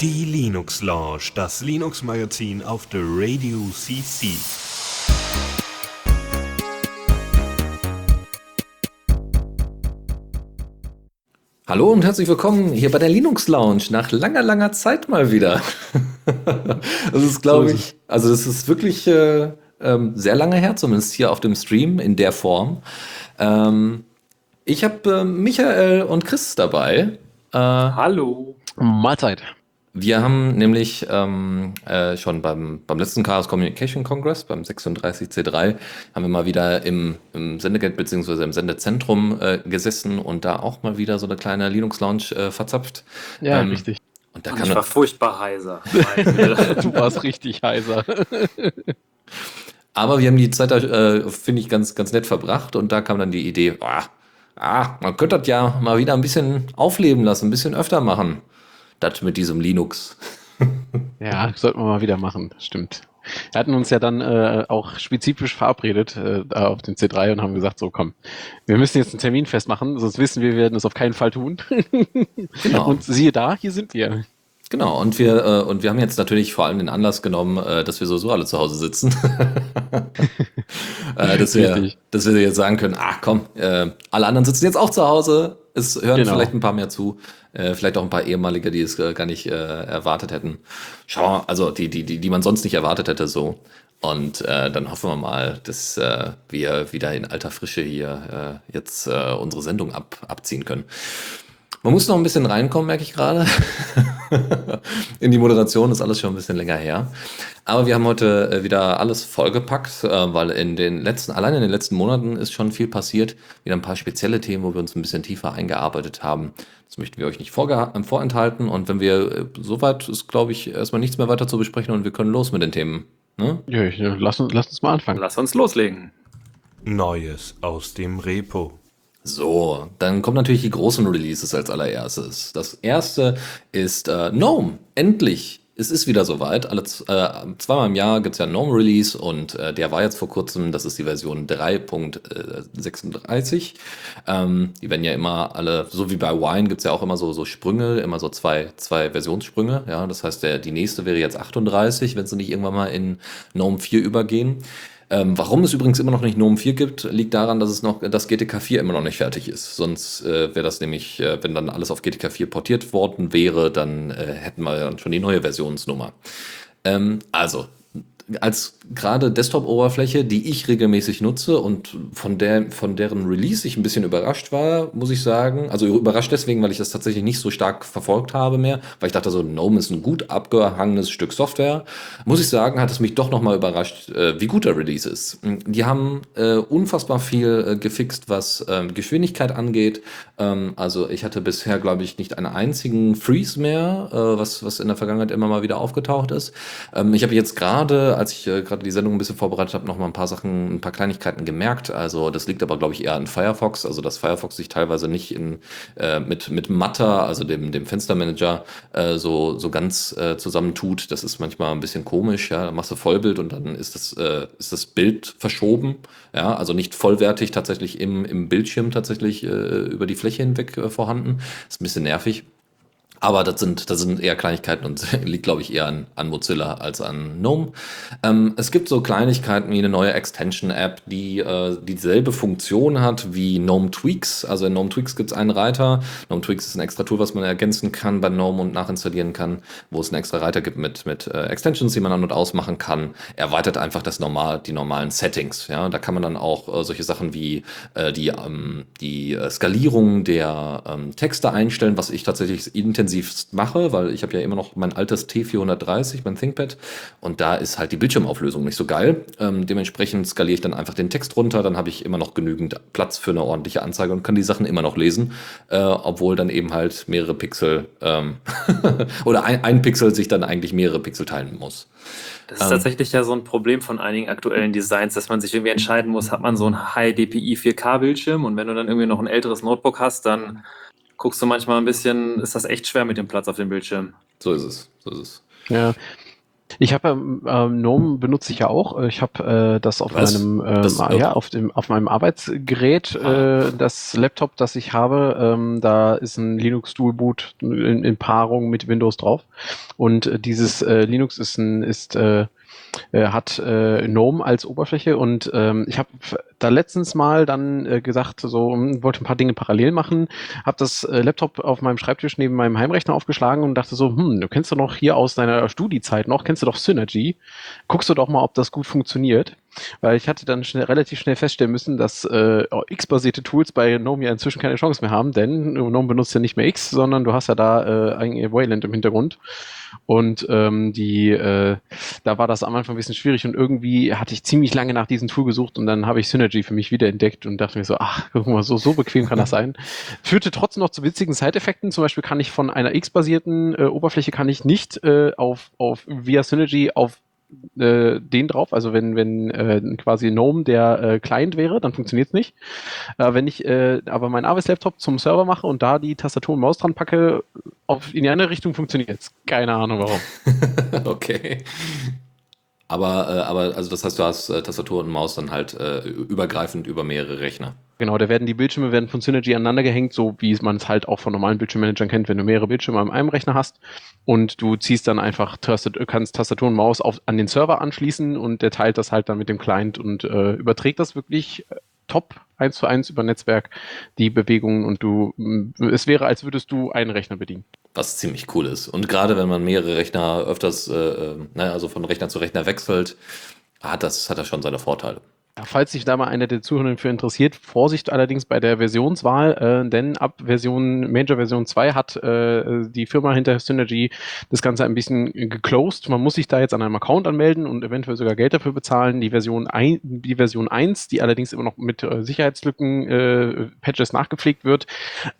Die Linux Lounge, das Linux Magazin auf der Radio CC. Hallo und herzlich willkommen hier bei der Linux Lounge nach langer, langer Zeit mal wieder. das ist, glaube ich, also das ist wirklich äh, ähm, sehr lange her, zumindest hier auf dem Stream in der Form. Ähm, ich habe äh, Michael und Chris dabei. Äh, Hallo. Mahlzeit. Wir haben nämlich ähm, äh, schon beim, beim letzten Chaos Communication Congress, beim 36C3, haben wir mal wieder im, im Sendegate bzw. im Sendezentrum äh, gesessen und da auch mal wieder so eine kleine Linux-Lounge äh, verzapft. Ja, ähm, richtig. Und da und ich war furchtbar heiser. du warst richtig heiser. Aber wir haben die Zeit da, äh, finde ich, ganz, ganz nett verbracht und da kam dann die Idee, ah, ah, man könnte das ja mal wieder ein bisschen aufleben lassen, ein bisschen öfter machen das mit diesem Linux. ja, sollten wir mal wieder machen, stimmt. Wir hatten uns ja dann äh, auch spezifisch verabredet äh, auf dem C3 und haben gesagt, so komm, wir müssen jetzt einen Termin festmachen, sonst wissen wir, wir werden es auf keinen Fall tun. genau. Und siehe da, hier sind wir. Genau, und wir, äh, und wir haben jetzt natürlich vor allem den Anlass genommen, äh, dass wir sowieso alle zu Hause sitzen. äh, dass, wir, dass wir jetzt sagen können, ach komm, äh, alle anderen sitzen jetzt auch zu Hause, es hören genau. vielleicht ein paar mehr zu, äh, vielleicht auch ein paar ehemalige, die es äh, gar nicht äh, erwartet hätten. Schau, also die, die, die, die man sonst nicht erwartet hätte, so. Und äh, dann hoffen wir mal, dass äh, wir wieder in alter Frische hier äh, jetzt äh, unsere Sendung ab, abziehen können. Man muss noch ein bisschen reinkommen, merke ich gerade. in die Moderation ist alles schon ein bisschen länger her. Aber wir haben heute äh, wieder alles vollgepackt, äh, weil in den letzten, allein in den letzten Monaten ist schon viel passiert. Wieder ein paar spezielle Themen, wo wir uns ein bisschen tiefer eingearbeitet haben. Das möchten wir euch nicht äh, vorenthalten. Und wenn wir soweit ist, glaube ich, erstmal nichts mehr weiter zu besprechen und wir können los mit den Themen. Ne? Ja, ja lass, uns, lass uns mal anfangen. Lass uns loslegen. Neues aus dem Repo. So, dann kommen natürlich die großen Releases als allererstes. Das erste ist äh, GNOME. Endlich. Es ist wieder soweit. Alle, äh, zweimal im Jahr gibt es ja GNOME Release und äh, der war jetzt vor kurzem, das ist die Version 3.36. Ähm, die werden ja immer alle, so wie bei Wine gibt es ja auch immer so, so Sprünge, immer so zwei, zwei Versionssprünge. Ja, das heißt, der, die nächste wäre jetzt 38, wenn sie nicht irgendwann mal in GNOME 4 übergehen. Ähm, warum es übrigens immer noch nicht GNOME 4 gibt, liegt daran, dass es noch das GTK 4 immer noch nicht fertig ist. Sonst äh, wäre das nämlich, äh, wenn dann alles auf GTK 4 portiert worden wäre, dann äh, hätten wir dann schon die neue Versionsnummer. Ähm, also, als gerade Desktop-Oberfläche, die ich regelmäßig nutze und von, der, von deren Release ich ein bisschen überrascht war, muss ich sagen. Also überrascht deswegen, weil ich das tatsächlich nicht so stark verfolgt habe mehr, weil ich dachte so, GNOME ist ein gut abgehangenes Stück Software. Muss ich sagen, hat es mich doch nochmal überrascht, äh, wie gut der Release ist. Die haben äh, unfassbar viel äh, gefixt, was ähm, Geschwindigkeit angeht. Ähm, also ich hatte bisher, glaube ich, nicht einen einzigen Freeze mehr, äh, was, was in der Vergangenheit immer mal wieder aufgetaucht ist. Ähm, ich habe jetzt gerade als ich äh, gerade die Sendung ein bisschen vorbereitet habe, noch mal ein paar Sachen, ein paar Kleinigkeiten gemerkt. Also das liegt aber, glaube ich, eher an Firefox. Also dass Firefox sich teilweise nicht in, äh, mit, mit Matter, also dem, dem Fenstermanager, äh, so, so ganz äh, zusammentut. Das ist manchmal ein bisschen komisch. Ja? Da machst du Vollbild und dann ist das, äh, ist das Bild verschoben. Ja? Also nicht vollwertig tatsächlich im, im Bildschirm tatsächlich äh, über die Fläche hinweg vorhanden. Ist ein bisschen nervig. Aber das sind, das sind eher Kleinigkeiten und liegt, glaube ich, eher an, an Mozilla als an GNOME. Ähm, es gibt so Kleinigkeiten wie eine neue Extension-App, die äh, dieselbe Funktion hat wie GNOME Tweaks. Also in GNOME Tweaks gibt es einen Reiter. GNOME Tweaks ist ein extra Tool, was man ergänzen kann bei GNOME und nachinstallieren kann, wo es einen extra Reiter gibt mit, mit äh, Extensions, die man an- und ausmachen kann. Erweitert einfach das normal, die normalen Settings. Ja? Da kann man dann auch äh, solche Sachen wie äh, die, ähm, die äh, Skalierung der ähm, Texte einstellen, was ich tatsächlich intensiv intensivst mache, weil ich habe ja immer noch mein altes T430, mein ThinkPad, und da ist halt die Bildschirmauflösung nicht so geil. Ähm, dementsprechend skaliere ich dann einfach den Text runter, dann habe ich immer noch genügend Platz für eine ordentliche Anzeige und kann die Sachen immer noch lesen, äh, obwohl dann eben halt mehrere Pixel ähm oder ein, ein Pixel sich dann eigentlich mehrere Pixel teilen muss. Das ist ähm, tatsächlich ja so ein Problem von einigen aktuellen Designs, dass man sich irgendwie entscheiden muss, hat man so ein High-DPI 4K-Bildschirm und wenn du dann irgendwie noch ein älteres Notebook hast, dann guckst du manchmal ein bisschen, ist das echt schwer mit dem Platz auf dem Bildschirm. So ist es. So ist es. Ja. Ich habe ähm, GNOME benutze ich ja auch. Ich habe äh, das auf Was? meinem ähm, Das- ja auf dem auf meinem Arbeitsgerät Ah. äh, das Laptop, das ich habe. Ähm, da ist ein Linux Dual Boot in, in Paarung mit Windows drauf und äh, dieses äh, Linux ist ein ist äh, äh, hat äh, GNOME als Oberfläche und ähm, ich habe da letztens mal dann äh, gesagt, so hm, wollte ein paar Dinge parallel machen, habe das äh, Laptop auf meinem Schreibtisch neben meinem Heimrechner aufgeschlagen und dachte so, hm, du kennst du noch hier aus deiner Studiezeit noch, kennst du doch Synergy, guckst du doch mal, ob das gut funktioniert. Weil ich hatte dann schnell, relativ schnell feststellen müssen, dass äh, X-basierte Tools bei GNOME ja inzwischen keine Chance mehr haben, denn GNOME benutzt ja nicht mehr X, sondern du hast ja da äh, eigentlich Wayland im Hintergrund. Und ähm, die, äh, da war das am Anfang ein bisschen schwierig und irgendwie hatte ich ziemlich lange nach diesem Tool gesucht und dann habe ich Synergy für mich wiederentdeckt und dachte mir so, ach, guck mal, so, so bequem kann das sein. Führte trotzdem noch zu witzigen Side-Effekten. Zum Beispiel kann ich von einer X-basierten äh, Oberfläche kann ich nicht äh, auf, auf via Synergy auf äh, den drauf. Also wenn, wenn äh, quasi GNOME der äh, Client wäre, dann funktioniert es nicht. Äh, wenn ich äh, aber meinen Arbeitslaptop zum Server mache und da die Tastatur und Maus dran packe, auf, in die andere Richtung funktioniert es. Keine Ahnung warum. okay. Aber, äh, aber, also das heißt, du hast äh, Tastatur und Maus dann halt äh, übergreifend über mehrere Rechner. Genau, da werden die Bildschirme werden von Synergy aneinander gehängt, so wie man es halt auch von normalen Bildschirmmanagern kennt, wenn du mehrere Bildschirme an einem Rechner hast und du ziehst dann einfach kannst Tastatur und Maus auf, an den Server anschließen und der teilt das halt dann mit dem Client und äh, überträgt das wirklich äh, top eins zu eins über Netzwerk die Bewegungen und du es wäre, als würdest du einen Rechner bedienen. Was ziemlich cool ist. Und gerade wenn man mehrere Rechner öfters, äh, äh, ne, also von Rechner zu Rechner wechselt, hat das, hat das schon seine Vorteile. Falls sich da mal einer der Zuhörer für interessiert, Vorsicht allerdings bei der Versionswahl, äh, denn ab Version, Major Version 2 hat äh, die Firma hinter Synergy das Ganze ein bisschen geclosed. Man muss sich da jetzt an einem Account anmelden und eventuell sogar Geld dafür bezahlen. Die Version, ein, die Version 1, die allerdings immer noch mit äh, Sicherheitslücken äh, Patches nachgepflegt wird,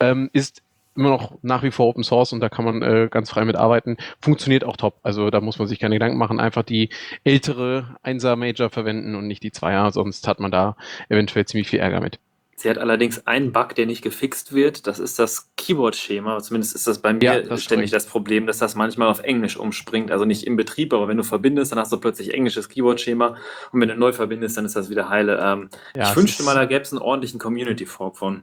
ähm, ist immer noch nach wie vor Open Source und da kann man äh, ganz frei mitarbeiten. Funktioniert auch top. Also da muss man sich keine Gedanken machen. Einfach die ältere 1er Major verwenden und nicht die 2er, sonst hat man da eventuell ziemlich viel Ärger mit. Sie hat allerdings einen Bug, der nicht gefixt wird. Das ist das Keyboard-Schema. Zumindest ist das bei mir Ja, das ständig das Problem, dass das manchmal auf Englisch umspringt. Also nicht im Betrieb, aber wenn du verbindest, dann hast du plötzlich englisches Keyboard-Schema. Und wenn du neu verbindest, dann ist das wieder heile. Ähm, Ja, ich wünschte mal, da gäbe es einen ordentlichen Community-Fork von.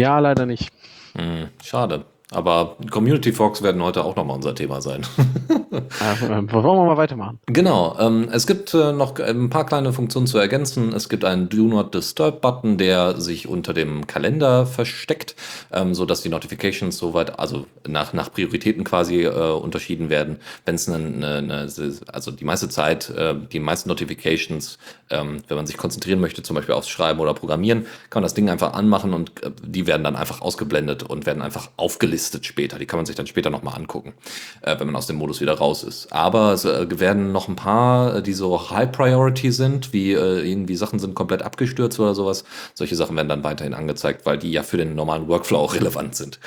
Ja, leider nicht. Hm, schade. Aber Community Forks werden heute auch nochmal unser Thema sein. Äh, wollen wir mal weitermachen? Genau, ähm, es gibt äh, noch ein paar kleine Funktionen zu ergänzen. Es gibt einen Do Not Disturb Button, der sich unter dem Kalender versteckt, ähm, so dass die Notifications soweit, also nach, nach Prioritäten quasi äh, unterschieden werden. Wenn es eine, eine, eine, also die meiste Zeit, äh, die meisten Notifications, ähm, wenn man sich konzentrieren möchte, zum Beispiel aufs Schreiben oder Programmieren, kann man das Ding einfach anmachen und äh, die werden dann einfach ausgeblendet und werden einfach aufgelistet später. Die kann man sich dann später nochmal angucken, äh, wenn man aus dem Modus wieder raus ist. Aber es äh, werden noch ein paar, äh, die so High Priority sind, wie äh, irgendwie Sachen sind komplett abgestürzt oder sowas. Solche Sachen werden dann weiterhin angezeigt, weil die ja für den normalen Workflow auch relevant sind.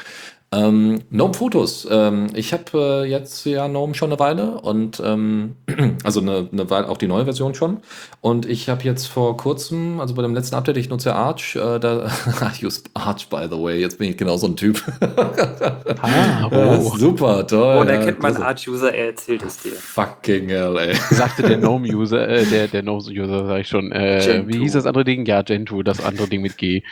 Ähm, Gnome Fotos. Ähm, ich habe äh, jetzt ja Gnome schon eine Weile und ähm, also eine, eine Weile auch die neue Version schon. Und ich habe jetzt vor kurzem, also bei dem letzten Update, ich nutze ja Arch, äh, da I use Arch by the way. Jetzt bin ich genau so ein Typ. Ah, Ja, oh. super, toll. Oh, da ja, kennt man. Arch-User, er erzählt es dir. Fucking hell, ey. Sagte der GNOME-User, äh, der, der GNOME-User, sag ich schon. Äh, wie hieß das andere Ding? Ja, Gentoo, das andere Ding mit G.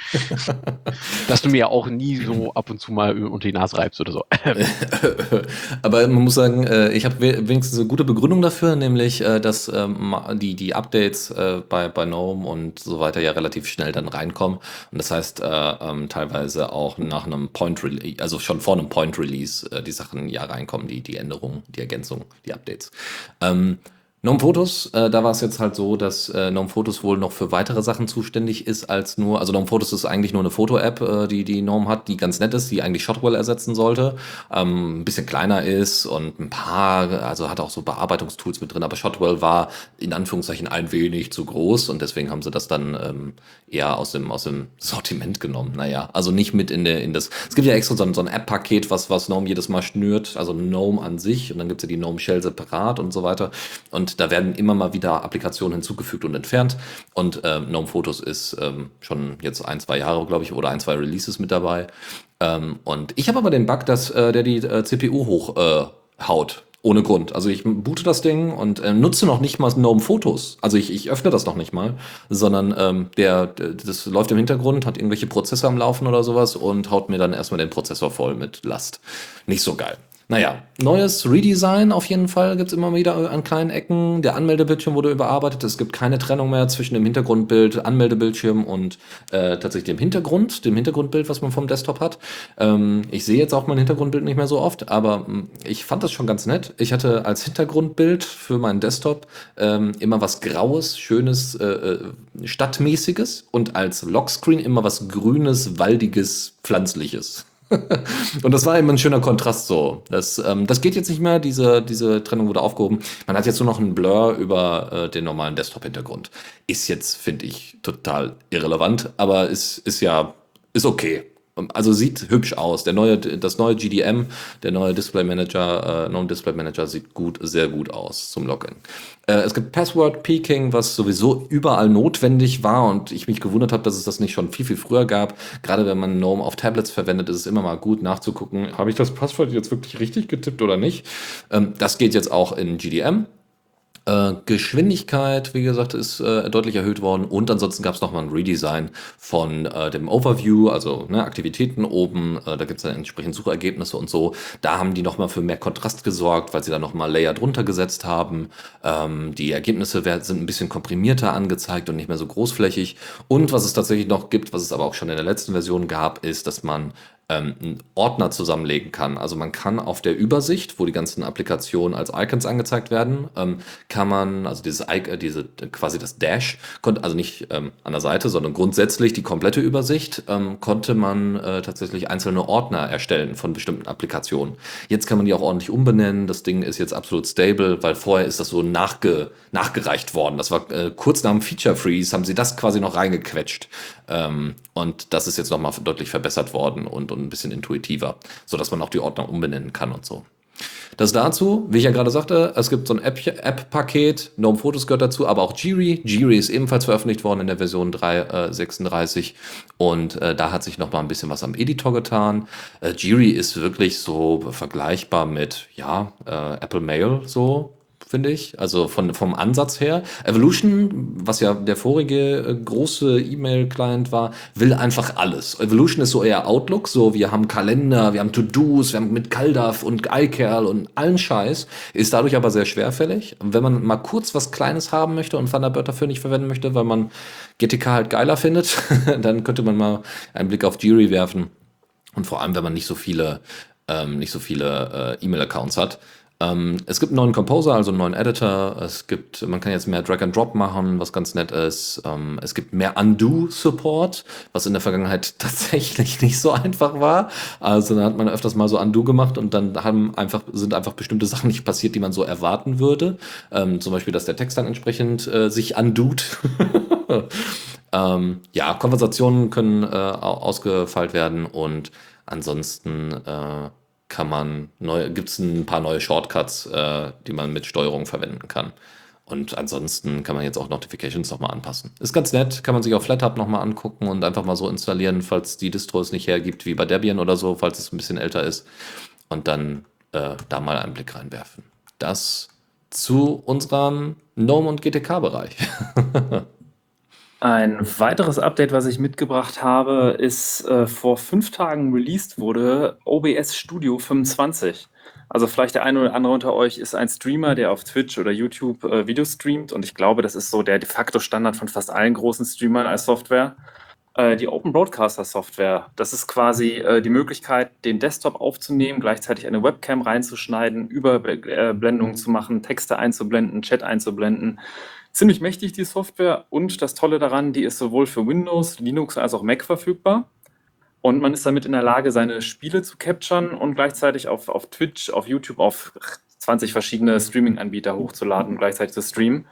Dass du mir ja auch nie so ab und zu mal unter die Nase reibst oder so. Aber man muss sagen, äh, ich habe we- wenigstens eine gute Begründung dafür, nämlich, äh, dass ähm, die, die Updates äh, bei, bei GNOME und so weiter ja relativ schnell dann reinkommen. Und das heißt, äh, ähm, teilweise auch nach einem Point Release, also schon vor einem Point Release, die Sachen ja reinkommen, die, die Änderungen, die Ergänzungen, die Updates. GNOME Photos, äh, da war es jetzt halt so, dass äh, GNOME Photos wohl noch für weitere Sachen zuständig ist als nur, also GNOME Photos ist eigentlich nur eine Foto-App, äh, die die GNOME hat, die ganz nett ist, die eigentlich Shotwell ersetzen sollte, ähm, ein bisschen kleiner ist und ein paar, also hat auch so Bearbeitungstools mit drin, aber Shotwell war in Anführungszeichen ein wenig zu groß und deswegen haben sie das dann ähm, eher aus dem, aus dem Sortiment genommen. Naja, also nicht mit in der, in das, es gibt ja extra so ein, so ein App-Paket, was, was GNOME jedes Mal schnürt, also GNOME an sich und dann gibt's ja die GNOME Shell separat und so weiter und da werden immer mal wieder Applikationen hinzugefügt und entfernt. Und ähm, GNOME Photos ist ähm, schon jetzt ein, zwei Jahre, glaube ich, oder ein, zwei Releases mit dabei. Ähm, und ich habe aber den Bug, dass äh, der die äh, CPU hochhaut. Äh. Ohne Grund. Also ich boote das Ding und äh, nutze noch nicht mal GNOME Fotos. Also ich, ich öffne das noch nicht mal, sondern ähm, der, das läuft im Hintergrund, hat irgendwelche Prozesse am Laufen oder sowas und haut mir dann erstmal den Prozessor voll mit Last. Nicht so geil. Naja, neues Redesign auf jeden Fall gibt's immer wieder an kleinen Ecken. Der Anmeldebildschirm wurde überarbeitet. Es gibt keine Trennung mehr zwischen dem Hintergrundbild, Anmeldebildschirm und äh, tatsächlich dem Hintergrund, dem Hintergrundbild, was man vom Desktop hat. Ähm, ich sehe jetzt auch mein Hintergrundbild nicht mehr so oft, aber mh, hm, ich fand das schon ganz nett. Ich hatte als Hintergrundbild für meinen Desktop ähm, immer was Graues, Schönes, äh, äh Stadtmäßiges und als Lockscreen immer was Grünes, Waldiges, Pflanzliches. und das war eben ein schöner Kontrast so. Das, ähm, das geht jetzt nicht mehr, diese, diese Trennung wurde aufgehoben. Man hat jetzt nur noch einen Blur über äh, den normalen Desktop-Hintergrund. Ist jetzt, finde ich, total irrelevant, aber ist, ist ja, ist okay. Also sieht hübsch aus. Der neue, das neue GDM, der neue Display Manager, äh, Non-Display Manager sieht gut, sehr gut aus zum Login. Äh, es gibt Password Peaking, was sowieso überall notwendig war und ich mich gewundert habe, dass es das nicht schon viel, viel früher gab. Gerade wenn man GNOME auf Tablets verwendet, ist es immer mal gut nachzugucken, habe ich das Passwort jetzt wirklich richtig getippt oder nicht. Ähm, das geht jetzt auch in GDM. Äh, Geschwindigkeit, wie gesagt, ist äh, deutlich erhöht worden und ansonsten gab es nochmal ein Redesign von äh, dem Overview, also ne, Aktivitäten oben, äh, da gibt es dann entsprechend Suchergebnisse und so. Da haben die nochmal für mehr Kontrast gesorgt, weil sie da nochmal Layer drunter gesetzt haben. Ähm, die Ergebnisse sind ein bisschen komprimierter angezeigt und nicht mehr so großflächig. Und was es tatsächlich noch gibt, was es aber auch schon in der letzten Version gab, ist, dass man ähm, einen Ordner zusammenlegen kann. Also man kann auf der Übersicht, wo die ganzen Applikationen als Icons angezeigt werden, ähm, kann man, also dieses äh, diese quasi das Dash, konnte also nicht ähm, an der Seite, sondern grundsätzlich die komplette Übersicht, ähm, konnte man äh, tatsächlich einzelne Ordner erstellen von bestimmten Applikationen. Jetzt kann man die auch ordentlich umbenennen. Das Ding ist jetzt absolut stable, weil vorher ist das so nachge, nachgereicht worden. Das war äh, kurz nach dem Feature Freeze, haben sie das quasi noch reingequetscht. Ähm, und das ist jetzt nochmal deutlich verbessert worden und und ein bisschen intuitiver, sodass man auch die Ordner umbenennen kann und so. Das dazu, wie ich ja gerade sagte, es gibt so ein App-Paket, Gnome Photos gehört dazu, aber auch Jiri. Jiri ist ebenfalls veröffentlicht worden in der Version 3.36 äh, und äh, da hat sich noch mal ein bisschen was am Editor getan. Äh, Jiri ist wirklich so vergleichbar mit, ja, äh, Apple Mail so, finde ich. Also von, vom Ansatz her. Evolution, was ja der vorige äh, große E-Mail-Client war, will einfach alles. Evolution ist so eher Outlook, so wir haben Kalender, wir haben To-Dos, wir haben mit Kaldaf und iCal und allen Scheiß, ist dadurch aber sehr schwerfällig. Wenn man mal kurz was Kleines haben möchte und Thunderbird dafür nicht verwenden möchte, weil man GTK halt geiler findet, dann könnte man mal einen Blick auf Jiri werfen. Und vor allem, wenn man nicht so viele, ähm, nicht so viele äh, E-Mail-Accounts hat, ähm, es gibt einen neuen Composer, also einen neuen Editor. Es gibt, man kann jetzt mehr Drag and Drop machen, was ganz nett ist. Ähm, es gibt mehr Undo-Support, was in der Vergangenheit tatsächlich nicht so einfach war. Also da hat man öfters mal so Undo gemacht und dann haben einfach, sind einfach bestimmte Sachen nicht passiert, die man so erwarten würde. Ähm, zum Beispiel, dass der Text dann entsprechend äh, sich undut. ähm, ja, Konversationen können äh, ausgefeilt werden und ansonsten äh, kann man neu, gibt es ein paar neue Shortcuts, äh, die man mit Steuerung verwenden kann. Und ansonsten kann man jetzt auch Notifications nochmal anpassen. Ist ganz nett, kann man sich auf FlatHub nochmal angucken und einfach mal so installieren, falls die Distro es nicht hergibt, wie bei Debian oder so, falls es ein bisschen älter ist. Und dann äh, da mal einen Blick reinwerfen. Das zu unserem GNOME und GTK-Bereich. Ein weiteres Update, was ich mitgebracht habe, ist äh, vor fünf Tagen released wurde OBS Studio 25. Also vielleicht der eine oder andere unter euch ist ein Streamer, der auf Twitch oder YouTube äh, Videos streamt und ich glaube, das ist so der de facto Standard von fast allen großen Streamern als Software. Äh, die Open Broadcaster Software, das ist quasi äh, die Möglichkeit, den Desktop aufzunehmen, gleichzeitig eine Webcam reinzuschneiden, Überblendungen zu machen, Texte einzublenden, Chat einzublenden ziemlich mächtig, die Software. Und das Tolle daran, die ist sowohl für Windows, Linux als auch Mac verfügbar. Und man ist damit in der Lage, seine Spiele zu capturen und gleichzeitig auf, auf Twitch, auf YouTube, auf 20 verschiedene Streaming-Anbieter hochzuladen und gleichzeitig zu streamen.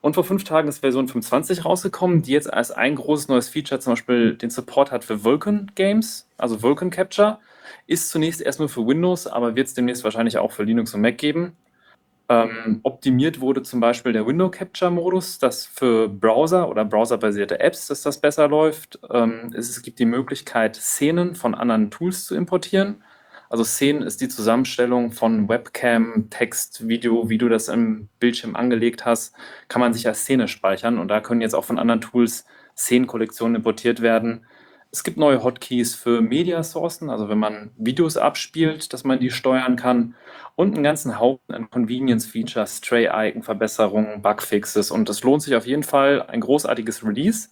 Und vor fünf Tagen ist Version 25 rausgekommen, die jetzt als ein großes neues Feature zum Beispiel den Support hat für Vulkan Games, also Vulkan Capture. Ist zunächst erst nur für Windows, aber wird es demnächst wahrscheinlich auch für Linux und Mac geben. Ähm, optimiert wurde zum Beispiel der Window Capture Modus, dass für Browser oder browserbasierte Apps, dass das besser läuft. Ähm, es, es, gibt die Möglichkeit, Szenen von anderen Tools zu importieren. Also Szenen ist die Zusammenstellung von Webcam, Text, Video, wie du das im Bildschirm angelegt hast, kann man sich als Szene speichern und da können jetzt auch von anderen Tools Szenenkollektionen importiert werden. Es gibt neue Hotkeys für Mediasourcen, also wenn man Videos abspielt, dass man die steuern kann und einen ganzen Haufen an Convenience-Features, Stray-Icon-Verbesserungen, Bugfixes und es lohnt sich auf jeden Fall ein großartiges Release.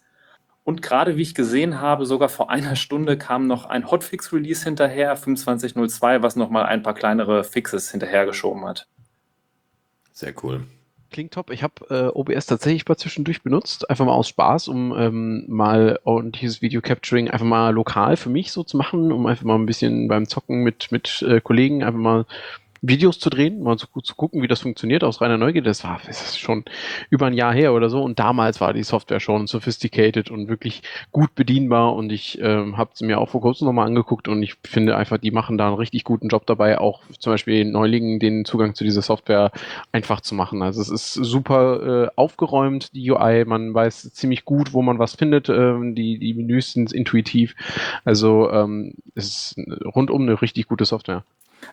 Und gerade wie ich gesehen habe, sogar vor einer Stunde kam noch ein Hotfix-Release hinterher, 25.02, was nochmal ein paar kleinere Fixes hinterhergeschoben hat. Sehr cool. Klingt top. Ich habe äh, OBS tatsächlich mal zwischendurch benutzt, einfach mal aus Spaß, um ähm, mal ordentliches Video Capturing einfach mal lokal für mich so zu machen, um einfach mal ein bisschen beim Zocken mit, mit äh, Kollegen einfach mal Videos zu drehen, mal zu, zu gucken, wie das funktioniert aus reiner Neugier. Das war das ist schon über ein Jahr her oder so. Und damals war die Software schon sophisticated und wirklich gut bedienbar. Und ich ähm, habe sie mir auch vor kurzem nochmal angeguckt und ich finde einfach, die machen da einen richtig guten Job dabei, auch zum Beispiel Neulingen den Zugang zu dieser Software einfach zu machen. Also es ist super äh, aufgeräumt, die UI. Man weiß ziemlich gut, wo man was findet. Ähm, die, die Menüs sind intuitiv. Also ähm, es ist rundum eine richtig gute Software.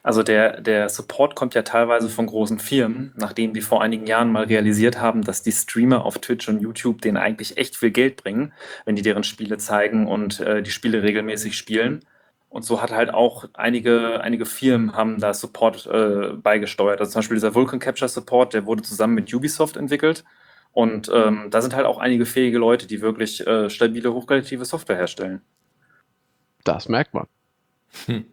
Also der, der Support kommt ja teilweise von großen Firmen, nachdem die vor einigen Jahren mal realisiert haben, dass die Streamer auf Twitch und YouTube denen eigentlich echt viel Geld bringen, wenn die deren Spiele zeigen und äh, die Spiele regelmäßig spielen. Und so hat halt auch einige, einige Firmen haben da Support äh, beigesteuert. Also zum Beispiel dieser Vulcan Capture Support, der wurde zusammen mit Ubisoft entwickelt. Und ähm, da sind halt auch einige fähige Leute, die wirklich äh, stabile, hochqualitative Software herstellen. Das merkt man. Hm.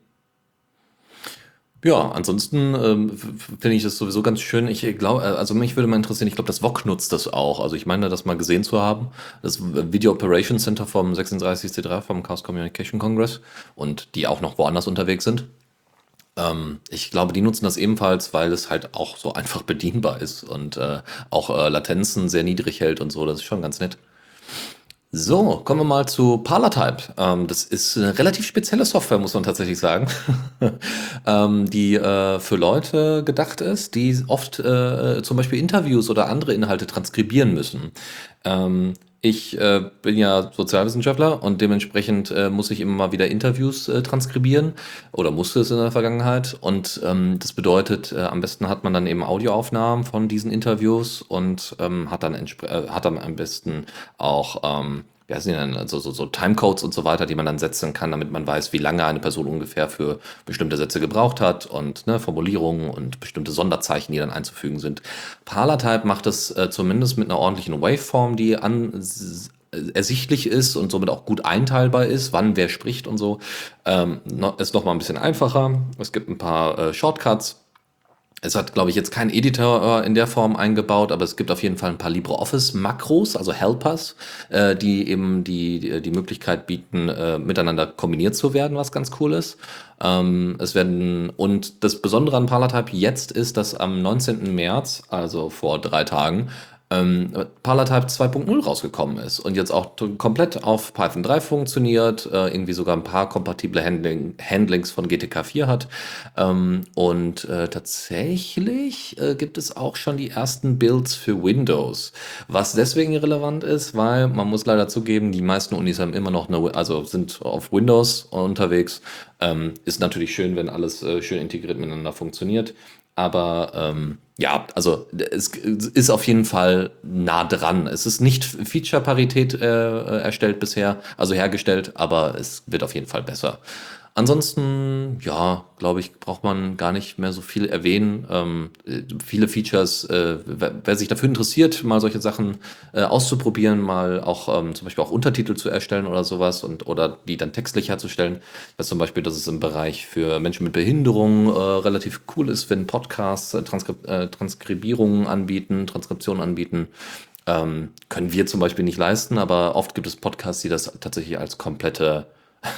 Ja, ansonsten ähm, finde ich das sowieso ganz schön. Ich glaube, äh, also mich würde mal interessieren, ich glaube, das VOG nutzt das auch. Also ich meine, das mal gesehen zu haben. Das Video Operations Center vom 36C3 vom Chaos Communication Congress und die auch noch woanders unterwegs sind. Ähm, ich glaube, die nutzen das ebenfalls, weil es halt auch so einfach bedienbar ist und äh, auch äh, Latenzen sehr niedrig hält und so. Das ist schon ganz nett. So, kommen wir mal zu Parlatype. Ähm, das ist eine relativ spezielle Software, muss man tatsächlich sagen, ähm, die äh, für Leute gedacht ist, die oft äh, zum Beispiel Interviews oder andere Inhalte transkribieren müssen. Ähm, ich äh, bin ja Sozialwissenschaftler und dementsprechend äh, muss ich immer mal wieder Interviews äh, transkribieren oder musste es in der Vergangenheit. Und ähm, das bedeutet, äh, am besten hat man dann eben Audioaufnahmen von diesen Interviews und ähm, hat, dann äh, hat dann am besten auch ähm, wie heißen die denn, also so, so Timecodes und so weiter, die man dann setzen kann, damit man weiß, wie lange eine Person ungefähr für bestimmte Sätze gebraucht hat und ne, Formulierungen und bestimmte Sonderzeichen, die dann einzufügen sind. Parlatype macht es äh, zumindest mit einer ordentlichen Waveform, die an ersichtlich ist und somit auch gut einteilbar ist, wann wer spricht und so. Ähm, ist noch mal ein bisschen einfacher. Es gibt ein paar äh, Shortcuts es hat, glaube ich, jetzt kein Editor äh, in der Form eingebaut, aber es gibt auf jeden Fall ein paar LibreOffice-Makros, also Helpers, äh, die eben die, die, die Möglichkeit bieten, äh, miteinander kombiniert zu werden, was ganz cool ist. Ähm, es werden, und das Besondere an Parlatype jetzt ist, dass am 19. März, also vor drei Tagen, ähm, Parlatype 2.0 rausgekommen ist und jetzt auch komplett auf Python 3 funktioniert, äh, irgendwie sogar ein paar kompatible Handling, Handlings von GTK 4 hat. Ähm, und äh, tatsächlich äh, gibt es auch schon die ersten Builds für Windows, was deswegen relevant ist, weil man muss leider zugeben, die meisten Unis haben immer noch eine, also sind auf Windows unterwegs. Ähm, ist natürlich schön, wenn alles äh, schön integriert miteinander funktioniert. Aber ähm, ja, also es ist auf jeden Fall nah dran. Es ist nicht Feature-Parität äh, erstellt bisher, also hergestellt, aber es wird auf jeden Fall besser. Ansonsten, ja, glaube ich, braucht man gar nicht mehr so viel erwähnen. Ähm, viele Features, äh, wer, wer, sich dafür interessiert, mal solche Sachen äh, auszuprobieren, mal auch ähm, zum Beispiel auch Untertitel zu erstellen oder sowas und oder die dann textlich herzustellen. Weiß zum Beispiel, dass es im Bereich für Menschen mit Behinderung äh, relativ cool ist, wenn Podcasts äh, Transkrib äh, Transkribierungen anbieten, Transkriptionen anbieten. Ähm, können wir zum Beispiel nicht leisten, aber oft gibt es Podcasts, die das tatsächlich als komplette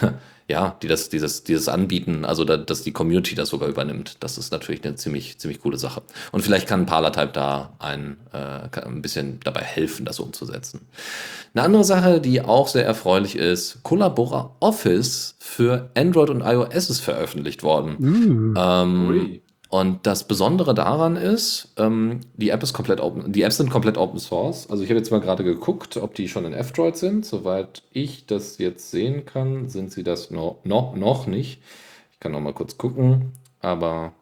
ja, die das, dieses, dieses anbieten, also da, dass die Community das sogar übernimmt. Das ist natürlich eine ziemlich, ziemlich coole Sache. Und vielleicht kann Parlatype da ein, äh, ein bisschen dabei helfen, das umzusetzen. Eine andere Sache, die auch sehr erfreulich ist, Collabora Office für Android und iOS ist veröffentlicht worden. Mm. Ähm, und das Besondere daran ist, ähm, die App ist komplett open, die Apps sind komplett Open Source. Also ich habe jetzt mal gerade geguckt, ob die schon in F-Droid sind. Soweit ich das jetzt sehen kann, sind sie das no, no, noch nicht. Ich kann noch mal kurz gucken, aber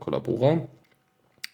Collabora.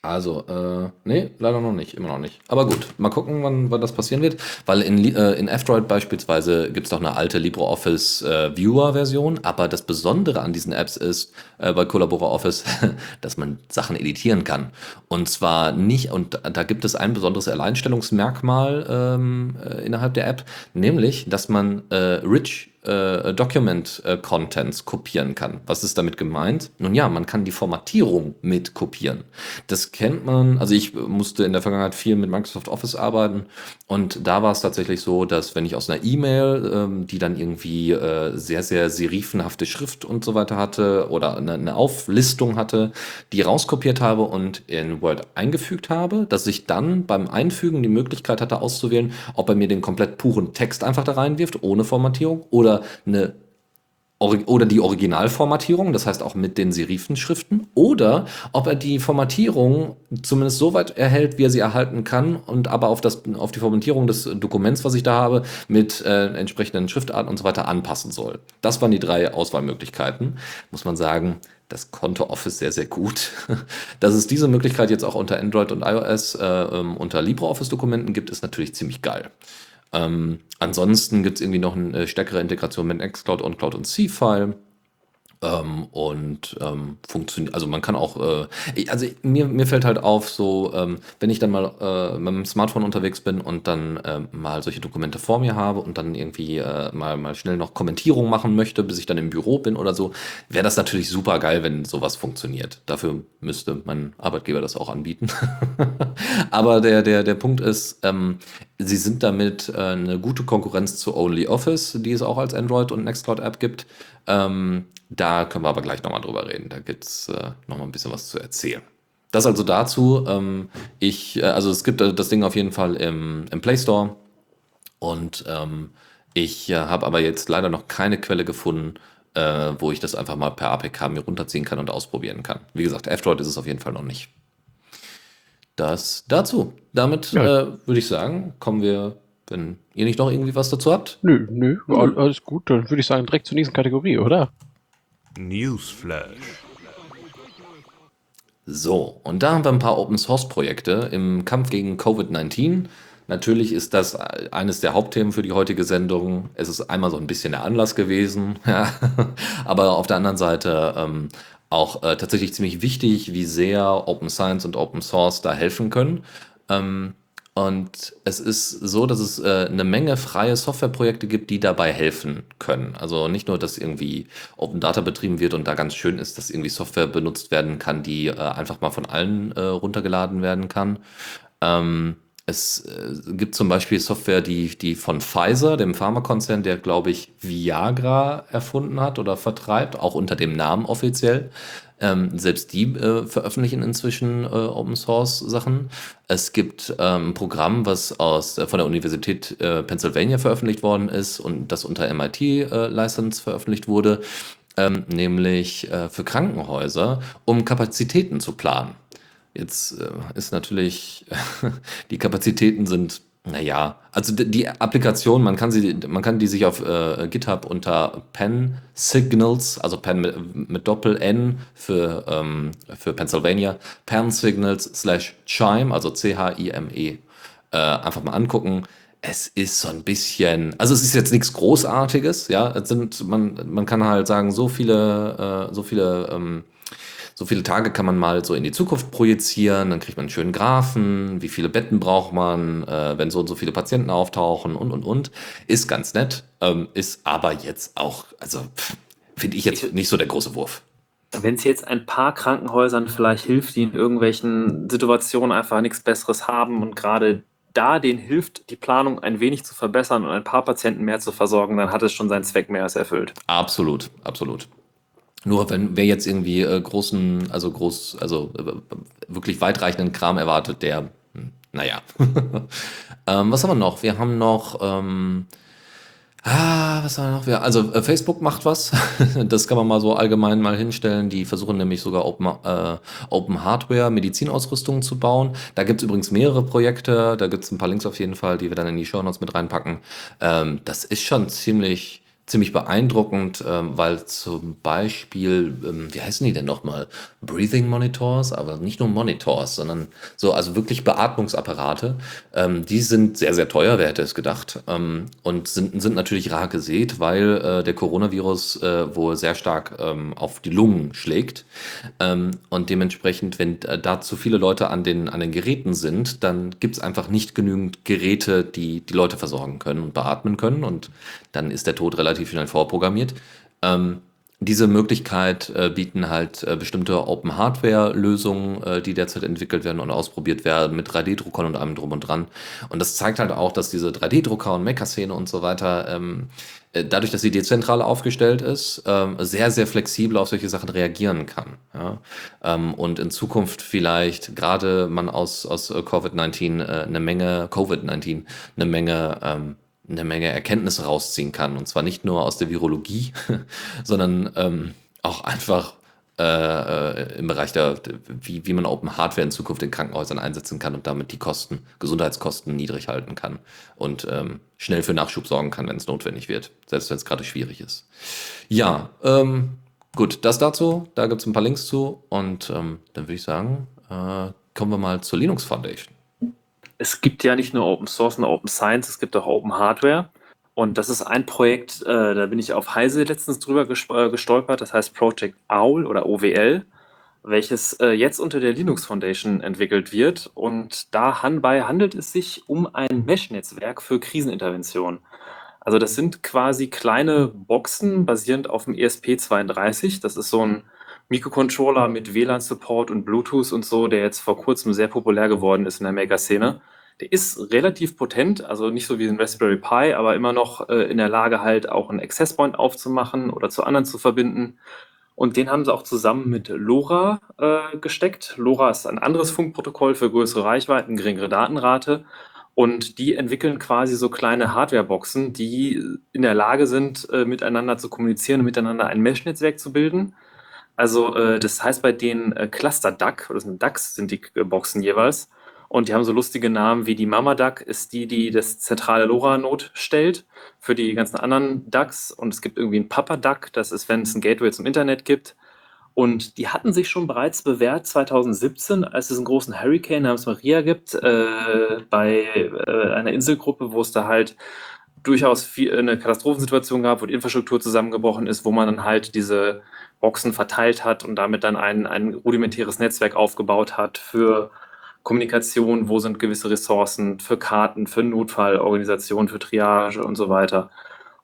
Also, äh, nee, leider noch nicht, immer noch nicht. Aber gut, mal gucken, wann, wann das passieren wird. Weil in, äh, in F-Droid beispielsweise gibt es doch eine alte LibreOffice äh, Viewer-Version, aber das Besondere an diesen Apps ist, äh, bei Collabora Office, dass man Sachen editieren kann. Und zwar nicht, und da gibt es ein besonderes Alleinstellungsmerkmal ähm, äh, innerhalb der App, nämlich, dass man äh, Rich äh, Document äh, Contents kopieren kann. Was ist damit gemeint? Nun ja, man kann die Formatierung mit kopieren. Das kennt man, also ich musste in der Vergangenheit viel mit Microsoft Office arbeiten und da war es tatsächlich so, dass wenn ich aus einer E-Mail, ähm, die dann irgendwie äh, sehr, sehr serifenhafte Schrift und so weiter hatte oder eine, eine Auflistung hatte, die rauskopiert habe und in Word eingefügt habe, dass ich dann beim Einfügen die Möglichkeit hatte auszuwählen, ob er mir den komplett puren Text einfach da reinwirft, ohne Formatierung oder oder eine oder die Originalformatierung, das heißt auch mit den Serifenschriften, oder ob er die Formatierung zumindest so weit erhält, wie er sie erhalten kann, und aber auf, das, auf die Formatierung des Dokuments, was ich da habe, mit äh, entsprechenden Schriftarten und so weiter anpassen soll. Das waren die drei Auswahlmöglichkeiten. Muss man sagen, das konnte Office sehr, sehr gut. Dass es diese Möglichkeit jetzt auch unter Android und iOS äh, ähm, unter LibreOffice-Dokumenten gibt, ist natürlich ziemlich geil. Ähm, ansonsten gibt es irgendwie noch eine stärkere Integration mit Nextcloud, OnCloud und C-File. Ähm, und ähm, funktioniert, also man kann auch, äh, also mir, mir fällt halt auf, so, ähm, wenn ich dann mal äh, mit dem Smartphone unterwegs bin und dann äh, mal solche Dokumente vor mir habe und dann irgendwie äh, mal, mal schnell noch Kommentierung machen möchte, bis ich dann im Büro bin oder so, wäre das natürlich super geil, wenn sowas funktioniert. Dafür müsste mein Arbeitgeber das auch anbieten. Aber der, der, der Punkt ist, ähm, sie sind damit äh, eine gute Konkurrenz zu OnlyOffice, die es auch als Android- und Nextcloud-App gibt. Ähm, da können wir aber gleich nochmal drüber reden. Da gibt es äh, nochmal ein bisschen was zu erzählen. Das also dazu. Ähm, ich, äh, also es gibt äh, das Ding auf jeden Fall im, im Play Store. Und ähm, ich äh, habe aber jetzt leider noch keine Quelle gefunden, äh, wo ich das einfach mal per APK mir runterziehen kann und ausprobieren kann. Wie gesagt, F-Droid ist es auf jeden Fall noch nicht. Das dazu. Damit ja. äh, würde ich sagen, kommen wir, wenn ihr nicht noch irgendwie was dazu habt. Nö, nö, alles gut. Dann würde ich sagen, direkt zur nächsten Kategorie, oder? Newsflash. So, und da haben wir ein paar Open Source Projekte im Kampf gegen Covid-19. Natürlich ist das eines der Hauptthemen für die heutige Sendung. Es ist einmal so ein bisschen der Anlass gewesen, ja. aber auf der anderen Seite ähm, auch äh, tatsächlich ziemlich wichtig, wie sehr Open Science und Open Source da helfen können. Ähm, und es ist so, dass es äh, eine Menge freie Softwareprojekte gibt, die dabei helfen können. Also nicht nur, dass irgendwie Open Data betrieben wird und da ganz schön ist, dass irgendwie Software benutzt werden kann, die äh, einfach mal von allen äh, runtergeladen werden kann. Ähm, es äh, gibt zum Beispiel Software, die, die von Pfizer, dem Pharmakonzern, der, glaube ich, Viagra erfunden hat oder vertreibt, auch unter dem Namen offiziell. Ähm, selbst die äh, veröffentlichen inzwischen äh, Open Source Sachen. Es gibt ähm, ein Programm, was aus, äh, von der Universität äh, Pennsylvania veröffentlicht worden ist und das unter MIT äh, License veröffentlicht wurde, ähm, nämlich für Krankenhäuser, um Kapazitäten zu planen. Jetzt äh, ist natürlich, die Kapazitäten sind, naja, also die Applikation, man kann sie, man kann die sich auf äh, GitHub unter Pen Signals, also Pen mit, mit Doppel N für, ähm, für Pennsylvania, Pen Signals slash Chime, also C-H-I-M-E, äh, einfach mal angucken. Es ist so ein bisschen, also es ist jetzt nichts Großartiges, ja, es sind, man, man kann halt sagen, so viele, äh, so viele, ähm, so viele Tage kann man mal so in die Zukunft projizieren, dann kriegt man einen schönen Graphen, wie viele Betten braucht man, äh, wenn so und so viele Patienten auftauchen und und und. Ist ganz nett, ähm, ist aber jetzt auch, also finde ich jetzt nicht so der große Wurf. Wenn es jetzt ein paar Krankenhäusern vielleicht hilft, die in irgendwelchen Situationen einfach nichts Besseres haben und gerade da denen hilft, die Planung ein wenig zu verbessern und ein paar Patienten mehr zu versorgen, dann hat es schon seinen Zweck mehr als erfüllt. Absolut, absolut. Nur wenn wer jetzt irgendwie äh, großen, also groß, also äh, wirklich weitreichenden Kram erwartet, der, hm, naja. ähm, was haben wir noch? Wir haben noch, ähm, ah, was haben wir noch? Wir, also äh, Facebook macht was. das kann man mal so allgemein mal hinstellen. Die versuchen nämlich sogar Open, äh, Open Hardware, Medizinausrüstungen zu bauen. Da gibt's übrigens mehrere Projekte. Da gibt's ein paar Links auf jeden Fall, die wir dann in die Show Notes mit reinpacken. Ähm, das ist schon ziemlich ziemlich beeindruckend, ähm, weil zum Beispiel, ähm, wie heißen die denn nochmal? Breathing Monitors, aber nicht nur Monitors, sondern so, also wirklich Beatmungsapparate. Ähm, die sind sehr, sehr teuer, wer hätte es gedacht. Ähm, und sind, sind natürlich rar gesät, weil äh, der Coronavirus äh, wohl sehr stark ähm, auf die Lungen schlägt. Ähm, und dementsprechend, wenn äh, da zu viele Leute an den, an den Geräten sind, dann gibt es einfach nicht genügend Geräte, die die Leute versorgen können und beatmen können. Und dann ist der Tod relativ schnell vorprogrammiert. Ähm, diese Möglichkeit äh, bieten halt äh, bestimmte Open-Hardware-Lösungen, äh, die derzeit entwickelt werden und ausprobiert werden mit 3D-Druckern und allem drum und dran. Und das zeigt halt auch, dass diese 3D-Drucker und Mecha-Szene und so weiter, ähm, äh, dadurch, dass sie dezentral aufgestellt ist, ähm, sehr, sehr flexibel auf solche Sachen reagieren kann. Ja? Ähm, und in Zukunft vielleicht gerade man aus, aus äh, Covid-19 äh, eine Menge, Covid-19 eine Menge ähm, eine Menge Erkenntnisse rausziehen kann. Und zwar nicht nur aus der Virologie, sondern ähm, auch einfach äh, äh, im Bereich der, wie, wie man Open Hardware in Zukunft in Krankenhäusern einsetzen kann und damit die Kosten, Gesundheitskosten niedrig halten kann und ähm, schnell für Nachschub sorgen kann, wenn es notwendig wird, selbst wenn es gerade schwierig ist. Ja, ähm, gut, das dazu. Da gibt es ein paar Links zu und ähm, dann würde ich sagen, äh, kommen wir mal zur Linux Foundation es gibt ja nicht nur Open Source und Open Science, es gibt auch Open Hardware. Und das ist ein Projekt, äh, da bin ich auf Heise letztens drüber äh, gestolpert, das heißt Project OWL oder OWL, welches äh, jetzt unter der Linux Foundation entwickelt wird. Und dabei handelt es sich um ein Mesh-Netzwerk für Krisenintervention. Also das sind quasi kleine Boxen basierend auf dem ESP32. Das ist so ein Mikrocontroller mit WLAN-Support und Bluetooth und so, der jetzt vor kurzem sehr populär geworden ist in der Maker-Szene. Der ist relativ potent, also nicht so wie ein Raspberry Pi, aber immer noch äh, in der Lage, halt auch einen Access Point aufzumachen oder zu anderen zu verbinden. Und den haben sie auch zusammen mit LoRa äh, gesteckt. LoRa ist ein anderes Funkprotokoll für größere Reichweiten, geringere Datenrate. Und die entwickeln quasi so kleine Hardwareboxen, die in der Lage sind, äh, miteinander zu kommunizieren und miteinander ein Mesh-Netzwerk zu bilden. Also äh, das heißt bei den äh, Cluster Duck, oder sind DUCs sind die äh, Boxen jeweils. Und die haben so lustige Namen wie die Mama Duck ist die, die das zentrale LoRa-Node stellt für die ganzen anderen Ducks. Und es gibt irgendwie einen Papa Duck, das ist, wenn es ein Gateway zum Internet gibt. Und die hatten sich schon bereits bewährt 2017, als es einen großen Hurricane namens Maria gibt, äh, bei äh, einer Inselgruppe, wo es da halt durchaus viel, eine Katastrophensituation gab, wo die Infrastruktur zusammengebrochen ist, wo man dann halt diese Boxen verteilt hat und damit dann ein, ein rudimentäres Netzwerk aufgebaut hat für Kommunikation, wo sind gewisse Ressourcen, für Karten, für Notfallorganisation, für Triage und so weiter.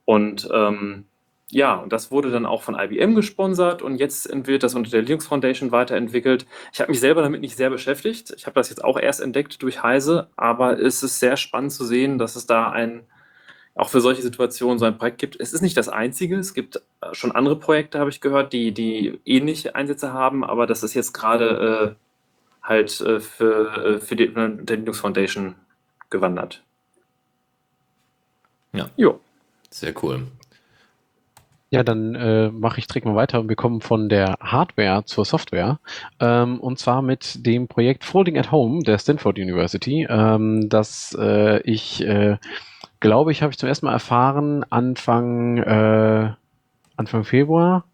Und ähm, ja, und das wurde dann auch von IBM gesponsert und jetzt wird das unter der Linux Foundation weiterentwickelt. Ich habe mich selber damit nicht sehr beschäftigt. Ich habe das jetzt auch erst entdeckt durch Heise, aber es ist sehr spannend zu sehen, dass es da ein auch für solche Situationen so ein Projekt gibt. Es ist nicht das einzige, es gibt äh, schon andere Projekte, habe ich gehört, die, die ähnliche Einsätze haben, aber das ist jetzt gerade äh, halt äh, für, äh, für die, die Linux Foundation gewandert. Ja. Jo. Sehr cool. Ja, dann äh, mache ich direkt mal weiter und wir kommen von der Hardware zur Software. Ähm, und zwar mit dem Projekt Folding at Home der Stanford University, ähm, das äh, ich äh, glaube ich, habe ich zum ersten Mal erfahren Anfang, äh, Anfang Februar.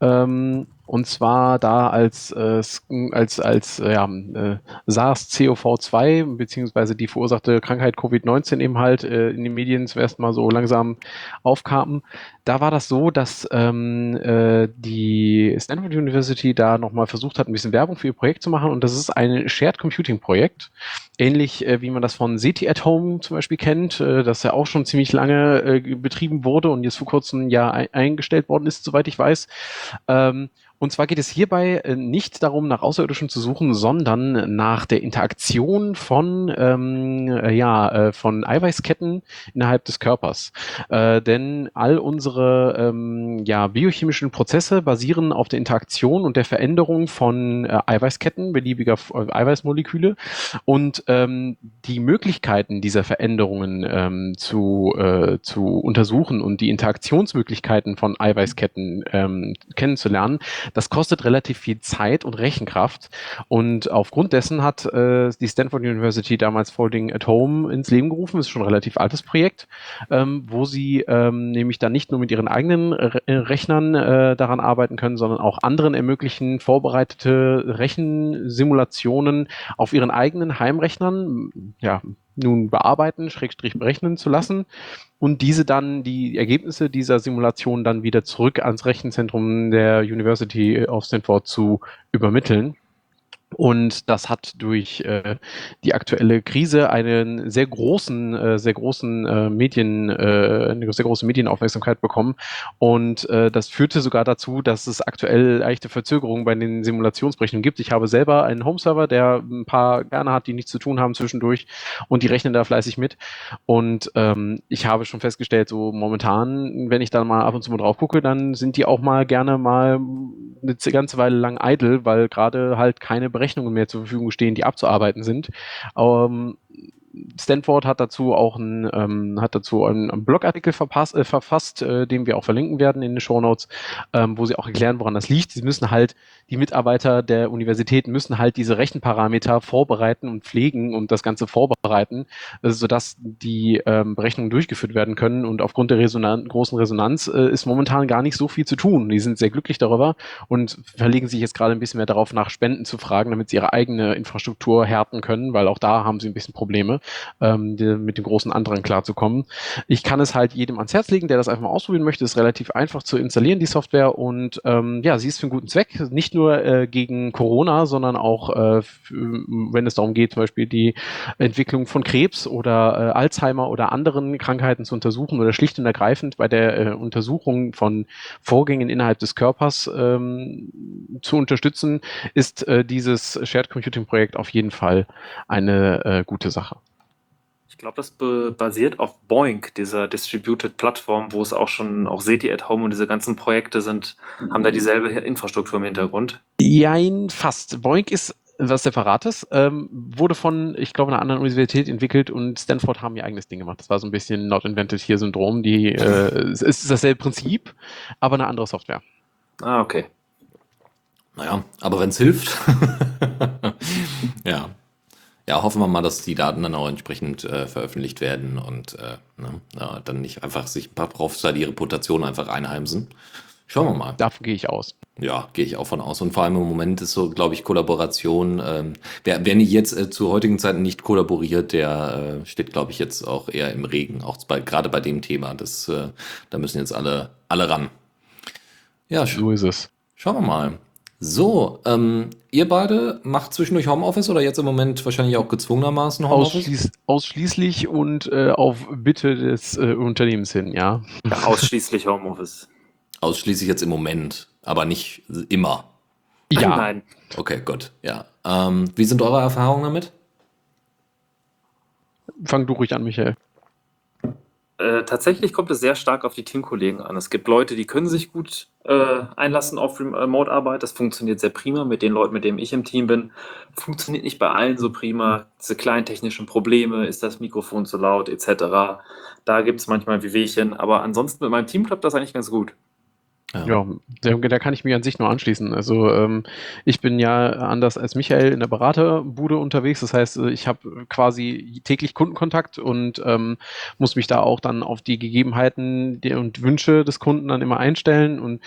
Ähm, und zwar da als, äh, als, als äh, ja, äh, SARS-CoV-2 beziehungsweise die verursachte Krankheit Covid-19 eben halt äh, in den Medien zuerst mal so langsam aufkamen. Da war das so, dass ähm, äh, die Stanford University da nochmal versucht hat, ein bisschen Werbung für ihr Projekt zu machen und das ist ein Shared Computing Projekt, ähnlich äh, wie man das von SETI at Home zum Beispiel kennt, äh, das ja auch schon ziemlich lange äh, betrieben wurde und jetzt vor kurzem ja ein eingestellt worden ist, soweit ich weiß. Ähm, und zwar geht es hierbei äh, nicht darum, nach Außerirdischen zu suchen, sondern nach der Interaktion von, ähm, äh, ja, äh, von Eiweißketten innerhalb des Körpers. Äh, denn all unsere ähm, ja, biochemischen Prozesse basieren auf der Interaktion und der Veränderung von äh, Eiweißketten, beliebiger Eiweißmoleküle. Und ähm, die Möglichkeiten dieser Veränderungen ähm, zu, äh, zu untersuchen und die Interaktionsmöglichkeiten von Eiweißketten ähm, kennenzulernen, Das kostet relativ viel Zeit und Rechenkraft. Und aufgrund dessen hat äh, die Stanford University damals Folding at Home ins Leben gerufen. Das ist schon ein relativ altes Projekt, ähm, wo sie ähm, nämlich dann nicht nur mit ihren eigenen Re Rechnern äh, daran arbeiten können, sondern auch anderen ermöglichen, vorbereitete Rechensimulationen auf ihren eigenen Heimrechnern, ja, nun bearbeiten, schrägstrich berechnen zu lassen und diese dann, die Ergebnisse dieser Simulation dann wieder zurück ans Rechenzentrum der University of Stanford zu übermitteln. Und das hat durch äh, die aktuelle Krise einen sehr großen, äh, sehr großen äh, Medien, äh, eine sehr große Medienaufmerksamkeit bekommen. Und äh, das führte sogar dazu, dass es aktuell leichte Verzögerungen bei den Simulationsberechnungen gibt. Ich habe selber einen Home-Server, der ein paar gerne hat, die nichts zu tun haben zwischendurch und die rechnen da fleißig mit. Und ähm, ich habe schon festgestellt, so momentan, wenn ich da mal ab und zu mal drauf gucke, dann sind die auch mal gerne mal eine ganze Weile lang idle, weil gerade halt keine Berechnungen mehr zur Verfügung stehen, die abzuarbeiten sind. Ähm, Stanford hat dazu auch ein, ähm, hat dazu einen, einen Blogartikel verpasst, äh, verfasst, äh, den wir auch verlinken werden in den Show Notes, ähm, wo sie auch erklären, woran das liegt. Sie müssen halt, die Mitarbeiter der Universitäten müssen halt diese Rechenparameter vorbereiten und pflegen und das Ganze vorbereiten, äh, sodass die ähm, Berechnungen durchgeführt werden können. Und aufgrund der Resonan großen Resonanz äh, ist momentan gar nicht so viel zu tun. Die sind sehr glücklich darüber und verlegen sich jetzt gerade ein bisschen mehr darauf, nach Spenden zu fragen, damit sie ihre eigene Infrastruktur härten können, weil auch da haben sie ein bisschen Probleme ähm, die, mit dem großen Andrang klarzukommen. Ich kann es halt jedem ans Herz legen, der das einfach mal ausprobieren möchte. Ist relativ einfach zu installieren, die Software. Und ähm, ja, sie ist für einen guten Zweck. Nicht nur äh, gegen Corona, sondern auch, äh, wenn es darum geht, zum Beispiel die Entwicklung von Krebs oder äh, Alzheimer oder anderen Krankheiten zu untersuchen oder schlicht und ergreifend bei der äh, Untersuchung von Vorgängen innerhalb des Körpers ähm, zu unterstützen, ist äh, dieses Shared Computing Projekt auf jeden Fall eine äh, gute Sache. Ich glaube, das basiert auf Boink, dieser Distributed Plattform, wo es auch schon auch SETI at Home und diese ganzen Projekte sind, haben da dieselbe Infrastruktur im Hintergrund. Jein, fast. Boink ist was Separates, ähm, wurde von, ich glaube, einer anderen Universität entwickelt und Stanford haben ihr eigenes Ding gemacht. Das war so ein bisschen Not Invented Here Syndrom. Die, äh, es ist dasselbe Prinzip, aber eine andere Software. Ah, okay. Naja, aber wenn es hilft. ja. Ja, hoffen wir mal, dass die Daten dann auch entsprechend äh, veröffentlicht werden und äh, ne, ja, dann nicht einfach sich ein paar Profs da die Reputation einfach einheimsen. Schauen wir mal. Davon gehe ich aus. Ja, gehe ich auch von aus. Und vor allem im Moment ist so, glaube ich, Kollaboration. Ähm, wer, wer nicht jetzt äh, zu heutigen Zeiten nicht kollaboriert, der äh, steht, glaube ich, jetzt auch eher im Regen. Auch bei, gerade bei dem Thema. Das, äh, da müssen jetzt alle, alle ran. Ja, so ist es. Schauen wir mal. So, ähm, ihr beide macht zwischendurch Homeoffice oder jetzt im Moment wahrscheinlich auch gezwungenermaßen Homeoffice? Ausschließ, ausschließlich und äh, auf Bitte des äh, Unternehmens hin, ja. ja. Ausschließlich Homeoffice. Ausschließlich jetzt im Moment, aber nicht immer. Ja. Nein. Okay, gut, ja. Ähm, wie sind eure Erfahrungen damit? Fang du ruhig an, Michael. Äh, tatsächlich kommt es sehr stark auf die Teamkollegen an. Es gibt Leute, die können sich gut äh, einlassen auf Remote-Arbeit. Das funktioniert sehr prima mit den Leuten, mit denen ich im Team bin. Funktioniert nicht bei allen so prima. Diese kleinen technischen Probleme, ist das Mikrofon zu laut etc. Da gibt es manchmal Wehwehchen. Aber ansonsten mit meinem Team klappt das eigentlich ganz gut. Ja, ja da, kann ich mich an sich nur anschließen. Also ähm, ich bin ja anders als Michael in der Beraterbude unterwegs. Das heißt, äh, ich habe quasi täglich Kundenkontakt und ähm, muss mich da auch dann auf die Gegebenheiten und Wünsche des Kunden dann immer einstellen. Und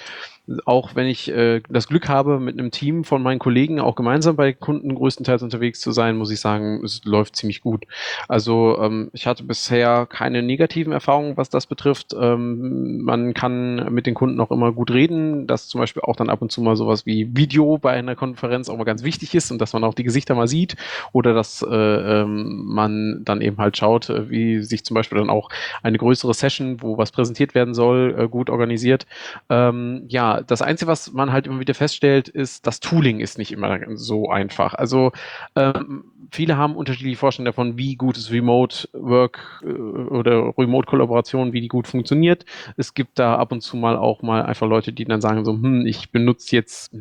auch wenn ich äh, das Glück habe, mit einem Team von meinen Kollegen auch gemeinsam bei Kunden größtenteils unterwegs zu sein, muss ich sagen, es läuft ziemlich gut. Also ähm, ich hatte bisher keine negativen Erfahrungen, was das betrifft. Ähm, man kann mit den Kunden auch immer gut reden, dass zum Beispiel auch dann ab und zu mal sowas wie Video bei einer Konferenz auch mal ganz wichtig ist und dass man auch die Gesichter mal sieht oder dass äh, ähm, man dann eben halt schaut, äh, wie sich zum Beispiel dann auch eine größere Session, wo was präsentiert werden soll, äh, gut organisiert. Ähm, das Einzige, was man halt immer wieder feststellt, ist, das Tooling ist nicht immer so einfach. Also ähm, viele haben unterschiedliche Vorstellungen davon, wie gut ist Remote Work äh, oder Remote Kollaboration, wie die gut funktioniert. Es gibt da ab und zu mal auch mal einfach Leute, die dann sagen so, hm, ich benutze jetzt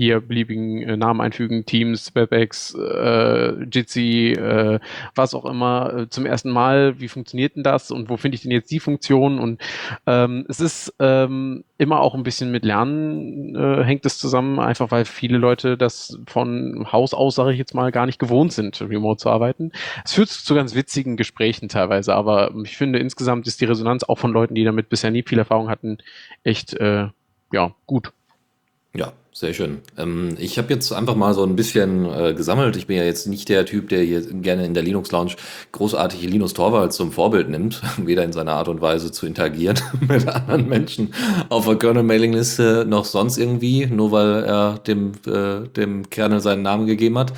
hier beliebigen äh, Namen einfügen, Teams, WebEx, äh, Jitsi, äh, was auch immer, äh, zum ersten Mal, wie funktioniert denn das und wo finde ich denn jetzt die Funktion? Und ähm, es ist ähm, immer auch ein bisschen mit Lernen äh, hängt es zusammen, einfach weil viele Leute das von Haus aus, sage ich jetzt mal, gar nicht gewohnt sind, remote zu arbeiten. Es führt zu ganz witzigen Gesprächen teilweise, aber ich finde insgesamt ist die Resonanz auch von Leuten, die damit bisher nie viel Erfahrung hatten, echt äh, ja gut. Ja, sehr schön. Ähm, ich habe jetzt einfach mal so ein bisschen äh, gesammelt. Ich bin ja jetzt nicht der Typ, der hier gerne in der Linux Lounge großartige Linus Torvalds zum Vorbild nimmt, weder in seiner Art und Weise zu interagieren mit anderen Menschen auf der Kernel-Mailing-Liste noch sonst irgendwie, nur weil er dem, äh, dem Kernel seinen Namen gegeben hat.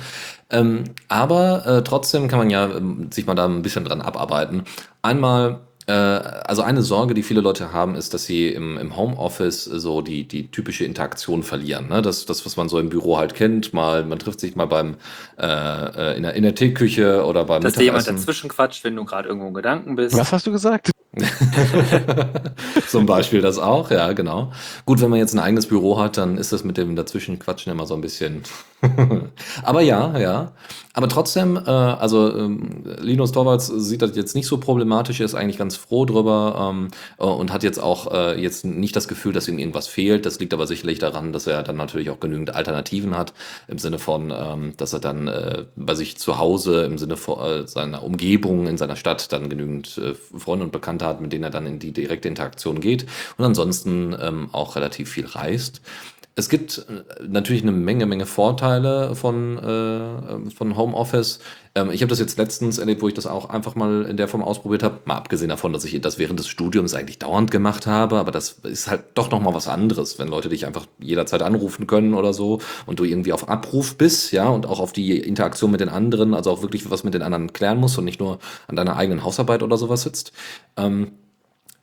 Ähm, aber äh, trotzdem kann man ja ähm, sich mal da ein bisschen dran abarbeiten. Einmal also eine Sorge, die viele Leute haben, ist, dass sie im, im Homeoffice so die, die typische Interaktion verlieren. Ne? Das, das, was man so im Büro halt kennt, mal, man trifft sich mal beim äh, äh in, der, in der Teeküche oder beim Dass dir jemand dazwischen quatscht, wenn du gerade irgendwo in Gedanken bist. Was hast du gesagt? Zum Beispiel das auch, ja, genau. Gut, wenn man jetzt ein eigenes Büro hat, dann ist das mit dem Dazwischenquatschen immer so ein bisschen. Aber ja, ja. Aber trotzdem, äh, also ähm, Linus Torvalds sieht das jetzt nicht so problematisch, er ist eigentlich ganz froh drüber ähm, äh, und hat jetzt auch äh, jetzt nicht das Gefühl, dass ihm irgendwas fehlt. Das liegt aber sicherlich daran, dass er dann natürlich auch genügend Alternativen hat, im Sinne von, ähm, dass er dann äh, bei sich zu Hause, im Sinne von äh, seiner Umgebung, in seiner Stadt dann genügend äh, Freunde und Bekannte hat, mit denen er dann in die direkte Interaktion geht und ansonsten ähm, auch relativ viel reist. Es gibt äh, natürlich eine Menge, Menge Vorteile von, äh, von Homeoffice. Ähm, ich habe das jetzt letztens erlebt, wo ich das auch einfach mal in der Form ausprobiert habe. Mal abgesehen davon, dass ich das während des Studiums eigentlich dauernd gemacht habe, aber das ist halt doch nochmal was anderes, wenn Leute dich einfach jederzeit anrufen können oder so und du irgendwie auf Abruf bist, ja, und auch auf die Interaktion mit den anderen, also auch wirklich was mit den anderen klären musst und nicht nur an deiner eigenen Hausarbeit oder sowas sitzt. Ähm,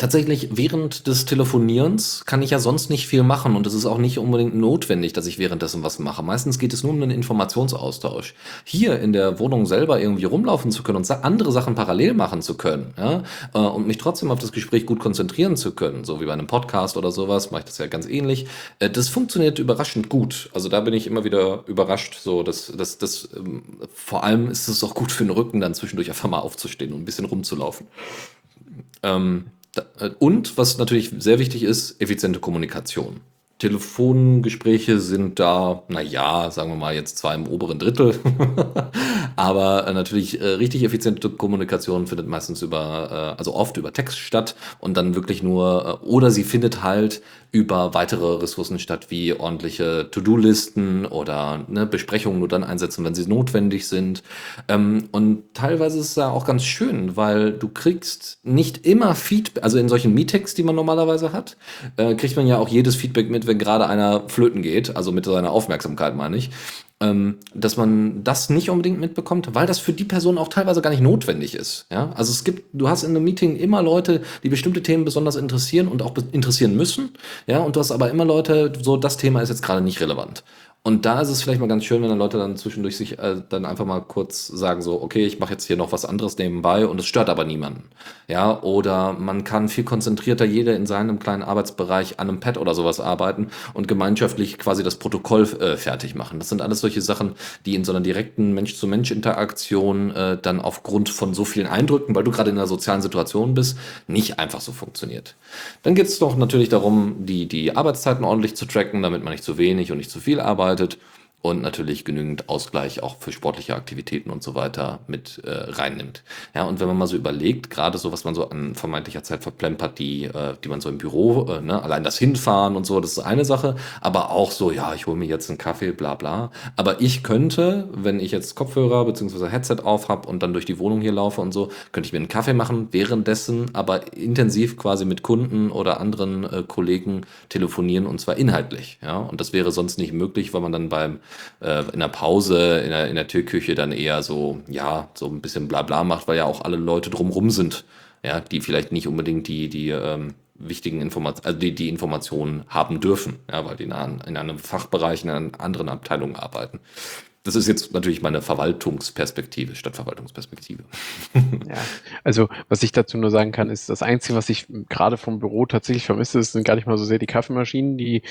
Tatsächlich, während des Telefonierens kann ich ja sonst nicht viel machen und es ist auch nicht unbedingt notwendig, dass ich währenddessen was mache. Meistens geht es nur um einen Informationsaustausch. Hier in der Wohnung selber irgendwie rumlaufen zu können und andere Sachen parallel machen zu können, ja, äh, und mich trotzdem auf das Gespräch gut konzentrieren zu können, so wie bei einem Podcast oder sowas, mache ich das ja ganz ähnlich. Äh, das funktioniert überraschend gut. Also da bin ich immer wieder überrascht, so, dass, dass, dass ähm, vor allem ist es auch gut für den Rücken, dann zwischendurch einfach mal aufzustehen und ein bisschen rumzulaufen. Ähm, äh, und was natürlich sehr wichtig ist, effiziente Kommunikation. Telefongespräche sind da, naja, sagen wir mal jetzt zwar im oberen Drittel, aber äh, natürlich äh, richtig effiziente Kommunikation findet meistens über, äh, also oft über Text statt und dann wirklich nur, äh, oder sie findet halt über weitere Ressourcen statt, wie ordentliche To-Do-Listen oder ne, Besprechungen nur dann einsetzen, wenn sie notwendig sind. Ähm, und teilweise ist es ja auch ganz schön, weil du kriegst nicht immer Feedback, also in solchen Meetings, die man normalerweise hat, äh, kriegt man ja auch jedes Feedback mit, wenn gerade einer flöten geht, also mit seiner Aufmerksamkeit meine ich dass man das nicht unbedingt mitbekommt, weil das für die Person auch teilweise gar nicht notwendig ist. Ja? Also es gibt, du hast in einem Meeting immer Leute, die bestimmte Themen besonders interessieren und auch interessieren müssen. Ja, und du hast aber immer Leute, so das Thema ist jetzt gerade nicht relevant. Und da ist es vielleicht mal ganz schön, wenn dann Leute dann zwischendurch sich äh, dann einfach mal kurz sagen so, okay, ich mache jetzt hier noch was anderes nebenbei und es stört aber niemanden. Ja, oder man kann viel konzentrierter jeder in seinem kleinen Arbeitsbereich an einem Pad oder sowas arbeiten und gemeinschaftlich quasi das Protokoll äh, fertig machen. Das sind alles solche Sachen, die in so einer direkten Mensch-zu-Mensch-Interaktion äh, dann aufgrund von so vielen Eindrücken, weil du gerade in einer sozialen Situation bist, nicht einfach so funktioniert. Dann geht es doch natürlich darum, die, die Arbeitszeiten ordentlich zu tracken, damit man nicht zu wenig und nicht zu viel arbeitet arbeitet und natürlich genügend Ausgleich auch für sportliche Aktivitäten und so weiter mit äh, reinnimmt. Ja, und wenn man mal so überlegt, gerade so, was man so an vermeintlicher Zeit verplempert, die, äh, die man so im Büro, äh, ne, allein das Hinfahren und so, das ist eine Sache, aber auch so, ja, ich hole mir jetzt einen Kaffee, bla bla. Aber ich könnte, wenn ich jetzt Kopfhörer bzw. Headset auf habe und dann durch die Wohnung hier laufe und so, könnte ich mir einen Kaffee machen, währenddessen aber intensiv quasi mit Kunden oder anderen äh, Kollegen telefonieren und zwar inhaltlich. Ja, und das wäre sonst nicht möglich, weil man dann beim äh, in der Pause in der, in der Türküche dann eher so, ja, so ein bisschen Blabla macht, weil ja auch alle Leute drumrum sind, ja, die vielleicht nicht unbedingt die, die ähm, wichtigen Informationen, also die, die Informationen haben dürfen, ja, weil die in, in einem Fachbereich, in einer anderen Abteilung arbeiten. Das ist jetzt natürlich meine Verwaltungsperspektive, Stadtverwaltungsperspektive. Ja, also was ich dazu nur sagen kann, ist, das Einzige, was ich gerade vom Büro tatsächlich vermisse, sind gar nicht mal so sehr die Kaffeemaschinen, die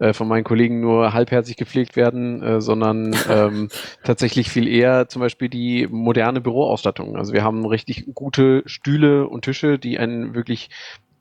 äh, von meinen Kollegen nur halbherzig gepflegt werden, äh, sondern ähm, tatsächlich viel eher zum Beispiel die moderne Büroausstattung. Also wir haben richtig gute Stühle und Tische, die einen wirklich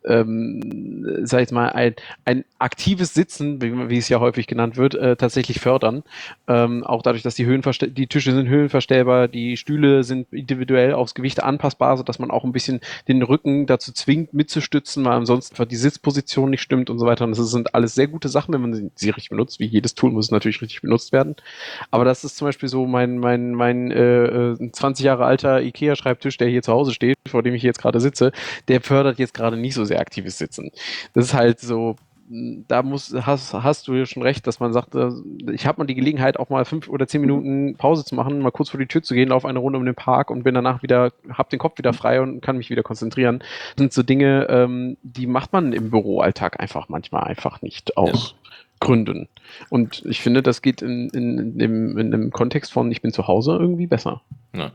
ähm, sag ich mal, ein, ein aktives Sitzen, wie, wie es ja häufig genannt wird, äh, tatsächlich fördern. Ähm, auch dadurch, dass die, Höhenverste die Tische sind höhenverstellbar, die Stühle sind individuell aufs Gewicht anpassbar, sodass man auch ein bisschen den Rücken dazu zwingt, mitzustützen, weil ansonsten die Sitzposition nicht stimmt und so weiter. Und das sind alles sehr gute Sachen, wenn man sie, sie richtig benutzt. Wie jedes Tool muss es natürlich richtig benutzt werden. Aber das ist zum Beispiel so mein, mein, mein äh, 20 äh, Jahre alter IKEA-Schreibtisch, der hier zu Hause steht, vor dem ich jetzt gerade sitze, der fördert jetzt gerade nicht so sehr aktives Sitzen. Das ist halt so, da muss, hast, hast du schon recht, dass man sagt, ich habe mal die Gelegenheit, auch mal fünf oder zehn Minuten Pause zu machen, mal kurz vor die Tür zu gehen, laufe eine Runde um den Park und bin danach wieder, habe den Kopf wieder frei und kann mich wieder konzentrieren. Das sind so Dinge, ähm, die macht man im Büroalltag einfach manchmal einfach nicht aus. Ja. Gründen. Und ich finde, das geht in, in, in, dem, in dem Kontext von ich bin zu Hause irgendwie besser. Ja.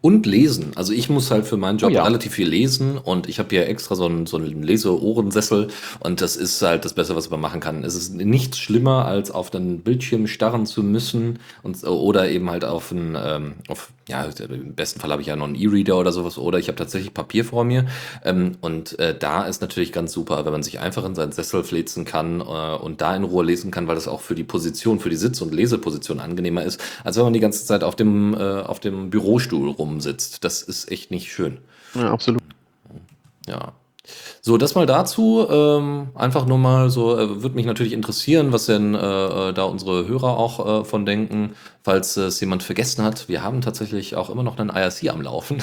Und lesen. Also ich muss halt für meinen Job oh ja. relativ viel lesen und ich habe hier extra so einen, so einen Leseohrensessel und das ist halt das Beste, was man machen kann. Es ist nichts schlimmer, als auf den Bildschirm starren zu müssen und, oder eben halt auf einen, ähm, auf, ja, im besten Fall habe ich ja noch einen E-Reader oder sowas oder ich habe tatsächlich Papier vor mir ähm, und äh, da ist natürlich ganz super, wenn man sich einfach in seinen Sessel flitzen kann äh, und da in Ruhe lesen kann, weil das auch für die Position, für die Sitz- und Leseposition angenehmer ist, als wenn man die ganze Zeit auf dem, äh, auf dem Bürostuhl rumsitzt. Das ist echt nicht schön. Ja, absolut. Ja. So, das mal dazu. Ähm, einfach nur mal so, äh, würde mich natürlich interessieren, was denn äh, äh, da unsere Hörer auch äh, von denken, falls es jemand vergessen hat. Wir haben tatsächlich auch immer noch einen IRC am Laufen,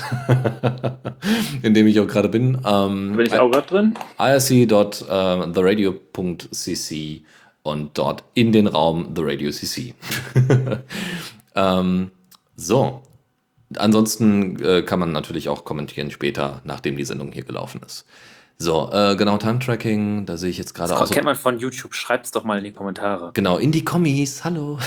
in dem ich auch gerade bin. Ähm, bin ich auch gerade drin? irc.theradio.cc und dort in den Raum The Radio CC. ähm, so, Ansonsten äh, kann man natürlich auch kommentieren später, nachdem die Sendung hier gelaufen ist. So, äh, genau, Time-Tracking, da sehe ich jetzt gerade auch. Das kennt man von YouTube, schreibt es doch mal in die Kommentare. Genau, in die Kommis, hallo.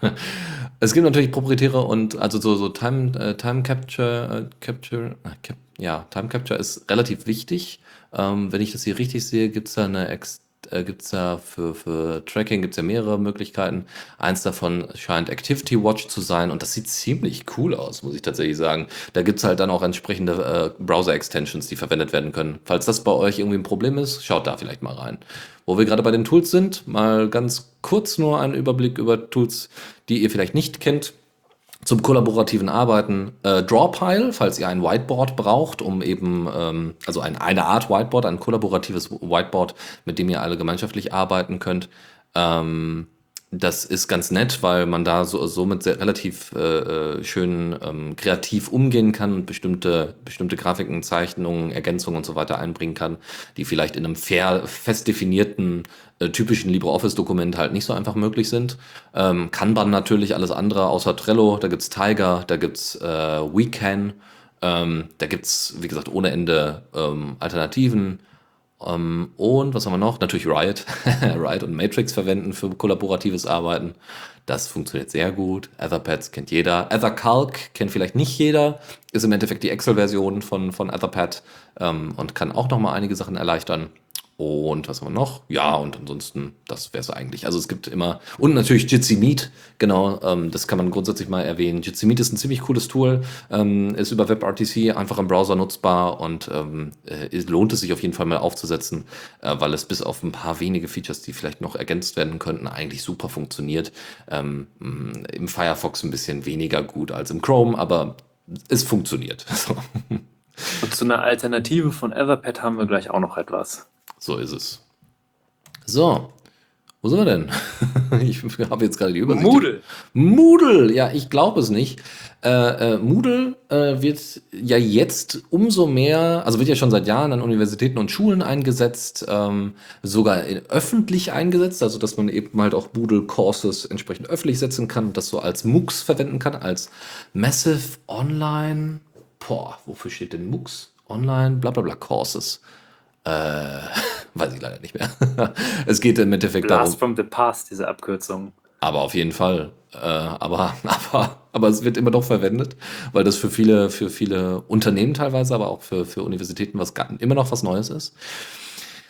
es gibt natürlich proprietäre und also so, so Time, äh, Time Capture, äh, Capture, äh, Cap, ja, Time Capture ist relativ wichtig. Ähm, wenn ich das hier richtig sehe, gibt es da eine ex äh, gibt es ja für, für Tracking gibt's ja mehrere Möglichkeiten. Eins davon scheint Activity Watch zu sein und das sieht ziemlich cool aus, muss ich tatsächlich sagen. Da gibt es halt dann auch entsprechende äh, Browser-Extensions, die verwendet werden können. Falls das bei euch irgendwie ein Problem ist, schaut da vielleicht mal rein. Wo wir gerade bei den Tools sind, mal ganz kurz nur einen Überblick über Tools, die ihr vielleicht nicht kennt zum kollaborativen Arbeiten äh, Drawpile, falls ihr ein Whiteboard braucht, um eben, ähm, also ein, eine Art Whiteboard, ein kollaboratives Whiteboard, mit dem ihr alle gemeinschaftlich arbeiten könnt. Ähm, das ist ganz nett, weil man da so, somit sehr relativ äh, äh, schön ähm, kreativ umgehen kann und bestimmte, bestimmte Grafiken, Zeichnungen, Ergänzungen und so weiter einbringen kann, die vielleicht in einem fair, fest definierten, äh, typischen LibreOffice-Dokument halt nicht so einfach möglich sind. Ähm, Kanban natürlich, alles andere außer Trello, da gibt's Tiger, da gibt's äh, WeCan, ähm, da gibt's wie gesagt, ohne Ende ähm, Alternativen. Ähm, und was haben wir noch? Natürlich Riot. Riot und Matrix verwenden für kollaboratives Arbeiten. Das funktioniert sehr gut. Etherpads kennt jeder. Ethercalc kennt vielleicht nicht jeder. Ist im Endeffekt die Excel-Version von, von Etherpad ähm, und kann auch nochmal einige Sachen erleichtern. Und was haben wir noch? Ja, und ansonsten, das wäre es eigentlich. Also es gibt immer, und natürlich Jitsi Meet, genau, ähm, das kann man grundsätzlich mal erwähnen. Jitsi Meet ist ein ziemlich cooles Tool, ähm, ist über WebRTC einfach im Browser nutzbar und ähm, äh, lohnt es sich auf jeden Fall mal aufzusetzen, äh, weil es bis auf ein paar wenige Features, die vielleicht noch ergänzt werden könnten, eigentlich super funktioniert. Ähm, Im Firefox ein bisschen weniger gut als im Chrome, aber es funktioniert. Und zu einer Alternative von Etherpad haben wir gleich auch noch etwas. So ist es. So, wo sind wir denn? ich habe jetzt gerade die Übersicht. Moodle. Moodle, ja, ich glaube es nicht. Äh, äh, Moodle äh, wird ja jetzt umso mehr, also wird ja schon seit Jahren an Universitäten und Schulen eingesetzt, ähm, sogar öffentlich eingesetzt, also dass man eben halt auch Moodle Courses entsprechend öffentlich setzen kann und das so als MOOCs verwenden kann, als Massive Online, boah, wofür steht denn MOOCs? Online, bla bla bla Courses. Äh, weiß ich leider nicht mehr. es geht im Endeffekt Blast darum. from the past, diese Abkürzung. Aber auf jeden Fall. Äh, aber, aber, aber es wird immer noch verwendet, weil das für viele, für viele Unternehmen teilweise, aber auch für, für Universitäten was immer noch was Neues ist.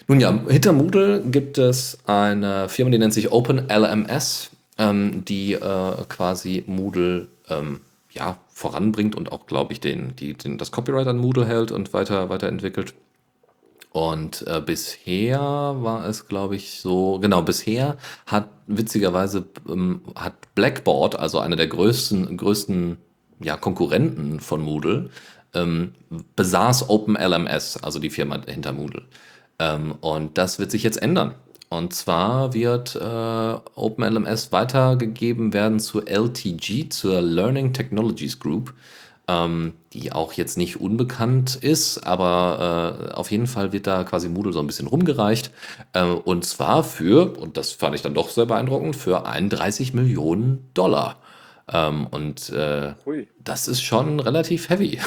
Nun ja, hinter Moodle gibt es eine Firma, die nennt sich OpenLMS, ähm, die äh, quasi Moodle ähm, ja, voranbringt und auch, glaube ich, den, die, den, das Copyright an Moodle hält und weiter, weiterentwickelt. Und äh, bisher war es, glaube ich, so, genau, bisher hat witzigerweise ähm, hat Blackboard, also einer der größten, größten ja, Konkurrenten von Moodle, ähm, besaß OpenLMS, also die Firma hinter Moodle. Ähm, und das wird sich jetzt ändern. Und zwar wird äh, OpenLMS weitergegeben werden zur LTG, zur Learning Technologies Group ähm, die auch jetzt nicht unbekannt ist, aber äh, auf jeden Fall wird da quasi Moodle so ein bisschen rumgereicht. Äh, und zwar für, und das fand ich dann doch sehr beeindruckend, für 31 Millionen Dollar. Ähm, und äh, das ist schon relativ heavy.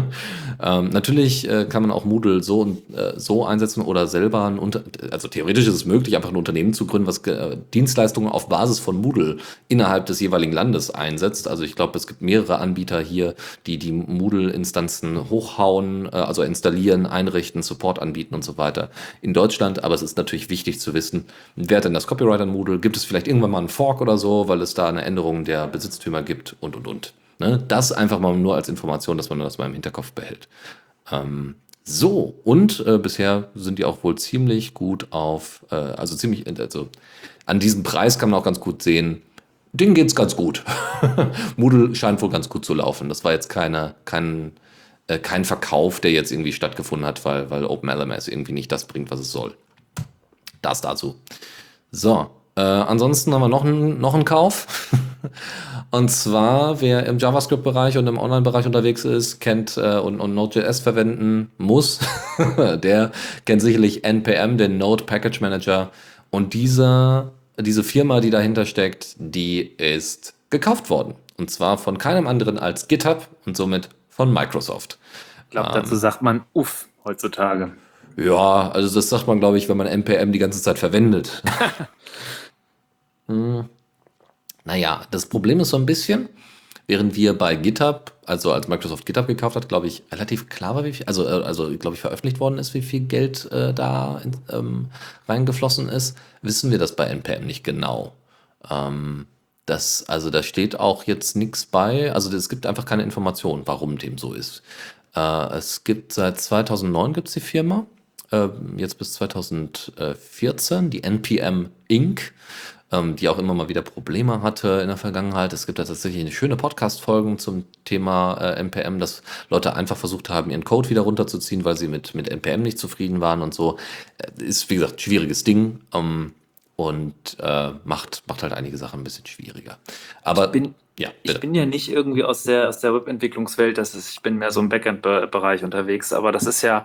ähm, natürlich äh, kann man auch Moodle so, äh, so einsetzen oder selber ein Unter also theoretisch ist es möglich, einfach ein Unternehmen zu gründen, was äh, Dienstleistungen auf Basis von Moodle innerhalb des jeweiligen Landes einsetzt. Also ich glaube, es gibt mehrere Anbieter hier, die die Moodle-Instanzen hochhauen, äh, also installieren, einrichten, Support anbieten und so weiter in Deutschland. Aber es ist natürlich wichtig zu wissen, wer hat denn das Copyright an Moodle? Gibt es vielleicht irgendwann mal einen Fork oder so, weil es da eine Änderung der Besitz Besitztümer gibt und, und, und. Ne? Das einfach mal nur als Information, dass man das mal im Hinterkopf behält. Ähm, so, und äh, bisher sind die auch wohl ziemlich gut auf, äh, also ziemlich, also an diesem Preis kann man auch ganz gut sehen, denen geht's ganz gut. Moodle scheint wohl ganz gut zu laufen. Das war jetzt keine, kein, äh, kein Verkauf, der jetzt irgendwie stattgefunden hat, weil, weil OpenLMS irgendwie nicht das bringt, was es soll. Das dazu. So, äh, ansonsten haben wir noch einen, noch einen Kauf. Und zwar, wer im JavaScript-Bereich und im Online-Bereich unterwegs ist, kennt äh, und, und Node.js verwenden muss, der kennt sicherlich NPM, den Node Package Manager. Und diese, diese Firma, die dahinter steckt, die ist gekauft worden. Und zwar von keinem anderen als GitHub und somit von Microsoft. Ich glaube, dazu ähm, sagt man Uff heutzutage. Ja, also das sagt man, glaube ich, wenn man NPM die ganze Zeit verwendet. hm. Naja, das Problem ist so ein bisschen, während wir bei GitHub, also als Microsoft GitHub gekauft hat, glaube ich, relativ klar war, wie viel, also, äh, also glaube ich, veröffentlicht worden ist, wie viel Geld äh, da in, ähm, reingeflossen ist, wissen wir das bei NPM nicht genau. Ähm, das, also da steht auch jetzt nichts bei, also es gibt einfach keine Informationen, warum dem so ist. Äh, es gibt seit 2009 gibt es die Firma, äh, jetzt bis 2014, die NPM Inc ähm, die auch immer mal wieder Probleme hatte in der Vergangenheit. Es gibt da tatsächlich eine schöne Podcast-Folgen zum Thema äh, NPM, dass Leute einfach versucht haben, ihren Code wieder runterzuziehen, weil sie mit, mit NPM nicht zufrieden waren und so. Äh, ist, wie gesagt, schwieriges Ding. Ähm, und äh, macht, macht halt einige Sachen ein bisschen schwieriger. Aber ich bin, ja, ich bin ja nicht irgendwie aus der, aus der Webentwicklungswelt, das ist, ich bin mehr so im Backend-Bereich unterwegs, aber das ist ja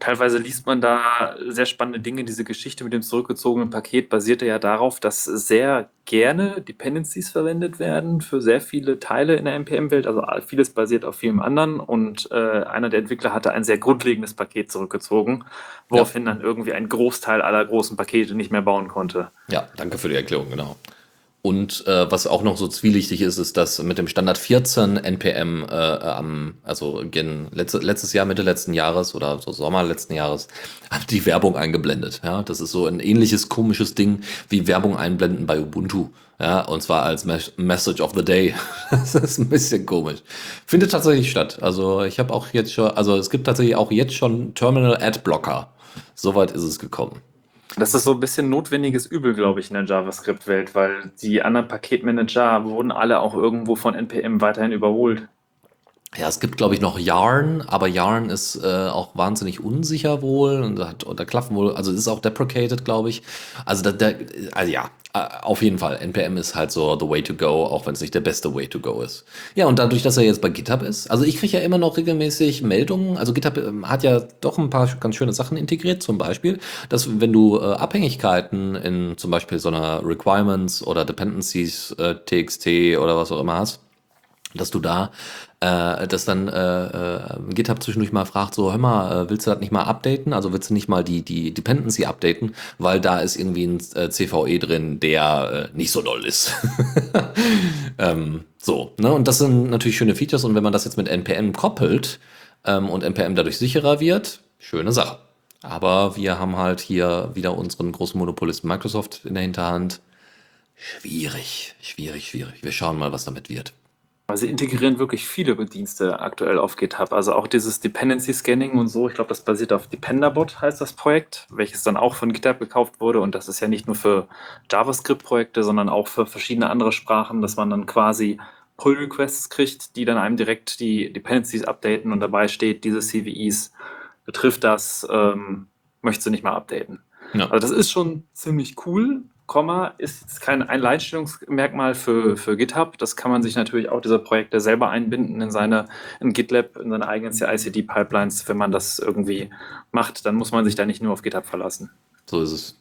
Teilweise liest man da sehr spannende Dinge. Diese Geschichte mit dem zurückgezogenen Paket basierte ja darauf, dass sehr gerne Dependencies verwendet werden für sehr viele Teile in der NPM-Welt. Also vieles basiert auf vielem anderen. Und äh, einer der Entwickler hatte ein sehr grundlegendes Paket zurückgezogen, woraufhin ja. dann irgendwie ein Großteil aller großen Pakete nicht mehr bauen konnte. Ja, danke für die Erklärung, genau. Und äh, was auch noch so zwielichtig ist, ist, dass mit dem Standard 14 NPM äh, am, also gen, letzte, letztes Jahr, Mitte letzten Jahres oder so Sommer letzten Jahres, hat die Werbung eingeblendet. Ja, das ist so ein ähnliches komisches Ding wie Werbung einblenden bei Ubuntu. Ja, und zwar als Mes Message of the Day. das ist ein bisschen komisch. Findet tatsächlich statt. Also ich habe auch jetzt schon, also es gibt tatsächlich auch jetzt schon Terminal Ad Blocker. Soweit ist es gekommen. Das ist so ein bisschen notwendiges Übel, glaube ich, in der JavaScript-Welt, weil die anderen Paketmanager wurden alle auch irgendwo von NPM weiterhin überholt. Ja, es gibt, glaube ich, noch Yarn, aber Yarn ist äh, auch wahnsinnig unsicher wohl und da, da klaffen wohl, also ist auch deprecated, glaube ich. Also, da, da, also ja, äh, auf jeden Fall. NPM ist halt so the way to go, auch wenn es nicht der beste way to go ist. Ja, und dadurch, dass er jetzt bei GitHub ist, also ich kriege ja immer noch regelmäßig Meldungen. Also GitHub ähm, hat ja doch ein paar ganz schöne Sachen integriert, zum Beispiel, dass wenn du äh, Abhängigkeiten in zum Beispiel so einer Requirements oder Dependencies äh, TXT oder was auch immer hast, dass du da, äh, dass dann äh, äh, GitHub zwischendurch mal fragt, so, hör mal, äh, willst du das nicht mal updaten? Also willst du nicht mal die, die Dependency updaten? Weil da ist irgendwie ein äh, CVE drin, der äh, nicht so doll ist. ähm, so, ne? Und das sind natürlich schöne Features und wenn man das jetzt mit NPM koppelt ähm, und NPM dadurch sicherer wird, schöne Sache. Aber wir haben halt hier wieder unseren großen Monopolisten Microsoft in der Hinterhand. Schwierig, schwierig, schwierig. Wir schauen mal, was damit wird. Also sie integrieren wirklich viele Dienste aktuell auf GitHub. Also auch dieses Dependency Scanning und so. Ich glaube, das basiert auf Dependabot, heißt das Projekt, welches dann auch von GitHub gekauft wurde. Und das ist ja nicht nur für JavaScript-Projekte, sondern auch für verschiedene andere Sprachen, dass man dann quasi Pull-Requests kriegt, die dann einem direkt die Dependencies updaten und dabei steht, diese CVEs betrifft das, ähm, möchtest du nicht mal updaten. Ja. Also das ist schon ziemlich cool. Komma ist kein Alleinstellungsmerkmal für, für GitHub. Das kann man sich natürlich auch diese Projekte selber einbinden in seine in GitLab, in seine eigenen CI/CD-Pipelines. Wenn man das irgendwie macht, dann muss man sich da nicht nur auf GitHub verlassen. So ist es.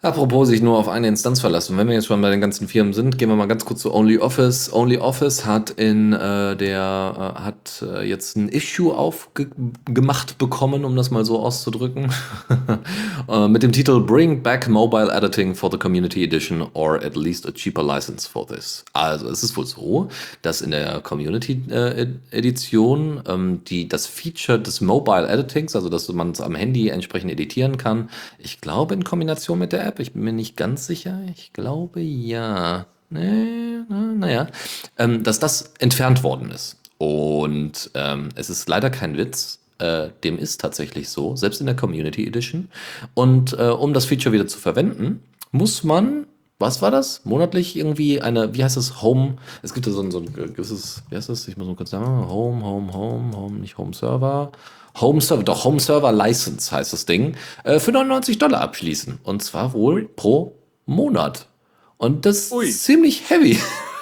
Apropos sich nur auf eine Instanz verlassen. Wenn wir jetzt schon bei den ganzen Firmen sind, gehen wir mal ganz kurz zu OnlyOffice. OnlyOffice hat in äh, der äh, hat äh, jetzt ein Issue aufgemacht bekommen, um das mal so auszudrücken, äh, mit dem Titel Bring Back Mobile Editing for the Community Edition or at least a cheaper license for this. Also es ist wohl so, dass in der Community äh, Edition ähm, die das Feature des Mobile Editings, also dass man es am Handy entsprechend editieren kann, ich glaube in Kombination mit der App. Ich bin mir nicht ganz sicher. Ich glaube ja. Nee, na, naja. Ähm, dass das entfernt worden ist. Und ähm, es ist leider kein Witz. Äh, dem ist tatsächlich so, selbst in der Community Edition. Und äh, um das Feature wieder zu verwenden, muss man was war das? Monatlich irgendwie eine, wie heißt das? Home. Es gibt da so ein, so ein gewisses, wie heißt das? Ich muss mal kurz sagen. Home, Home, Home, Home, nicht Home Server. Home Server, doch Home Server License heißt das Ding, äh, für 99 Dollar abschließen. Und zwar wohl pro Monat. Und das Ui. ist ziemlich heavy.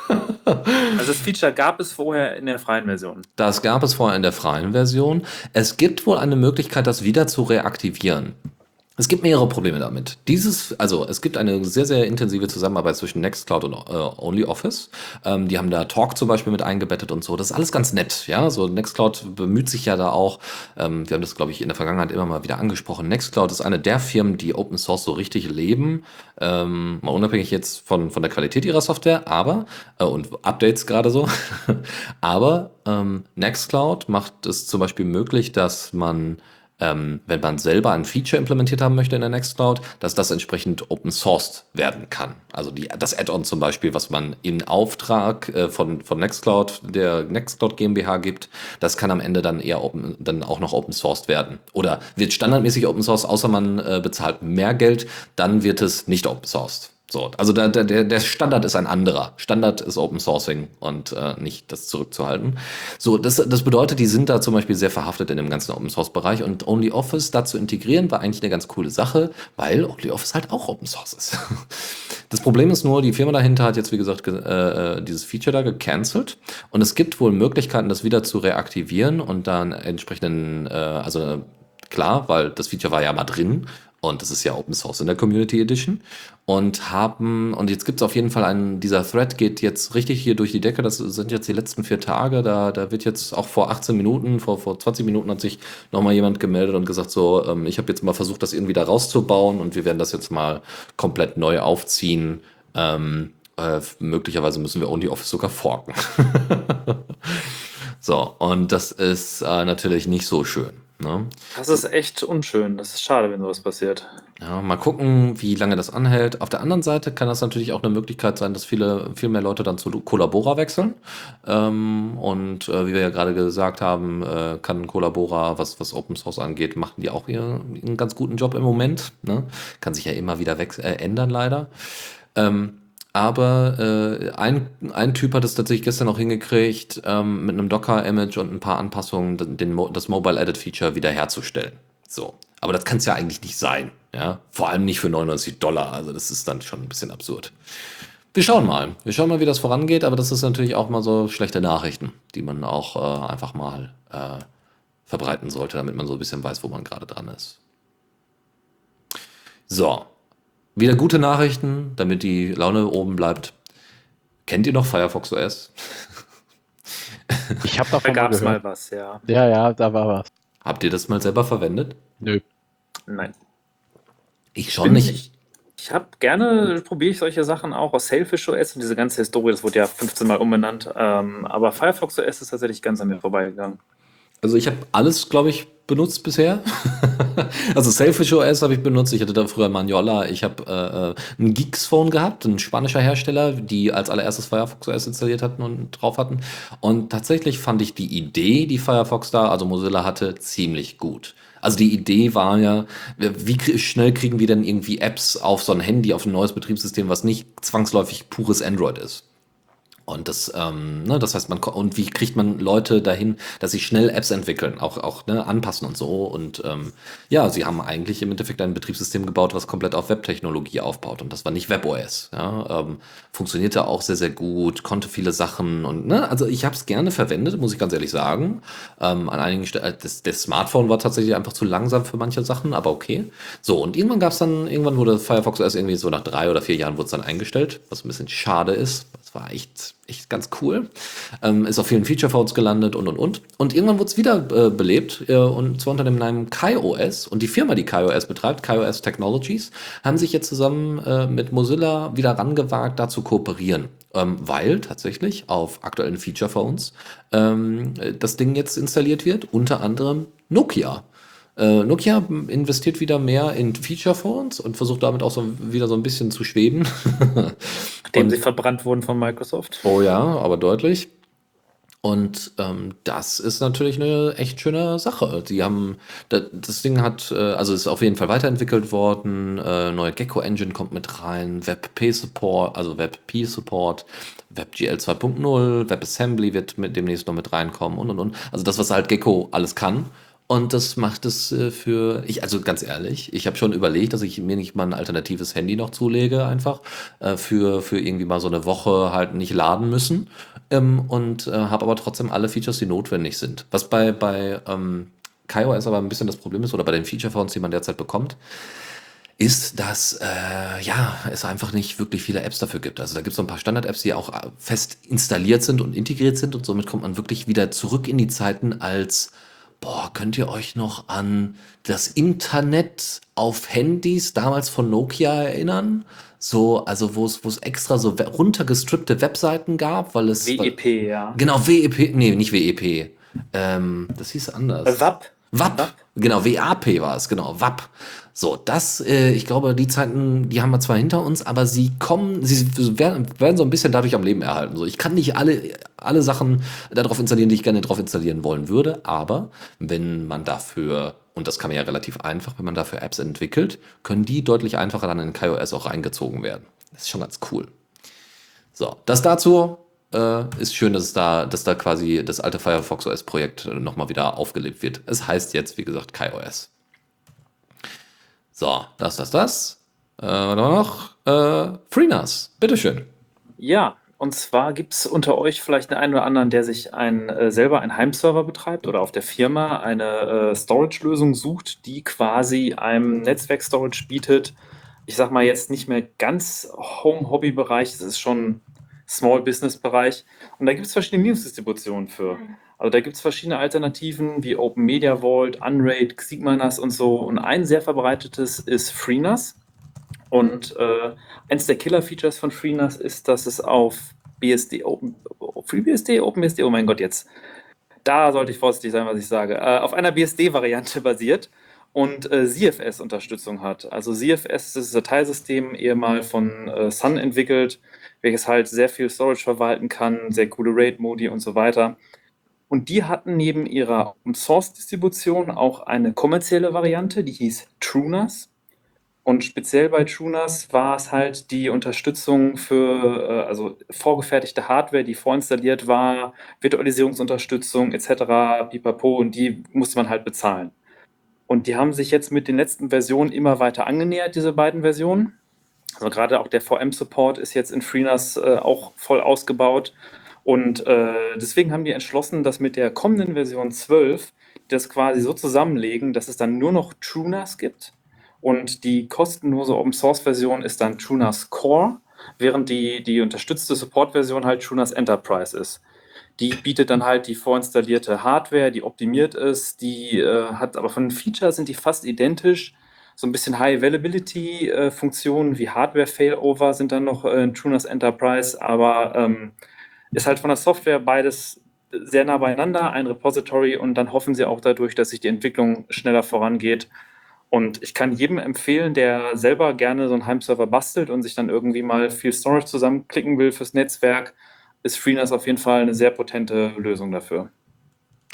also das Feature gab es vorher in der freien Version. Das gab es vorher in der freien Version. Es gibt wohl eine Möglichkeit, das wieder zu reaktivieren. Es gibt mehrere Probleme damit. Dieses, also es gibt eine sehr, sehr intensive Zusammenarbeit zwischen Nextcloud und äh, OnlyOffice. Ähm, die haben da Talk zum Beispiel mit eingebettet und so. Das ist alles ganz nett, ja. So Nextcloud bemüht sich ja da auch. Ähm, wir haben das, glaube ich, in der Vergangenheit immer mal wieder angesprochen. Nextcloud ist eine der Firmen, die Open Source so richtig leben. Ähm, mal unabhängig jetzt von, von der Qualität ihrer Software, aber, äh, und Updates gerade so. aber ähm, Nextcloud macht es zum Beispiel möglich, dass man ähm, wenn man selber ein Feature implementiert haben möchte in der Nextcloud, dass das entsprechend Open Sourced werden kann. Also die, das Add-on zum Beispiel, was man in Auftrag äh, von, von Nextcloud, der Nextcloud GmbH gibt, das kann am Ende dann eher open, dann auch noch Open Sourced werden. Oder wird standardmäßig Open Source, außer man äh, bezahlt mehr Geld, dann wird es nicht Open Sourced. So, also der, der, der Standard ist ein anderer. Standard ist Open Sourcing und äh, nicht das zurückzuhalten. So, das, das bedeutet, die sind da zum Beispiel sehr verhaftet in dem ganzen Open Source Bereich und OnlyOffice da zu integrieren war eigentlich eine ganz coole Sache, weil OnlyOffice halt auch Open Source ist. Das Problem ist nur, die Firma dahinter hat jetzt, wie gesagt, äh, dieses Feature da gecancelt und es gibt wohl Möglichkeiten, das wieder zu reaktivieren und dann entsprechenden, äh, also klar, weil das Feature war ja mal drin und das ist ja Open Source in der Community Edition und haben, und jetzt gibt es auf jeden Fall einen, dieser Thread geht jetzt richtig hier durch die Decke, das sind jetzt die letzten vier Tage, da, da wird jetzt auch vor 18 Minuten, vor, vor 20 Minuten hat sich nochmal jemand gemeldet und gesagt so, ähm, ich habe jetzt mal versucht, das irgendwie da rauszubauen und wir werden das jetzt mal komplett neu aufziehen. Ähm, äh, möglicherweise müssen wir OnlyOffice sogar forken. so, und das ist äh, natürlich nicht so schön. Ne? Das ist echt unschön. Das ist schade, wenn sowas passiert. Ja, mal gucken, wie lange das anhält. Auf der anderen Seite kann das natürlich auch eine Möglichkeit sein, dass viele, viel mehr Leute dann zu Collabora wechseln. Ähm, und äh, wie wir ja gerade gesagt haben, äh, kann Collabora, was, was Open Source angeht, machen die auch ihr, einen ganz guten Job im Moment. Ne? Kann sich ja immer wieder äh, ändern, leider. Ähm, aber äh, ein, ein Typ hat es tatsächlich gestern auch hingekriegt, ähm, mit einem Docker-Image und ein paar Anpassungen den, das Mobile Edit Feature wiederherzustellen. So. Aber das kann es ja eigentlich nicht sein. Ja? Vor allem nicht für 99 Dollar. Also das ist dann schon ein bisschen absurd. Wir schauen mal. Wir schauen mal, wie das vorangeht, aber das ist natürlich auch mal so schlechte Nachrichten, die man auch äh, einfach mal äh, verbreiten sollte, damit man so ein bisschen weiß, wo man gerade dran ist. So, wieder gute Nachrichten, damit die Laune oben bleibt. Kennt ihr noch Firefox OS? Ich habe Da davon mal gab es gehört. mal was, ja. Ja, ja, da war was. Habt ihr das mal selber verwendet? Nö. Nein. Ich schon Bin nicht. Ich, ich habe gerne, probiere ich solche Sachen auch aus Sailfish OS und diese ganze Historie, das wurde ja 15 Mal umbenannt. Ähm, aber Firefox OS ist tatsächlich ganz an mir vorbeigegangen. Also ich habe alles, glaube ich, benutzt bisher. also Selfish OS habe ich benutzt. Ich hatte da früher Maniola. Ich habe äh, äh, ein Geeks Phone gehabt, ein spanischer Hersteller, die als allererstes Firefox OS installiert hatten und drauf hatten. Und tatsächlich fand ich die Idee, die Firefox da, also Mozilla hatte, ziemlich gut. Also die Idee war ja, wie schnell kriegen wir denn irgendwie Apps auf so ein Handy, auf ein neues Betriebssystem, was nicht zwangsläufig pures Android ist. Und das, ähm, ne, das heißt, man und wie kriegt man Leute dahin, dass sie schnell Apps entwickeln, auch auch ne, anpassen und so. Und ähm, ja, sie haben eigentlich im Endeffekt ein Betriebssystem gebaut, was komplett auf Webtechnologie aufbaut. Und das war nicht WebOS. Ja, ähm, funktionierte auch sehr sehr gut, konnte viele Sachen und ne, also ich habe es gerne verwendet, muss ich ganz ehrlich sagen. Ähm, an einigen Stellen, das, das Smartphone war tatsächlich einfach zu langsam für manche Sachen, aber okay. So und irgendwann gab es dann, irgendwann wurde Firefox OS irgendwie so nach drei oder vier Jahren wurde es dann eingestellt, was ein bisschen schade ist. War echt, echt ganz cool. Ähm, ist auf vielen Feature-Phones gelandet und und und. Und irgendwann wurde es wieder äh, belebt äh, und zwar unter dem Namen KaiOS. Und die Firma, die KaiOS betreibt, KaiOS Technologies, haben sich jetzt zusammen äh, mit Mozilla wieder rangewagt, da zu kooperieren. Ähm, weil tatsächlich auf aktuellen Feature-Phones ähm, das Ding jetzt installiert wird, unter anderem Nokia. Äh, Nokia investiert wieder mehr in Feature-Phones und versucht damit auch so wieder so ein bisschen zu schweben. Nachdem sie verbrannt wurden von Microsoft. Oh ja, aber deutlich. Und ähm, das ist natürlich eine echt schöne Sache. Die haben, da- das Ding hat, äh, also ist auf jeden Fall weiterentwickelt worden. Äh, neue Gecko Engine kommt mit rein, WebP Support, also WebP Support, WebGL 2.0, WebAssembly wird mit demnächst noch mit reinkommen und und und. Also das, was halt Gecko alles kann. Und das macht es äh, für, ich, also ganz ehrlich, ich habe schon überlegt, dass ich mir nicht mal ein alternatives Handy noch zulege, einfach äh, für, für irgendwie mal so eine Woche halt nicht laden müssen. Ähm, und äh, habe aber trotzdem alle Features, die notwendig sind. Was bei, bei ähm, KaiOS aber ein bisschen das Problem ist, oder bei den Feature-Phones, die man derzeit bekommt, ist, dass äh, ja, es einfach nicht wirklich viele Apps dafür gibt. Also da gibt es so ein paar Standard-Apps, die auch äh, fest installiert sind und integriert sind und somit kommt man wirklich wieder zurück in die Zeiten als Boah, könnt ihr euch noch an das Internet auf Handys damals von Nokia erinnern? So, also wo es wo es extra so we- runtergestrippte Webseiten gab, weil es WEP, ja. Genau, WEP, nee, nicht WEP. Ähm, das hieß anders. Äh, WAP. WAP, genau, WAP war es, genau, WAP. So, das, äh, ich glaube, die Zeiten, die haben wir zwar hinter uns, aber sie kommen, sie werden, werden so ein bisschen dadurch am Leben erhalten. So, ich kann nicht alle, alle Sachen darauf installieren, die ich gerne drauf installieren wollen würde, aber wenn man dafür, und das kann man ja relativ einfach, wenn man dafür Apps entwickelt, können die deutlich einfacher dann in KaiOS auch reingezogen werden. Das ist schon ganz cool. So, das dazu äh, ist schön, dass es da, dass da quasi das alte Firefox OS Projekt äh, nochmal wieder aufgelebt wird. Es heißt jetzt, wie gesagt, KaiOS. So, das, das, das. Äh, was haben wir noch? Äh, FreeNAS, bitteschön. Ja, und zwar gibt es unter euch vielleicht den einen oder anderen, der sich ein, äh, selber einen Heimserver betreibt oder auf der Firma eine äh, Storage-Lösung sucht, die quasi einem Netzwerk-Storage bietet. Ich sag mal jetzt nicht mehr ganz Home-Hobby-Bereich, es ist schon Small-Business-Bereich. Und da gibt es verschiedene Linux-Distributionen für. Also da gibt es verschiedene Alternativen wie Open Media Vault, Unraid, Sigmanas und so. Und ein sehr verbreitetes ist FreeNAS. Und äh, eins der Killer-Features von FreeNAS ist, dass es auf BSD, Open, FreeBSD, OpenBSD, oh mein Gott, jetzt. Da sollte ich vorsichtig sein, was ich sage. Äh, auf einer BSD-Variante basiert und äh, ZFS-Unterstützung hat. Also ZFS ist das Dateisystem, ehemal von äh, Sun entwickelt, welches halt sehr viel Storage verwalten kann, sehr coole RAID-Modi und so weiter. Und die hatten neben ihrer Open-Source-Distribution auch eine kommerzielle Variante, die hieß TrueNAS. Und speziell bei TrueNAS war es halt die Unterstützung für äh, also vorgefertigte Hardware, die vorinstalliert war, Virtualisierungsunterstützung etc., pipapo, und die musste man halt bezahlen. Und die haben sich jetzt mit den letzten Versionen immer weiter angenähert, diese beiden Versionen. Also gerade auch der VM-Support ist jetzt in FreeNAS äh, auch voll ausgebaut. Und äh, deswegen haben die entschlossen, dass mit der kommenden Version 12 das quasi so zusammenlegen, dass es dann nur noch TrueNAS gibt. Und die kostenlose Open-Source-Version ist dann TrueNAS Core, während die, die unterstützte Support-Version halt TrueNAS Enterprise ist. Die bietet dann halt die vorinstallierte Hardware, die optimiert ist, die äh, hat aber von den Features sind die fast identisch. So ein bisschen High-Availability-Funktionen äh, wie Hardware-Failover sind dann noch äh, in TrueNAS Enterprise, aber ähm, ist halt von der Software beides sehr nah beieinander, ein Repository und dann hoffen sie auch dadurch, dass sich die Entwicklung schneller vorangeht. Und ich kann jedem empfehlen, der selber gerne so einen Heimserver bastelt und sich dann irgendwie mal viel Storage zusammenklicken will fürs Netzwerk, ist FreeNAS auf jeden Fall eine sehr potente Lösung dafür.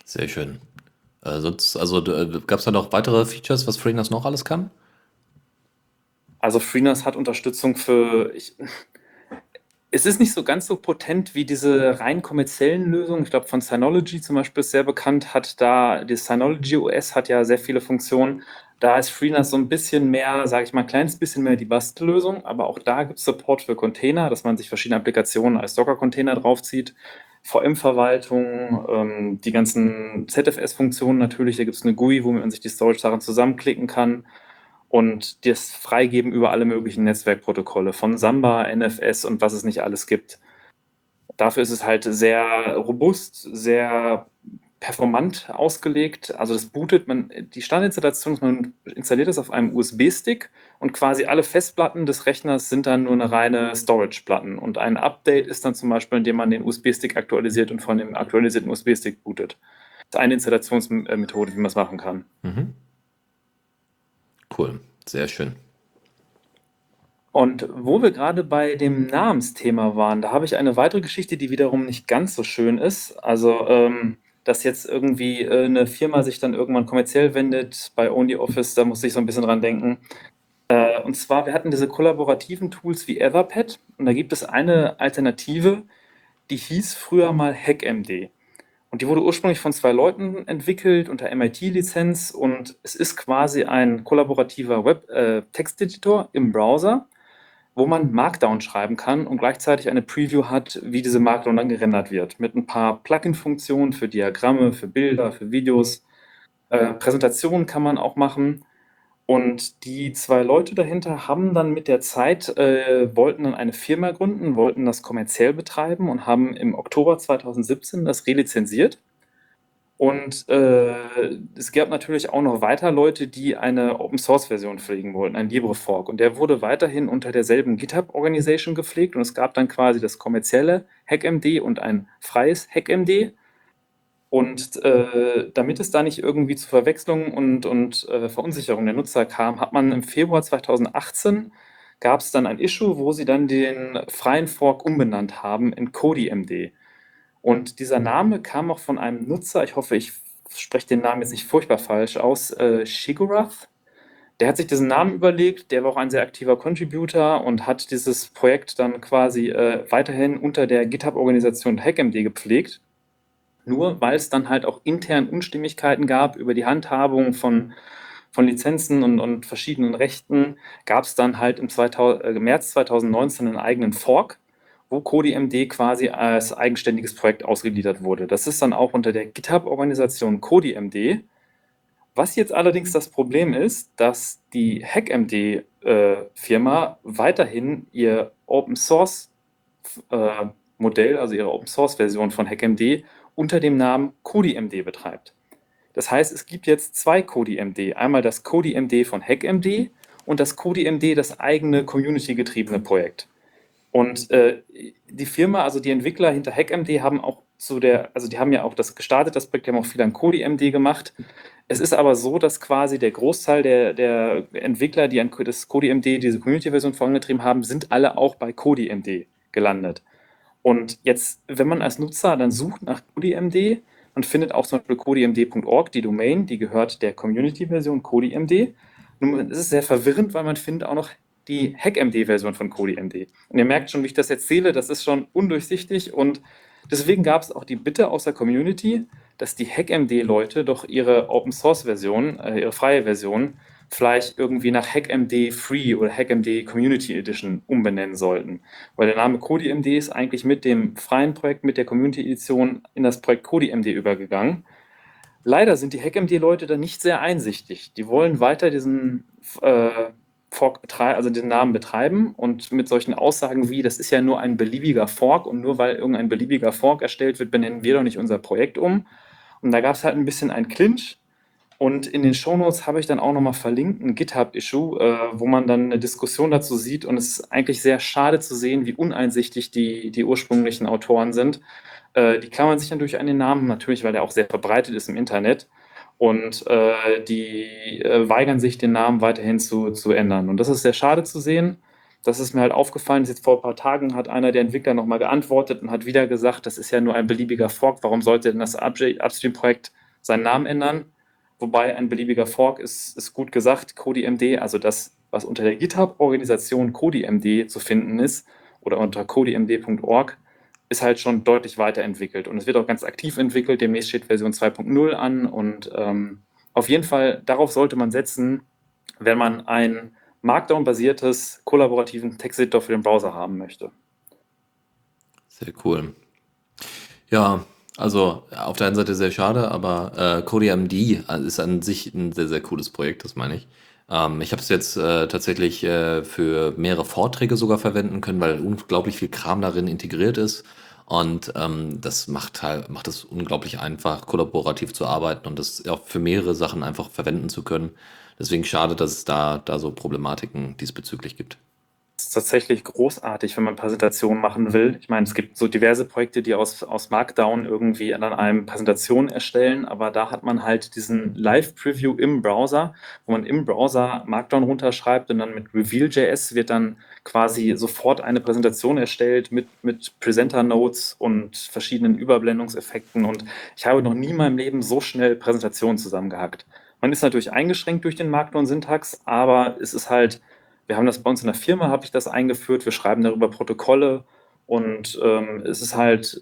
Sehr schön. Äh, sonst, also äh, gab es da noch weitere Features, was FreeNAS noch alles kann? Also FreeNAS hat Unterstützung für, ich, es ist nicht so ganz so potent wie diese rein kommerziellen Lösungen. Ich glaube, von Synology zum Beispiel ist sehr bekannt, hat da, das Synology OS hat ja sehr viele Funktionen. Da ist FreeNAS so ein bisschen mehr, sage ich mal, ein kleines bisschen mehr die Bastellösung, aber auch da gibt es Support für Container, dass man sich verschiedene Applikationen als Docker-Container draufzieht. VM-Verwaltung, ähm, die ganzen ZFS-Funktionen natürlich, da gibt es eine GUI, womit man sich die Storage-Sachen zusammenklicken kann und das freigeben über alle möglichen Netzwerkprotokolle von Samba, NFS und was es nicht alles gibt. Dafür ist es halt sehr robust, sehr performant ausgelegt. Also das bootet man, die Standardinstallation ist, man installiert es auf einem USB-Stick und quasi alle Festplatten des Rechners sind dann nur eine reine Storage-Platten. Und ein Update ist dann zum Beispiel, indem man den USB-Stick aktualisiert und von dem aktualisierten USB-Stick bootet. Das ist eine Installationsmethode, wie man es machen kann. Mhm. Cool, sehr schön. Und wo wir gerade bei dem Namensthema waren, da habe ich eine weitere Geschichte, die wiederum nicht ganz so schön ist. Also, ähm, dass jetzt irgendwie äh, eine Firma sich dann irgendwann kommerziell wendet bei OnlyOffice, da muss ich so ein bisschen dran denken. Äh, und zwar, wir hatten diese kollaborativen Tools wie Etherpad und da gibt es eine Alternative, die hieß früher mal HackMD. Und die wurde ursprünglich von zwei Leuten entwickelt unter MIT-Lizenz und es ist quasi ein kollaborativer Web-Texteditor äh, im Browser, wo man Markdown schreiben kann und gleichzeitig eine Preview hat, wie diese Markdown dann gerendert wird. Mit ein paar Plugin-Funktionen für Diagramme, für Bilder, für Videos. Äh, Präsentationen kann man auch machen. Und die zwei Leute dahinter haben dann mit der Zeit, äh, wollten dann eine Firma gründen, wollten das kommerziell betreiben und haben im Oktober 2017 das relizenziert. Und äh, es gab natürlich auch noch weiter Leute, die eine Open-Source-Version pflegen wollten, ein LibreFork. Und der wurde weiterhin unter derselben GitHub-Organisation gepflegt. Und es gab dann quasi das kommerzielle HackMD und ein freies HackMD. Und äh, damit es da nicht irgendwie zu Verwechslungen und, und äh, Verunsicherung der Nutzer kam, hat man im Februar 2018 gab es dann ein Issue, wo sie dann den freien Fork umbenannt haben in CodyMD. Und dieser Name kam auch von einem Nutzer, ich hoffe, ich spreche den Namen jetzt nicht furchtbar falsch aus, äh, Shigurath. Der hat sich diesen Namen überlegt, der war auch ein sehr aktiver Contributor und hat dieses Projekt dann quasi äh, weiterhin unter der GitHub-Organisation HackMD gepflegt. Nur weil es dann halt auch intern Unstimmigkeiten gab über die Handhabung von, von Lizenzen und, und verschiedenen Rechten, gab es dann halt im 2000, äh, März 2019 einen eigenen Fork, wo CodiMD quasi als eigenständiges Projekt ausgegliedert wurde. Das ist dann auch unter der GitHub-Organisation CodiMD. Was jetzt allerdings das Problem ist, dass die HackMD-Firma äh, weiterhin ihr Open Source äh, Modell, also ihre Open Source Version von HackMD, unter dem Namen CodiMD betreibt. Das heißt, es gibt jetzt zwei CodiMD. Einmal das CodiMD von HackMD und das CodiMD, das eigene community-getriebene Projekt. Und äh, die Firma, also die Entwickler hinter HackMD haben auch zu der, also die haben ja auch das gestartet, das Projekt, die haben auch viel an CodiMD gemacht. Es ist aber so, dass quasi der Großteil der, der Entwickler, die an das CodiMD, diese Community-Version vorangetrieben haben, sind alle auch bei CodiMD gelandet. Und jetzt, wenn man als Nutzer dann sucht nach CodiMD und findet auch zum Beispiel codimd.org, die Domain, die gehört der Community-Version CodiMD. Nun ist es sehr verwirrend, weil man findet auch noch die HackMD-Version von CodiMD. Und ihr merkt schon, wie ich das erzähle, das ist schon undurchsichtig und deswegen gab es auch die Bitte aus der Community, dass die HackMD-Leute doch ihre Open-Source-Version, äh, ihre freie Version, vielleicht irgendwie nach HackMD Free oder HackMD Community Edition umbenennen sollten. Weil der Name CodiMD ist eigentlich mit dem freien Projekt, mit der Community Edition in das Projekt CodiMD übergegangen. Leider sind die HackMD-Leute da nicht sehr einsichtig. Die wollen weiter diesen, äh, Fork betrei also den Namen betreiben und mit solchen Aussagen wie, das ist ja nur ein beliebiger Fork und nur weil irgendein beliebiger Fork erstellt wird, benennen wir doch nicht unser Projekt um. Und da gab es halt ein bisschen ein Clinch. Und in den Shownotes habe ich dann auch nochmal verlinkt ein GitHub-Issue, äh, wo man dann eine Diskussion dazu sieht. Und es ist eigentlich sehr schade zu sehen, wie uneinsichtig die, die ursprünglichen Autoren sind. Äh, die klammern sich dann durch einen Namen, natürlich, weil der auch sehr verbreitet ist im Internet und äh, die äh, weigern sich, den Namen weiterhin zu, zu ändern. Und das ist sehr schade zu sehen. Das ist mir halt aufgefallen. Jetzt vor ein paar Tagen hat einer der Entwickler nochmal geantwortet und hat wieder gesagt, das ist ja nur ein beliebiger Fork. Warum sollte denn das Upstream-Projekt seinen Namen ändern? Wobei ein beliebiger Fork ist, ist gut gesagt. CodiMD, also das, was unter der GitHub-Organisation CodiMD zu finden ist oder unter codimd.org, ist halt schon deutlich weiterentwickelt und es wird auch ganz aktiv entwickelt. Demnächst steht Version 2.0 an und ähm, auf jeden Fall darauf sollte man setzen, wenn man ein Markdown-basiertes kollaborativen Texteditor für den Browser haben möchte. Sehr cool. Ja, also auf der einen Seite sehr schade, aber äh, CodeMD ist an sich ein sehr, sehr cooles Projekt, das meine ich. Ähm, ich habe es jetzt äh, tatsächlich äh, für mehrere Vorträge sogar verwenden können, weil unglaublich viel Kram darin integriert ist. Und ähm, das macht halt, macht es unglaublich einfach, kollaborativ zu arbeiten und das auch für mehrere Sachen einfach verwenden zu können. Deswegen schade, dass es da, da so Problematiken diesbezüglich gibt ist tatsächlich großartig, wenn man Präsentationen machen will. Ich meine, es gibt so diverse Projekte, die aus, aus Markdown irgendwie an einem Präsentation erstellen, aber da hat man halt diesen Live-Preview im Browser, wo man im Browser Markdown runterschreibt und dann mit Reveal.js wird dann quasi sofort eine Präsentation erstellt mit, mit Presenter-Notes und verschiedenen Überblendungseffekten und ich habe noch nie in meinem Leben so schnell Präsentationen zusammengehackt. Man ist natürlich eingeschränkt durch den Markdown-Syntax, aber es ist halt wir haben das bei uns in der Firma, habe ich das eingeführt. Wir schreiben darüber Protokolle und ähm, es ist halt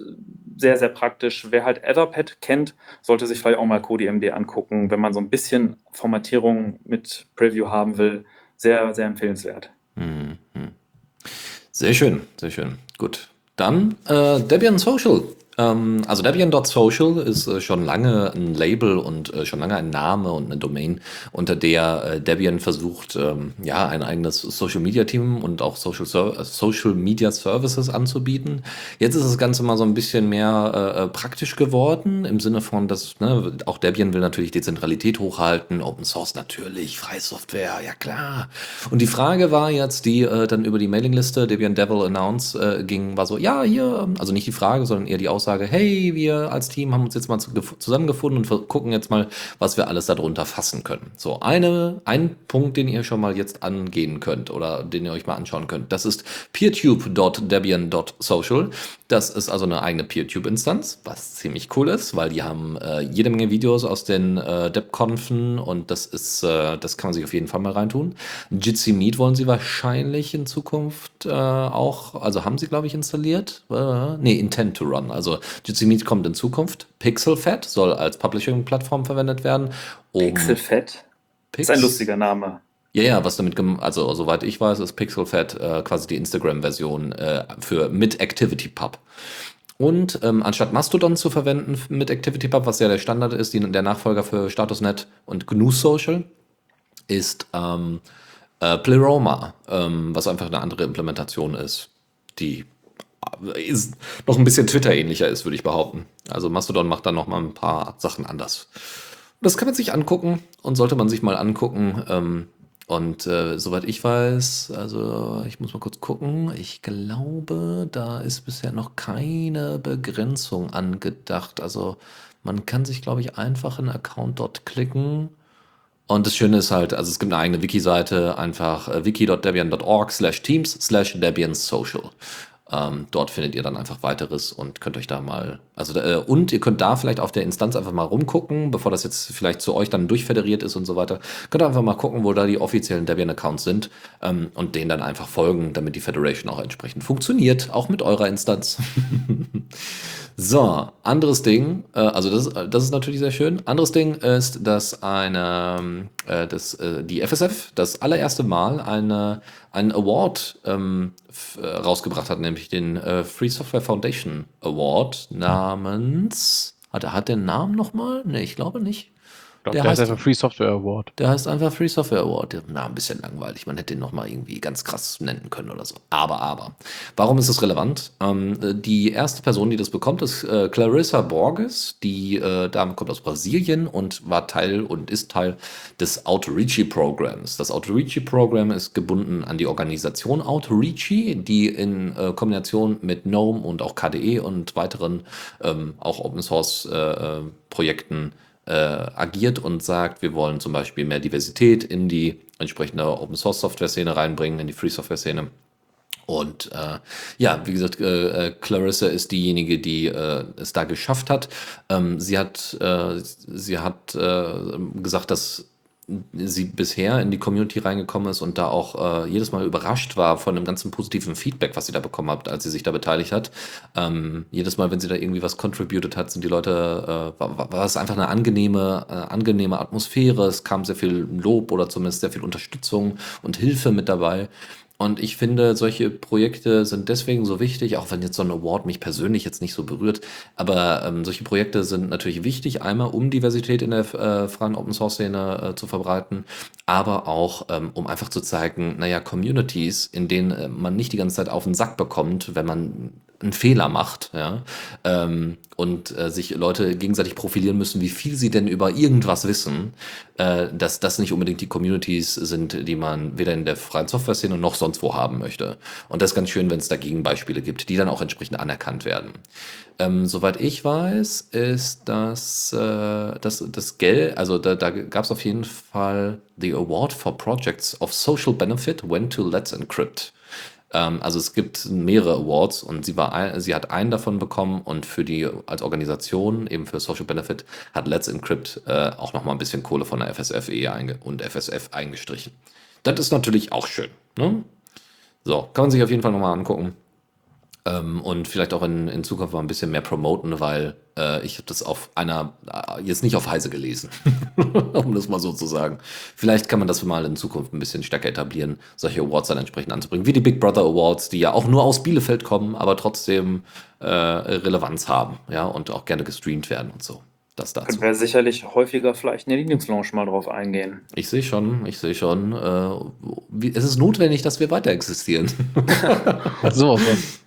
sehr, sehr praktisch. Wer halt Etherpad kennt, sollte sich vielleicht auch mal CodeMD angucken, wenn man so ein bisschen Formatierung mit Preview haben will. Sehr, sehr empfehlenswert. Mhm. Sehr schön, sehr schön. Gut. Dann äh, Debian Social. Ähm, also Debian.social ist äh, schon lange ein Label und äh, schon lange ein Name und eine Domain, unter der äh, Debian versucht, ähm, ja, ein eigenes Social Media Team und auch Social, Social Media Services anzubieten. Jetzt ist das Ganze mal so ein bisschen mehr äh, praktisch geworden, im Sinne von, dass ne, auch Debian will natürlich Dezentralität hochhalten, Open Source natürlich, freie Software, ja klar. Und die Frage war jetzt, die äh, dann über die Mailingliste Debian Devil Announce äh, ging, war so, ja, hier, also nicht die Frage, sondern eher die Aussage, Aussage, hey, wir als Team haben uns jetzt mal zusammengefunden und gucken jetzt mal, was wir alles darunter fassen können. So, eine, ein Punkt, den ihr schon mal jetzt angehen könnt oder den ihr euch mal anschauen könnt, das ist peertube.debian.social. Das ist also eine eigene PeerTube-Instanz, was ziemlich cool ist, weil die haben äh, jede Menge Videos aus den äh, DebConfen und das ist, äh, das kann man sich auf jeden Fall mal reintun. Jitsi Meet wollen sie wahrscheinlich in Zukunft äh, auch, also haben sie, glaube ich, installiert. Äh, nee, Intent to Run. Also Jitsi Meet kommt in Zukunft. Pixelfed soll als Publishing-Plattform verwendet werden. Um Pixelfed? Pix ist ein lustiger Name. Ja, ja, was damit, also soweit ich weiß, ist PixelFed äh, quasi die Instagram-Version äh, für mit ActivityPub. Und ähm, anstatt Mastodon zu verwenden mit ActivityPub, was ja der Standard ist, die, der Nachfolger für StatusNet und GNU Social, ist ähm, äh, Pleroma, ähm, was einfach eine andere Implementation ist, die ist noch ein bisschen Twitter-ähnlicher ist, würde ich behaupten. Also Mastodon macht da noch mal ein paar Sachen anders. Das kann man sich angucken und sollte man sich mal angucken. Ähm, und äh, soweit ich weiß, also ich muss mal kurz gucken, ich glaube, da ist bisher noch keine Begrenzung angedacht. Also man kann sich, glaube ich, einfach einen Account dort klicken. Und das Schöne ist halt, also es gibt eine eigene Wiki-Seite, einfach äh, wiki.debian.org slash teams slash debian social. Ähm, dort findet ihr dann einfach weiteres und könnt euch da mal, also äh, und ihr könnt da vielleicht auf der Instanz einfach mal rumgucken, bevor das jetzt vielleicht zu euch dann durchfederiert ist und so weiter. Könnt ihr einfach mal gucken, wo da die offiziellen Debian-Accounts sind ähm, und denen dann einfach folgen, damit die Federation auch entsprechend funktioniert, auch mit eurer Instanz. So, anderes Ding, äh, also das, das ist natürlich sehr schön. Anderes Ding ist, dass eine, äh, das, äh, die FSF das allererste Mal eine, einen Award ähm, äh, rausgebracht hat, nämlich den äh, Free Software Foundation Award namens. Hat hat den Namen nochmal? Ne, ich glaube nicht. Ich glaube, Der der heißt einfach Free Software Award. Der heißt einfach Free Software Award. Na, ein bisschen langweilig. Man hätte den nochmal irgendwie ganz krass nennen können oder so. Aber, aber. Warum ist das relevant? Ähm, äh, die erste Person, die das bekommt, ist äh, Clarissa Borges. Die äh, Dame kommt aus Brasilien und war Teil und ist Teil des Outreachy-Programms. Das Outreachy-Programm ist gebunden an die Organisation Outreachy, die in äh, Kombination mit GNOME und auch KDE und weiteren ähm, auch Open-Source-Projekten äh, agiert und sagt, wir wollen zum Beispiel mehr Diversität in die entsprechende Open Source Software Szene reinbringen, in die Free Software Szene. Und äh, ja, wie gesagt, äh, äh, Clarissa ist diejenige, die äh, es da geschafft hat. Ähm, sie hat, äh, sie hat äh, gesagt, dass sie bisher in die Community reingekommen ist und da auch äh, jedes Mal überrascht war von dem ganzen positiven Feedback, was sie da bekommen hat, als sie sich da beteiligt hat. Ähm, jedes Mal, wenn sie da irgendwie was contributed hat, sind die Leute, äh, war, war es einfach eine angenehme, äh, angenehme Atmosphäre. Es kam sehr viel Lob oder zumindest sehr viel Unterstützung und Hilfe mit dabei. Und ich finde, solche Projekte sind deswegen so wichtig, auch wenn jetzt so ein Award mich persönlich jetzt nicht so berührt. Aber ähm, solche Projekte sind natürlich wichtig, einmal um Diversität in der äh, freien Open Source Szene äh, zu verbreiten, aber auch ähm, um einfach zu zeigen, naja, Communities, in denen äh, man nicht die ganze Zeit auf den Sack bekommt, wenn man einen Fehler macht, ja, ähm, und äh, sich Leute gegenseitig profilieren müssen, wie viel sie denn über irgendwas wissen, äh, dass das nicht unbedingt die Communities sind, die man weder in der freien Software-Szene noch sonst wo haben möchte. Und das ist ganz schön, wenn es da Gegenbeispiele gibt, die dann auch entsprechend anerkannt werden. Ähm, soweit ich weiß, ist das, äh, das, das Geld, also da, da gab es auf jeden Fall the Award for Projects of Social Benefit went to Let's Encrypt. Ähm, also es gibt mehrere Awards und sie, war ein, sie hat einen davon bekommen und für die als Organisation, eben für Social Benefit, hat Let's Encrypt äh, auch nochmal ein bisschen Kohle von der FSFE und FSF eingestrichen. Das ist natürlich auch schön. Ne? So, kann man sich auf jeden Fall nochmal angucken. Ähm, und vielleicht auch in, in Zukunft mal ein bisschen mehr promoten, weil äh, ich habe das auf einer, äh, jetzt nicht auf Heise gelesen, um das mal so zu sagen. Vielleicht kann man das mal in Zukunft ein bisschen stärker etablieren, solche Awards dann entsprechend anzubringen, wie die Big Brother Awards, die ja auch nur aus Bielefeld kommen, aber trotzdem äh, Relevanz haben, ja, und auch gerne gestreamt werden und so. Das dazu. Können wir sicherlich häufiger vielleicht in der Linux-Lounge mal drauf eingehen. Ich sehe schon, ich sehe schon. Äh, wie, es ist notwendig, dass wir weiter existieren. So, was.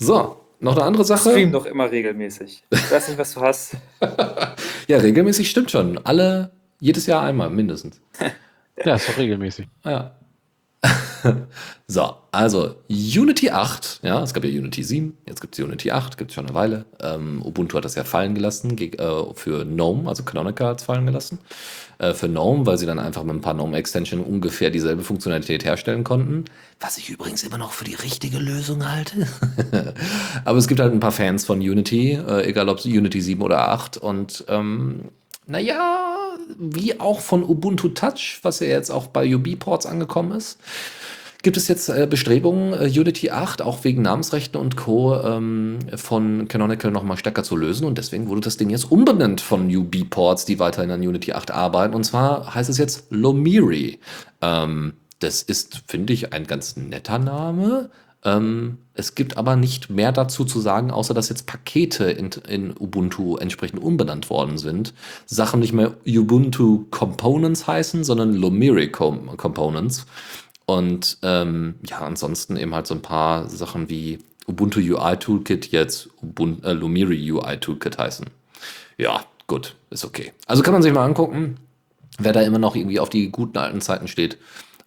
So, noch eine andere Sache. Stream doch immer regelmäßig. Ich weiß nicht, was du hast. Ja, regelmäßig stimmt schon. Alle, jedes Jahr einmal mindestens. Ja, ist doch regelmäßig. Ja. so, also Unity 8, ja, es gab ja Unity 7, jetzt gibt es Unity 8, gibt es schon eine Weile. Ähm, Ubuntu hat das ja fallen gelassen, äh, für GNOME, also Canonical hat es fallen gelassen. Äh, für GNOME, weil sie dann einfach mit ein paar GNOME-Extension ungefähr dieselbe Funktionalität herstellen konnten. Was ich übrigens immer noch für die richtige Lösung halte. Aber es gibt halt ein paar Fans von Unity, äh, egal ob Unity 7 oder 8. Und ähm, naja, wie auch von Ubuntu Touch, was ja jetzt auch bei UB-Ports angekommen ist, gibt es jetzt äh, Bestrebungen, äh, Unity 8 auch wegen Namensrechten und Co. Ähm, von Canonical nochmal stärker zu lösen. Und deswegen wurde das Ding jetzt umbenannt von UB-Ports, die weiterhin an Unity 8 arbeiten. Und zwar heißt es jetzt Lomiri. Ähm, das ist, finde ich, ein ganz netter Name. Ähm, es gibt aber nicht mehr dazu zu sagen, außer dass jetzt Pakete in, in Ubuntu entsprechend umbenannt worden sind. Sachen nicht mehr Ubuntu Components heißen, sondern Lomiri Com Components. Und ähm, ja, ansonsten eben halt so ein paar Sachen wie Ubuntu UI Toolkit jetzt Ubuntu, äh, Lumiri UI Toolkit heißen. Ja, gut, ist okay. Also kann man sich mal angucken, wer da immer noch irgendwie auf die guten alten Zeiten steht.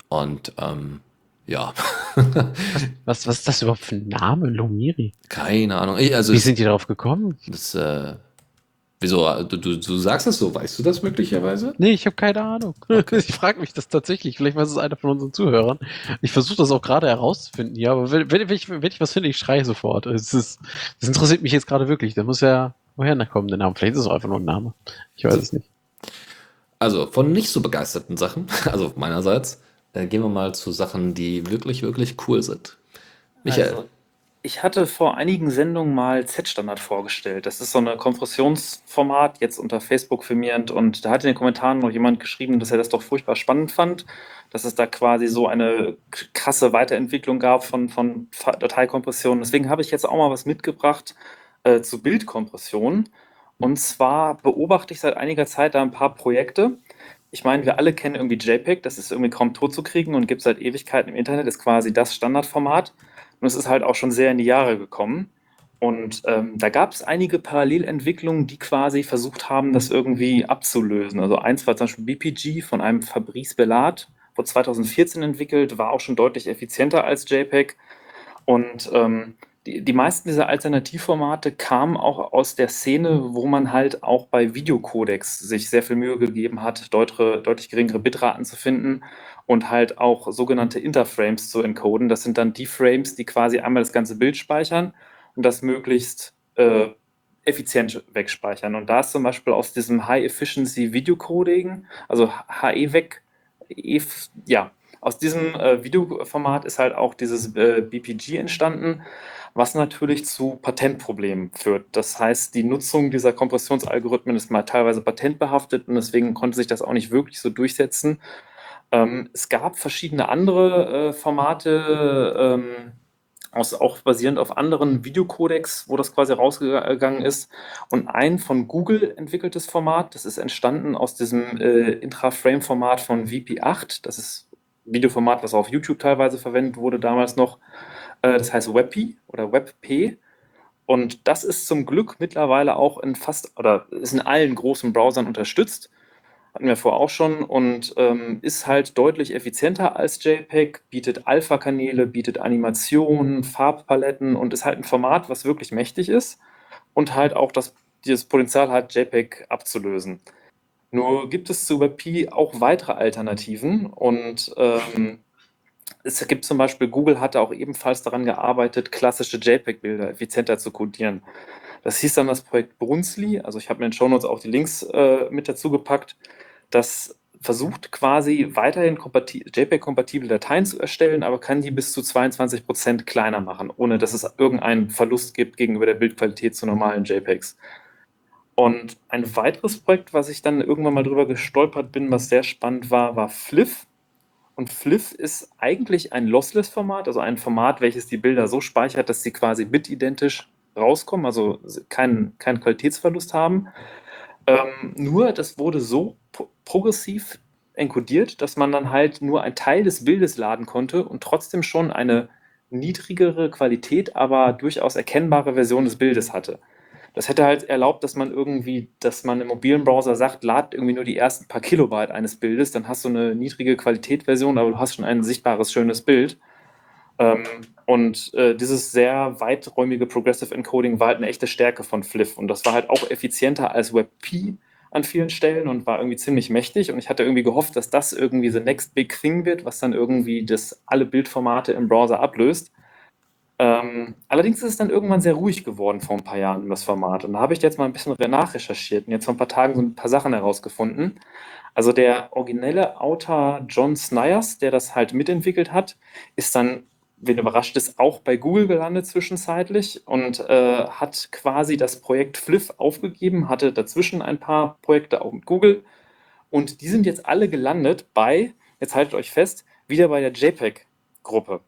Und ähm, ja, Was, was ist das überhaupt für ein Name? Lomiri? keine Ahnung. Ich- Also Wie sind die darauf gekommen? das, äh, wieso, du, du, du sagst das so, weißt du das möglicherweise? Nee, ich habe keine Ahnung. Ich frage mich das tatsächlich. Vielleicht weiß es einer von unseren Zuhörern. Ich versuche das auch gerade herauszufinden. Ja, aber wenn, wenn, ich, wenn ich was finde, ich schreie sofort. Es ist, das interessiert mich jetzt gerade wirklich. Da muss ja, woher kommen der Name? Vielleicht ist es auch einfach nur ein Name. Ich weiß es nicht. Also von nicht so begeisterten Sachen, also meinerseits, äh, gehen wir mal zu Sachen, die wirklich, wirklich cool sind. Michael, Also, ich hatte vor einigen Sendungen mal Z-Standard vorgestellt. Das ist so ein Kompressionsformat, jetzt unter Facebook firmierend. Und da hat in den Kommentaren noch jemand geschrieben, dass er das doch furchtbar spannend fand, dass es da quasi so eine krasse Weiterentwicklung gab von, von Dateikompression. Deswegen habe ich jetzt auch mal was mitgebracht äh, zu Bildkompression. Und zwar beobachte ich seit einiger Zeit da ein paar Projekte. Ich meine, wir alle kennen irgendwie JPEG, das ist irgendwie kaum tot zu kriegen und gibt seit Ewigkeiten im Internet, ist quasi das Standardformat. Und es ist halt auch schon sehr in die Jahre gekommen. Und ähm, da gab es einige Parallelentwicklungen, die quasi versucht haben, das irgendwie abzulösen. Also eins war zum Beispiel BPG von einem Fabrice Bellard, wurde 2014 entwickelt, war auch schon deutlich effizienter als JPEG. Und ähm, die, die meisten dieser Alternativformate kamen auch aus der Szene, wo man halt auch bei Videocodecs sich sehr viel Mühe gegeben hat, deutere, deutlich geringere Bitraten zu finden und halt auch sogenannte Interframes zu encoden. Das sind dann die Frames, die quasi einmal das ganze Bild speichern und das möglichst äh, effizient wegspeichern. Und da ist zum Beispiel aus diesem High-Efficiency Video Coding, also HE weg, e, ja, aus diesem äh, Videoformat ist halt auch dieses äh, BPG entstanden, was natürlich zu Patentproblemen führt. Das heißt, die Nutzung dieser Kompressionsalgorithmen ist mal teilweise patentbehaftet und deswegen konnte sich das auch nicht wirklich so durchsetzen. Ähm, es gab verschiedene andere äh, Formate, ähm, aus, auch basierend auf anderen Videocodecs, wo das quasi rausgegangen ist. Und ein von Google entwickeltes Format, das ist entstanden aus diesem äh, Intra-Frame-Format von VP8. Das ist Videoformat, was auf YouTube teilweise verwendet wurde damals noch. Äh, das heißt WebP oder WebP. Und das ist zum Glück mittlerweile auch in fast oder ist in allen großen Browsern unterstützt hatten wir vorher auch schon und ähm, ist halt deutlich effizienter als JPEG, bietet Alpha-Kanäle, bietet Animationen, Farbpaletten und ist halt ein Format, was wirklich mächtig ist und halt auch das, dieses Potenzial hat, JPEG abzulösen. Nur gibt es zu WebP auch weitere Alternativen und ähm, es gibt zum Beispiel, Google hatte auch ebenfalls daran gearbeitet, klassische JPEG-Bilder effizienter zu codieren. Das hieß dann das Projekt Brunsli, also ich habe in den Shownotes auch die Links äh, mit dazu gepackt das versucht quasi weiterhin JPEG-kompatible Dateien zu erstellen, aber kann die bis zu 22 Prozent kleiner machen, ohne dass es irgendeinen Verlust gibt gegenüber der Bildqualität zu normalen JPEGs. Und ein weiteres Projekt, was ich dann irgendwann mal drüber gestolpert bin, was sehr spannend war, war Fliff. Und Fliff ist eigentlich ein Lossless-Format, also ein Format, welches die Bilder so speichert, dass sie quasi bitidentisch rauskommen, also keinen, keinen Qualitätsverlust haben. Ähm, nur das wurde so progressiv encodiert, dass man dann halt nur einen Teil des Bildes laden konnte und trotzdem schon eine niedrigere Qualität, aber durchaus erkennbare Version des Bildes hatte. Das hätte halt erlaubt, dass man irgendwie, dass man im mobilen Browser sagt, lad irgendwie nur die ersten paar Kilobyte eines Bildes, dann hast du eine niedrige Qualitätversion, aber du hast schon ein sichtbares, schönes Bild. Ähm, und äh, dieses sehr weiträumige Progressive Encoding war halt eine echte Stärke von Fliff. Und das war halt auch effizienter als WebP an vielen Stellen und war irgendwie ziemlich mächtig. Und ich hatte irgendwie gehofft, dass das irgendwie the next big thing wird, was dann irgendwie das alle Bildformate im Browser ablöst. Ähm, allerdings ist es dann irgendwann sehr ruhig geworden vor ein paar Jahren, das Format. Und da habe ich jetzt mal ein bisschen nachrecherchiert und jetzt vor ein paar Tagen so ein paar Sachen herausgefunden. Also der originelle Autor John Snyers, der das halt mitentwickelt hat, ist dann wen überrascht ist, auch bei Google gelandet zwischenzeitlich und äh, hat quasi das Projekt Fliff aufgegeben, hatte dazwischen ein paar Projekte auch mit Google und die sind jetzt alle gelandet bei, jetzt haltet euch fest, wieder bei der JPEG-Gruppe.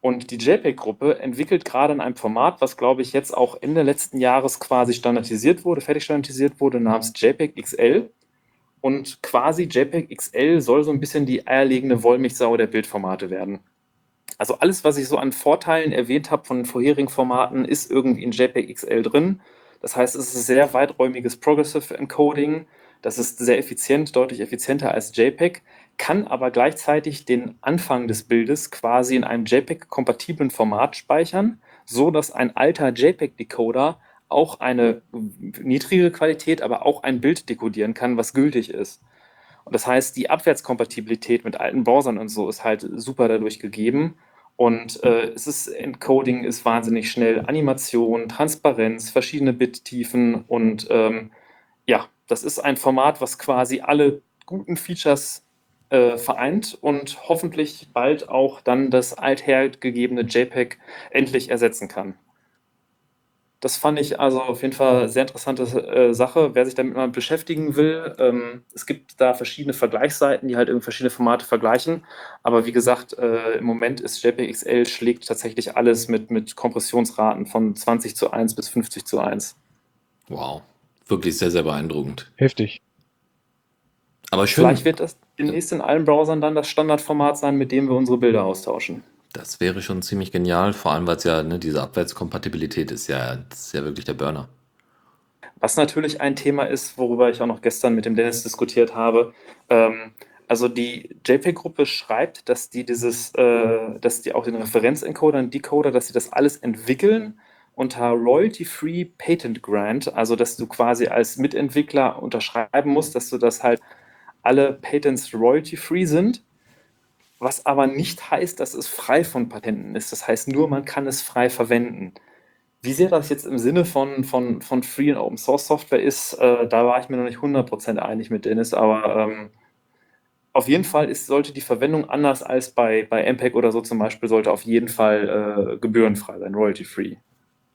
Und die JPEG-Gruppe entwickelt gerade in einem Format, was glaube ich jetzt auch Ende letzten Jahres quasi standardisiert wurde, fertig standardisiert wurde, namens JPEG XL. Und quasi JPEG XL soll so ein bisschen die eierlegende Wollmilchsau der Bildformate werden. Also alles, was ich so an Vorteilen erwähnt habe von vorherigen Formaten, ist irgendwie in JPEG XL drin. Das heißt, es ist sehr weiträumiges Progressive Encoding. Das ist sehr effizient, deutlich effizienter als JPEG, kann aber gleichzeitig den Anfang des Bildes quasi in einem JPEG-kompatiblen Format speichern, so dass ein alter JPEG-Decoder auch eine niedrige Qualität, aber auch ein Bild dekodieren kann, was gültig ist. Und das heißt, die Abwärtskompatibilität mit alten Browsern und so ist halt super dadurch gegeben. Und äh, es ist Encoding ist wahnsinnig schnell, Animation, Transparenz, verschiedene Bittiefen und ähm, ja, das ist ein Format, was quasi alle guten Features äh, vereint und hoffentlich bald auch dann das althergegebene JPEG endlich ersetzen kann. Das fand ich also auf jeden Fall eine sehr interessante äh, Sache, wer sich damit mal beschäftigen will. Ähm, es gibt da verschiedene Vergleichsseiten, die halt irgendwie verschiedene Formate vergleichen. Aber wie gesagt, äh, im Moment ist JPEG XL schlägt tatsächlich alles mit, mit Kompressionsraten von 20 zu 1 bis 50 zu 1. Wow. wirklich sehr, sehr beeindruckend. Heftig. Aber schön, Vielleicht wird das demnächst in allen Browsern dann das Standardformat sein, mit dem wir unsere Bilder austauschen. Das wäre schon ziemlich genial, vor allem weil es ja, ne, diese Abwärtskompatibilität ist ja, das ist ja wirklich der Burner. Was natürlich ein Thema ist, worüber ich auch noch gestern mit dem Dennis diskutiert habe. Ähm, also die JPEG-Gruppe schreibt, dass die dieses, äh, dass die auch den Referenzencoder und Decoder, dass sie das alles entwickeln unter Royalty-Free Patent Grant, also dass du quasi als Mitentwickler unterschreiben musst, dass du das halt alle Patents royalty-free sind, was aber nicht heißt, dass es frei von Patenten ist. Das heißt nur, man kann es frei verwenden. Wie sehr das jetzt im Sinne von, von, von Free und Open Source Software ist, äh, da war ich mir noch nicht 100% einig mit Dennis, aber ähm, auf jeden Fall ist, sollte die Verwendung anders als bei, bei MPEG oder so zum Beispiel, sollte auf jeden Fall äh, gebührenfrei sein, royalty-free.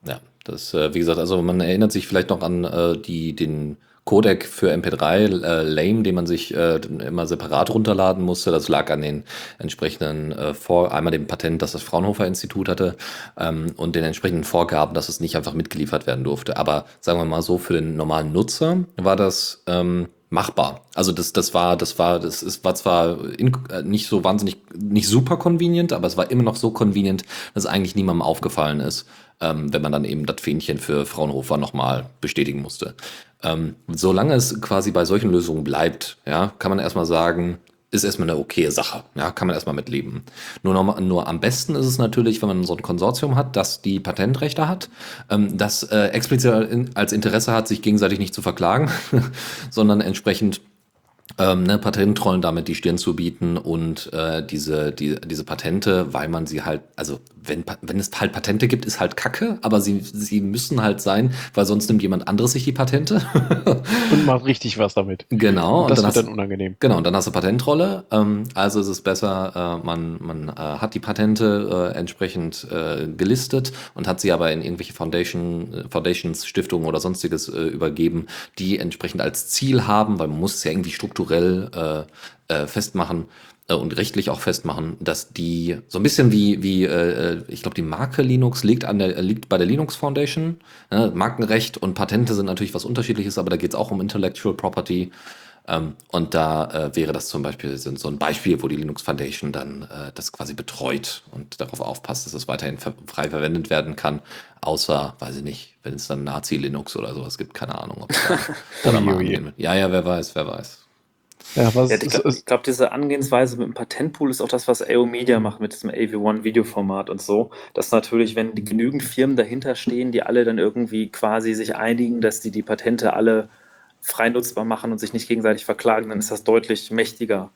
Ja, das, äh, wie gesagt, also man erinnert sich vielleicht noch an äh, die, den Codec für MP3, äh, Lame, den man sich äh, immer separat runterladen musste. Das lag an den entsprechenden äh, Vor einmal dem Patent, das das Fraunhofer Institut hatte ähm, und den entsprechenden Vorgaben, dass es nicht einfach mitgeliefert werden durfte. Aber sagen wir mal so, für den normalen Nutzer war das ähm, machbar. Also das, das war, das war, das ist, war zwar in, äh, nicht so wahnsinnig, nicht super convenient, aber es war immer noch so convenient, dass eigentlich niemandem aufgefallen ist, ähm, wenn man dann eben das Fähnchen für Fraunhofer nochmal bestätigen musste. Ähm, solange es quasi bei solchen Lösungen bleibt, ja, kann man erstmal sagen, ist erstmal eine okaye Sache. Ja, kann man erstmal mitleben. Nur, noch, nur am besten ist es natürlich, wenn man so ein Konsortium hat, das die Patentrechte hat, ähm, das äh, explizit als Interesse hat, sich gegenseitig nicht zu verklagen, sondern entsprechend ähm, ne, Patentrollen damit die Stirn zu bieten und äh, diese, die, diese Patente, weil man sie halt, also wenn, wenn es halt Patente gibt, ist halt Kacke, aber sie, sie müssen halt sein, weil sonst nimmt jemand anderes sich die Patente. Und macht richtig was damit. Genau. Und das und wird dann dann unangenehm. Genau, und dann hast du Patentrolle. Ähm, also ist es besser, äh, man, man äh, hat die Patente äh, entsprechend äh, gelistet und hat sie aber in irgendwelche Foundation, äh, Foundations, Stiftungen oder sonstiges äh, übergeben, die entsprechend als Ziel haben, weil man muss es ja irgendwie strukturell festmachen und rechtlich auch festmachen, dass die so ein bisschen wie, wie äh, ich glaube, die Marke Linux liegt, an der, liegt bei der Linux Foundation. Ne? Markenrecht und Patente sind natürlich was unterschiedliches, aber da geht es auch um Intellectual Property. Ähm, und da äh, wäre das zum Beispiel so ein Beispiel, wo die Linux Foundation dann äh, das quasi betreut und darauf aufpasst, dass es weiterhin frei verwendet werden kann. Außer, weiß ich nicht, wenn es dann Nazi-Linux oder sowas gibt, keine Ahnung. Ob da, da mal ja, ja, wer weiß, wer weiß. Ja, was Ja, ich glaube, glaub, diese Angehensweise mit dem Patentpool ist auch das, was AO Media macht mit diesem AV1-Videoformat und so. Dass natürlich, wenn die genügend Firmen dahinter stehen, die alle dann irgendwie quasi sich einigen, dass die die Patente alle frei nutzbar machen und sich nicht gegenseitig verklagen, dann ist das deutlich mächtiger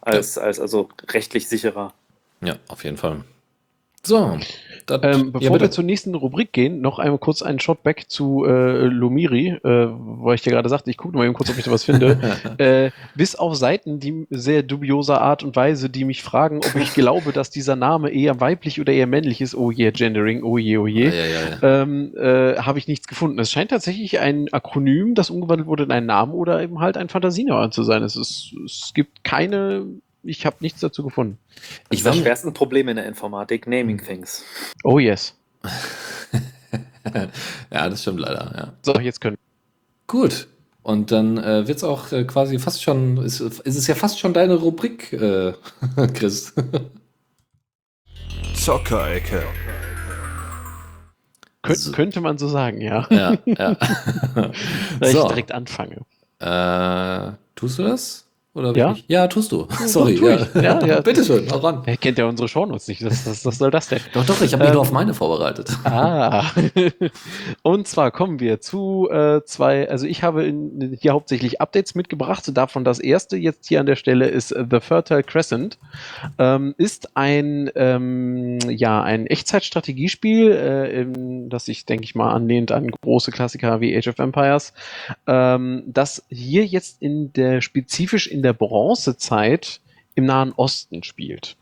als, als also rechtlich sicherer. Ja, auf jeden Fall. So, das, ähm, bevor ja, wir zur nächsten Rubrik gehen, noch einmal kurz einen Shotback zu äh, Lumiri, äh, weil ich dir gerade sagte, ich gucke mal eben kurz, ob ich da was finde. äh, bis auf Seiten, die sehr dubioser Art und Weise, die mich fragen, ob ich glaube, dass dieser Name eher weiblich oder eher männlich ist. Oh je, Gendering, oh je, oh je. ja, ja, ja. ähm, äh, habe ich nichts gefunden. Es scheint tatsächlich ein Akronym, das umgewandelt wurde in einen Namen oder eben halt ein Fantasienamen zu sein. Es, ist, es gibt keine, ich habe nichts dazu gefunden. Das Ich war- schwerste Problem in der Informatik, Naming Things. Oh yes. ja, das stimmt leider, ja. So, jetzt können Gut. Und dann äh, wird es auch äh, quasi fast schon, ist, ist es ja fast schon deine Rubrik, äh, Chris. Zockerecke. Kön So. Könnte man so sagen, ja. ja, ja. Weil so, ich direkt anfange. äh, tust du das? Oder Ja. wirklich? Ja, tust du. Sorry. tu ich. Ja, ja. Bitteschön, hau ran. Er kennt ja unsere Shownotes nicht. Was, was, was soll das denn? Doch, doch, ich habe mich Ähm, nur auf meine vorbereitet. Ah. Und zwar kommen wir zu äh, zwei, also ich habe in, hier hauptsächlich Updates mitgebracht. Davon das erste jetzt hier an der Stelle ist äh, The Fertile Crescent. Ähm, ist ein, ähm, ja, ein Echtzeitstrategiespiel, äh, im- das sich, denke ich mal, anlehnt an große Klassiker wie Age of Empires, ähm, das hier jetzt in der, spezifisch in der Bronzezeit im Nahen Osten spielt.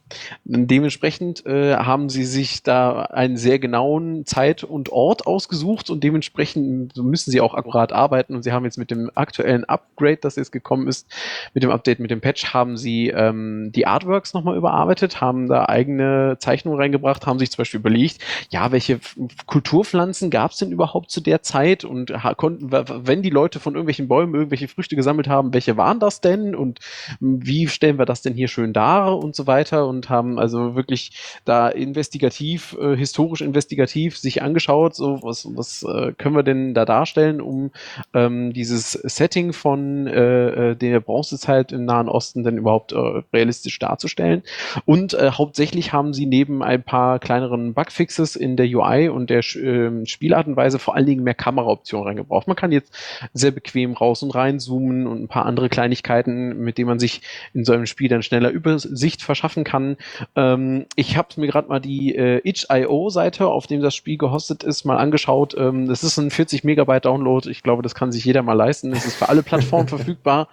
Dementsprechend äh, haben sie sich da einen sehr genauen Zeit und Ort ausgesucht und dementsprechend müssen sie auch akkurat arbeiten. Und sie haben jetzt mit dem aktuellen Upgrade, das jetzt gekommen ist, mit dem Update, mit dem Patch, haben sie ähm, die Artworks nochmal überarbeitet, haben da eigene Zeichnungen reingebracht, haben sich zum Beispiel überlegt, ja, welche Kulturpflanzen gab es denn überhaupt zu der Zeit? Und konnten, wenn die Leute von irgendwelchen Bäumen irgendwelche Früchte gesammelt haben, welche waren das denn? Und wie stellen wir das denn hier schön dar? Und so weiter. Und haben also wirklich da investigativ, äh, historisch investigativ sich angeschaut, so was, was äh, können wir denn da darstellen, um ähm, dieses Setting von äh, äh der Bronzezeit im Nahen Osten denn überhaupt äh, realistisch darzustellen. Und äh, hauptsächlich haben sie neben ein paar kleineren Bugfixes in der UI und der äh, Spielart und Weise vor allen Dingen mehr Kameraoptionen reingebraucht. Man kann jetzt sehr bequem raus und rein zoomen und ein paar andere Kleinigkeiten, mit denen man sich in so einem Spiel dann schneller Übersicht verschaffen kann. Ähm, ich habe mir gerade mal die äh, itch.io-Seite, auf dem das Spiel gehostet ist, mal angeschaut. Ähm, das ist ein 40 Megabyte Download. Ich glaube, das kann sich jeder mal leisten. Es ist für alle Plattformen verfügbar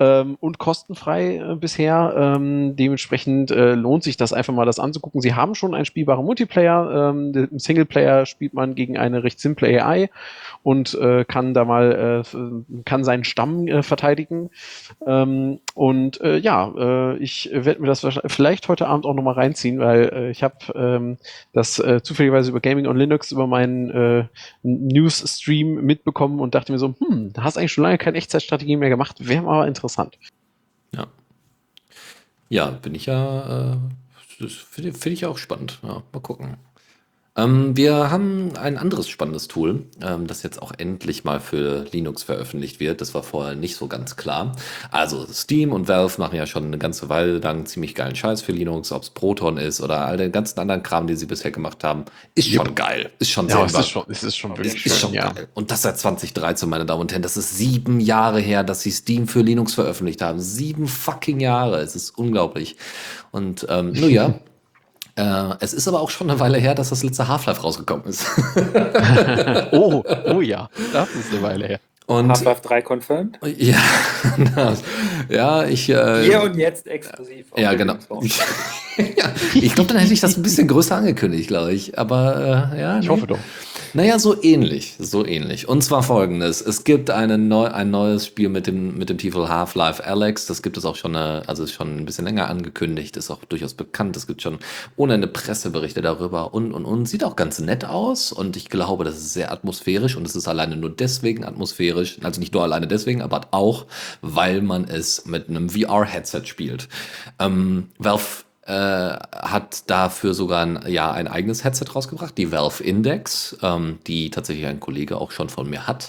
ähm, und kostenfrei äh, bisher. Ähm, dementsprechend äh, lohnt sich das einfach mal, das anzugucken. Sie haben schon einen spielbaren Multiplayer. Ähm, Im Singleplayer spielt man gegen eine recht simple AI und äh, kann da mal äh, kann seinen Stamm äh, verteidigen. Ähm, und äh, ja, äh, ich werde mir das vielleicht heute Abend auch nochmal reinziehen, weil äh, ich habe ähm, das äh, zufälligerweise über Gaming on Linux über meinen äh, News-Stream mitbekommen und dachte mir so, hm, da hast eigentlich schon lange keine Echtzeitstrategie mehr gemacht, wäre mal interessant. Ja. Ja, bin ich ja, äh, finde find ich auch spannend. Ja, mal gucken. Ähm, wir haben ein anderes spannendes Tool, ähm, das jetzt auch endlich mal für Linux veröffentlicht wird. Das war vorher nicht so ganz klar. Also Steam und Valve machen ja schon eine ganze Weile lang ziemlich geilen Scheiß für Linux, ob es Proton ist oder all den ganzen anderen Kram, den sie bisher gemacht haben. Ist schon geil. Ist schon ja, sehr es ist schon, es ist schon wirklich ist schon ja. geil. Und das seit 2013, meine Damen und Herren. Das ist sieben Jahre her, dass sie Steam für Linux veröffentlicht haben. Sieben fucking Jahre. Es ist unglaublich. Und ähm, nur ja. Äh, es ist aber auch schon eine Weile her, dass das letzte Half-Life rausgekommen ist. oh, oh ja, das ist eine Weile her. Half-Life 3 confirmed? Ja, ja, ich. Äh, Hier und jetzt exklusiv. Ja, genau. ja, ich glaube, dann hätte ich das ein bisschen größer angekündigt, glaube ich. Aber äh, ja. Ich hoffe doch. Naja, so ähnlich, so ähnlich. Und zwar folgendes. Es gibt eine neu, ein neues Spiel mit dem, mit dem Titel Half-Life Alex. Das gibt es auch schon, eine, also ist schon ein bisschen länger angekündigt, ist auch durchaus bekannt. Es gibt schon ohne eine Presseberichte darüber und, und, und. Sieht auch ganz nett aus und ich glaube, das ist sehr atmosphärisch und es ist alleine nur deswegen atmosphärisch. Also nicht nur alleine deswegen, aber auch, weil man es mit einem VR-Headset spielt. Ähm, Valve äh, hat dafür sogar ein, ja, ein eigenes Headset rausgebracht, die Valve Index, ähm, die tatsächlich ein Kollege auch schon von mir hat.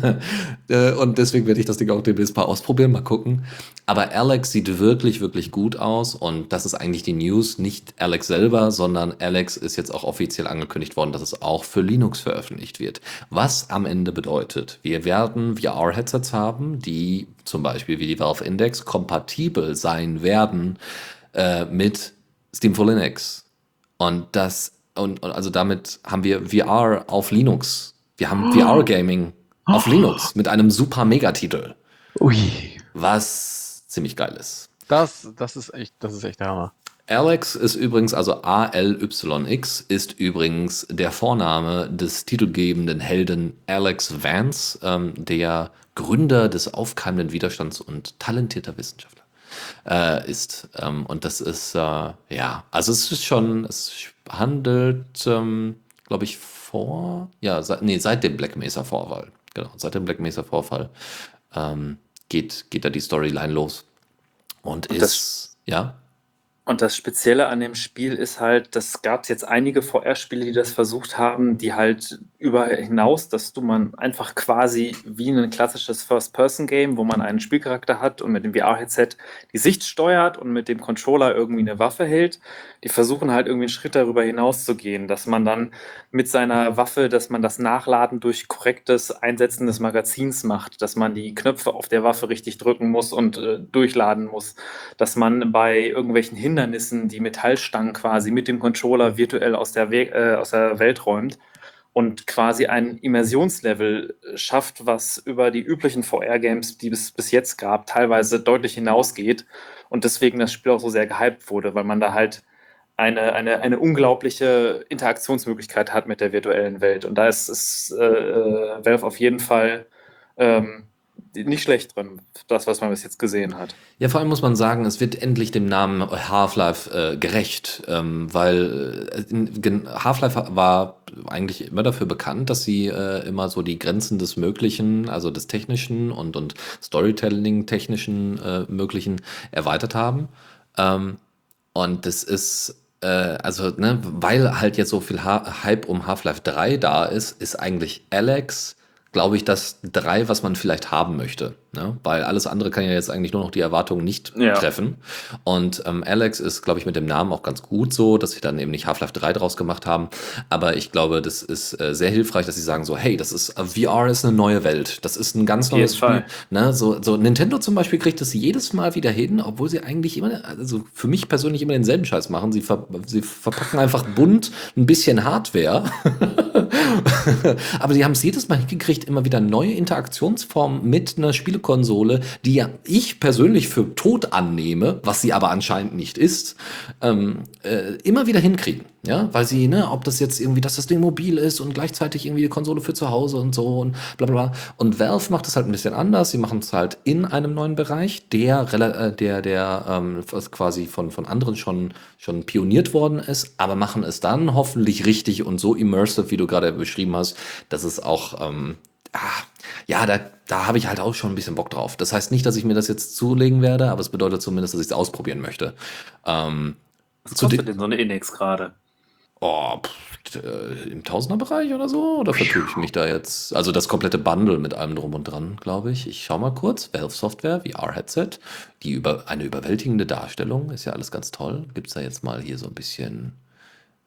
äh, und deswegen werde ich das Ding auch demnächst mal ausprobieren, mal gucken. Aber Alex sieht wirklich, wirklich gut aus und das ist eigentlich die News, nicht Alex selber, sondern Alex ist jetzt auch offiziell angekündigt worden, dass es auch für Linux veröffentlicht wird. Was am Ende bedeutet, wir werden VR-Headsets haben, die zum Beispiel wie die Valve Index kompatibel sein werden äh, mit Steam for Linux. Und das, und, und, also damit haben wir VR auf Linux. Wir haben oh. VR-Gaming auf oh. Linux mit einem super Megatitel. Ui. Was ziemlich geil ist. Das, das ist echt, das ist echt der Hammer. Alex ist übrigens, also A-L-Y-X, ist übrigens der Vorname des titelgebenden Helden Alex Vance, ähm, der Gründer des aufkeimenden Widerstands und talentierter Wissenschaftler äh, ist. Ähm, und das ist, äh, ja, also es ist schon, es handelt, ähm, glaube ich, vor, ja, seit, nee, seit dem Black Mesa Vorfall. Genau, seit dem Black Mesa Vorfall ähm, geht, geht da die Storyline los. Und, und ist, ja. Und das Spezielle an dem Spiel ist halt, das gab es jetzt einige VR-Spiele, die das versucht haben, die halt über hinaus, dass du man einfach quasi wie ein klassisches First-Person-Game, wo man einen Spielcharakter hat und mit dem VR-Headset die Sicht steuert und mit dem Controller irgendwie eine Waffe hält, die versuchen halt irgendwie einen Schritt darüber hinaus zu gehen, dass man dann mit seiner Waffe, dass man das Nachladen durch korrektes Einsetzen des Magazins macht, dass man die Knöpfe auf der Waffe richtig drücken muss und äh, durchladen muss, dass man bei irgendwelchen Hin Hindernissen die Metallstangen quasi mit dem Controller virtuell aus der, We äh, aus der Welt räumt. und quasi ein Immersionslevel schafft, was über die üblichen VR-Games, die es bis jetzt gab, teilweise deutlich hinausgeht und deswegen das Spiel auch so sehr gehypt wurde, weil man da halt eine, eine, eine unglaubliche Interaktionsmöglichkeit hat mit der virtuellen Welt. Und da ist, ist äh, äh Valve auf jeden Fall ähm, nicht schlecht drin, das, was man bis jetzt gesehen hat. Ja, vor allem muss man sagen, es wird endlich dem Namen Half-Life äh, gerecht, ähm, weil äh, Half-Life war eigentlich immer dafür bekannt, dass sie äh, immer so die Grenzen des Möglichen, also des Technischen und, und Storytelling-Technischen äh, Möglichen erweitert haben. Ähm, und das ist äh, also, ne, weil halt jetzt so viel ha Hype um Half-Life 3 da ist, ist eigentlich Alex glaube ich, das drei, was man vielleicht haben möchte. Ne? Weil alles andere kann ja jetzt eigentlich nur noch die Erwartungen nicht ja. treffen. Und ähm, Alex ist, glaube ich, mit dem Namen auch ganz gut so, dass sie dann eben nicht Half-Life 3 draus gemacht haben. Aber ich glaube, das ist äh, sehr hilfreich, dass sie sagen so, hey, das ist, äh, VR ist eine neue Welt. Das ist ein ganz neues Spiel. Ne? So, so Nintendo zum Beispiel kriegt das jedes Mal wieder hin, obwohl sie eigentlich immer, also für mich persönlich immer denselben Scheiß machen. Sie, ver sie verpacken einfach bunt ein bisschen Hardware. Aber sie haben es jedes Mal hingekriegt, immer wieder neue Interaktionsformen mit einer Spiele Konsole, die ja ich persönlich für tot annehme, was sie aber anscheinend nicht ist, ähm, äh, immer wieder hinkriegen. Ja, weil sie, ne, ob das jetzt irgendwie, dass das Ding mobil ist und gleichzeitig irgendwie die Konsole für zu Hause und so und bla bla bla. Und Valve macht es halt ein bisschen anders. Sie machen es halt in einem neuen Bereich, der, äh, der, der ähm, quasi von, von anderen schon, schon pioniert worden ist, aber machen es dann hoffentlich richtig und so immersive, wie du gerade beschrieben hast, dass es auch ähm, ah, ja, da, da habe ich halt auch schon ein bisschen Bock drauf. Das heißt nicht, dass ich mir das jetzt zulegen werde, aber es bedeutet zumindest, dass ich es ausprobieren möchte. Ähm, Was kostet denn so eine Index gerade? Oh, pff, äh, im Tausenderbereich oder so? Oder vertue ich mich da jetzt? Also das komplette Bundle mit allem drum und dran, glaube ich. Ich schau mal kurz. Valve Software, VR-Headset. Die über, eine überwältigende Darstellung. Ist ja alles ganz toll. Gibt es da jetzt mal hier so ein bisschen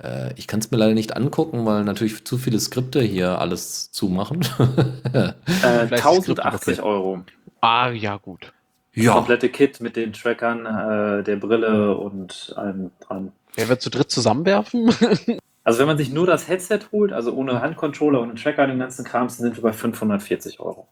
äh, ich kann es mir leider nicht angucken, weil natürlich zu viele Skripte hier alles zumachen. äh, 1080 Euro. Ah, ja, gut. Ja. Das komplette Kit mit den Trackern, äh, der Brille und allem dran. Wer wird zu dritt zusammenwerfen? also wenn man sich nur das Headset holt, also ohne Handcontroller und Tracker und den ganzen Kram, sind wir bei 540 Euro.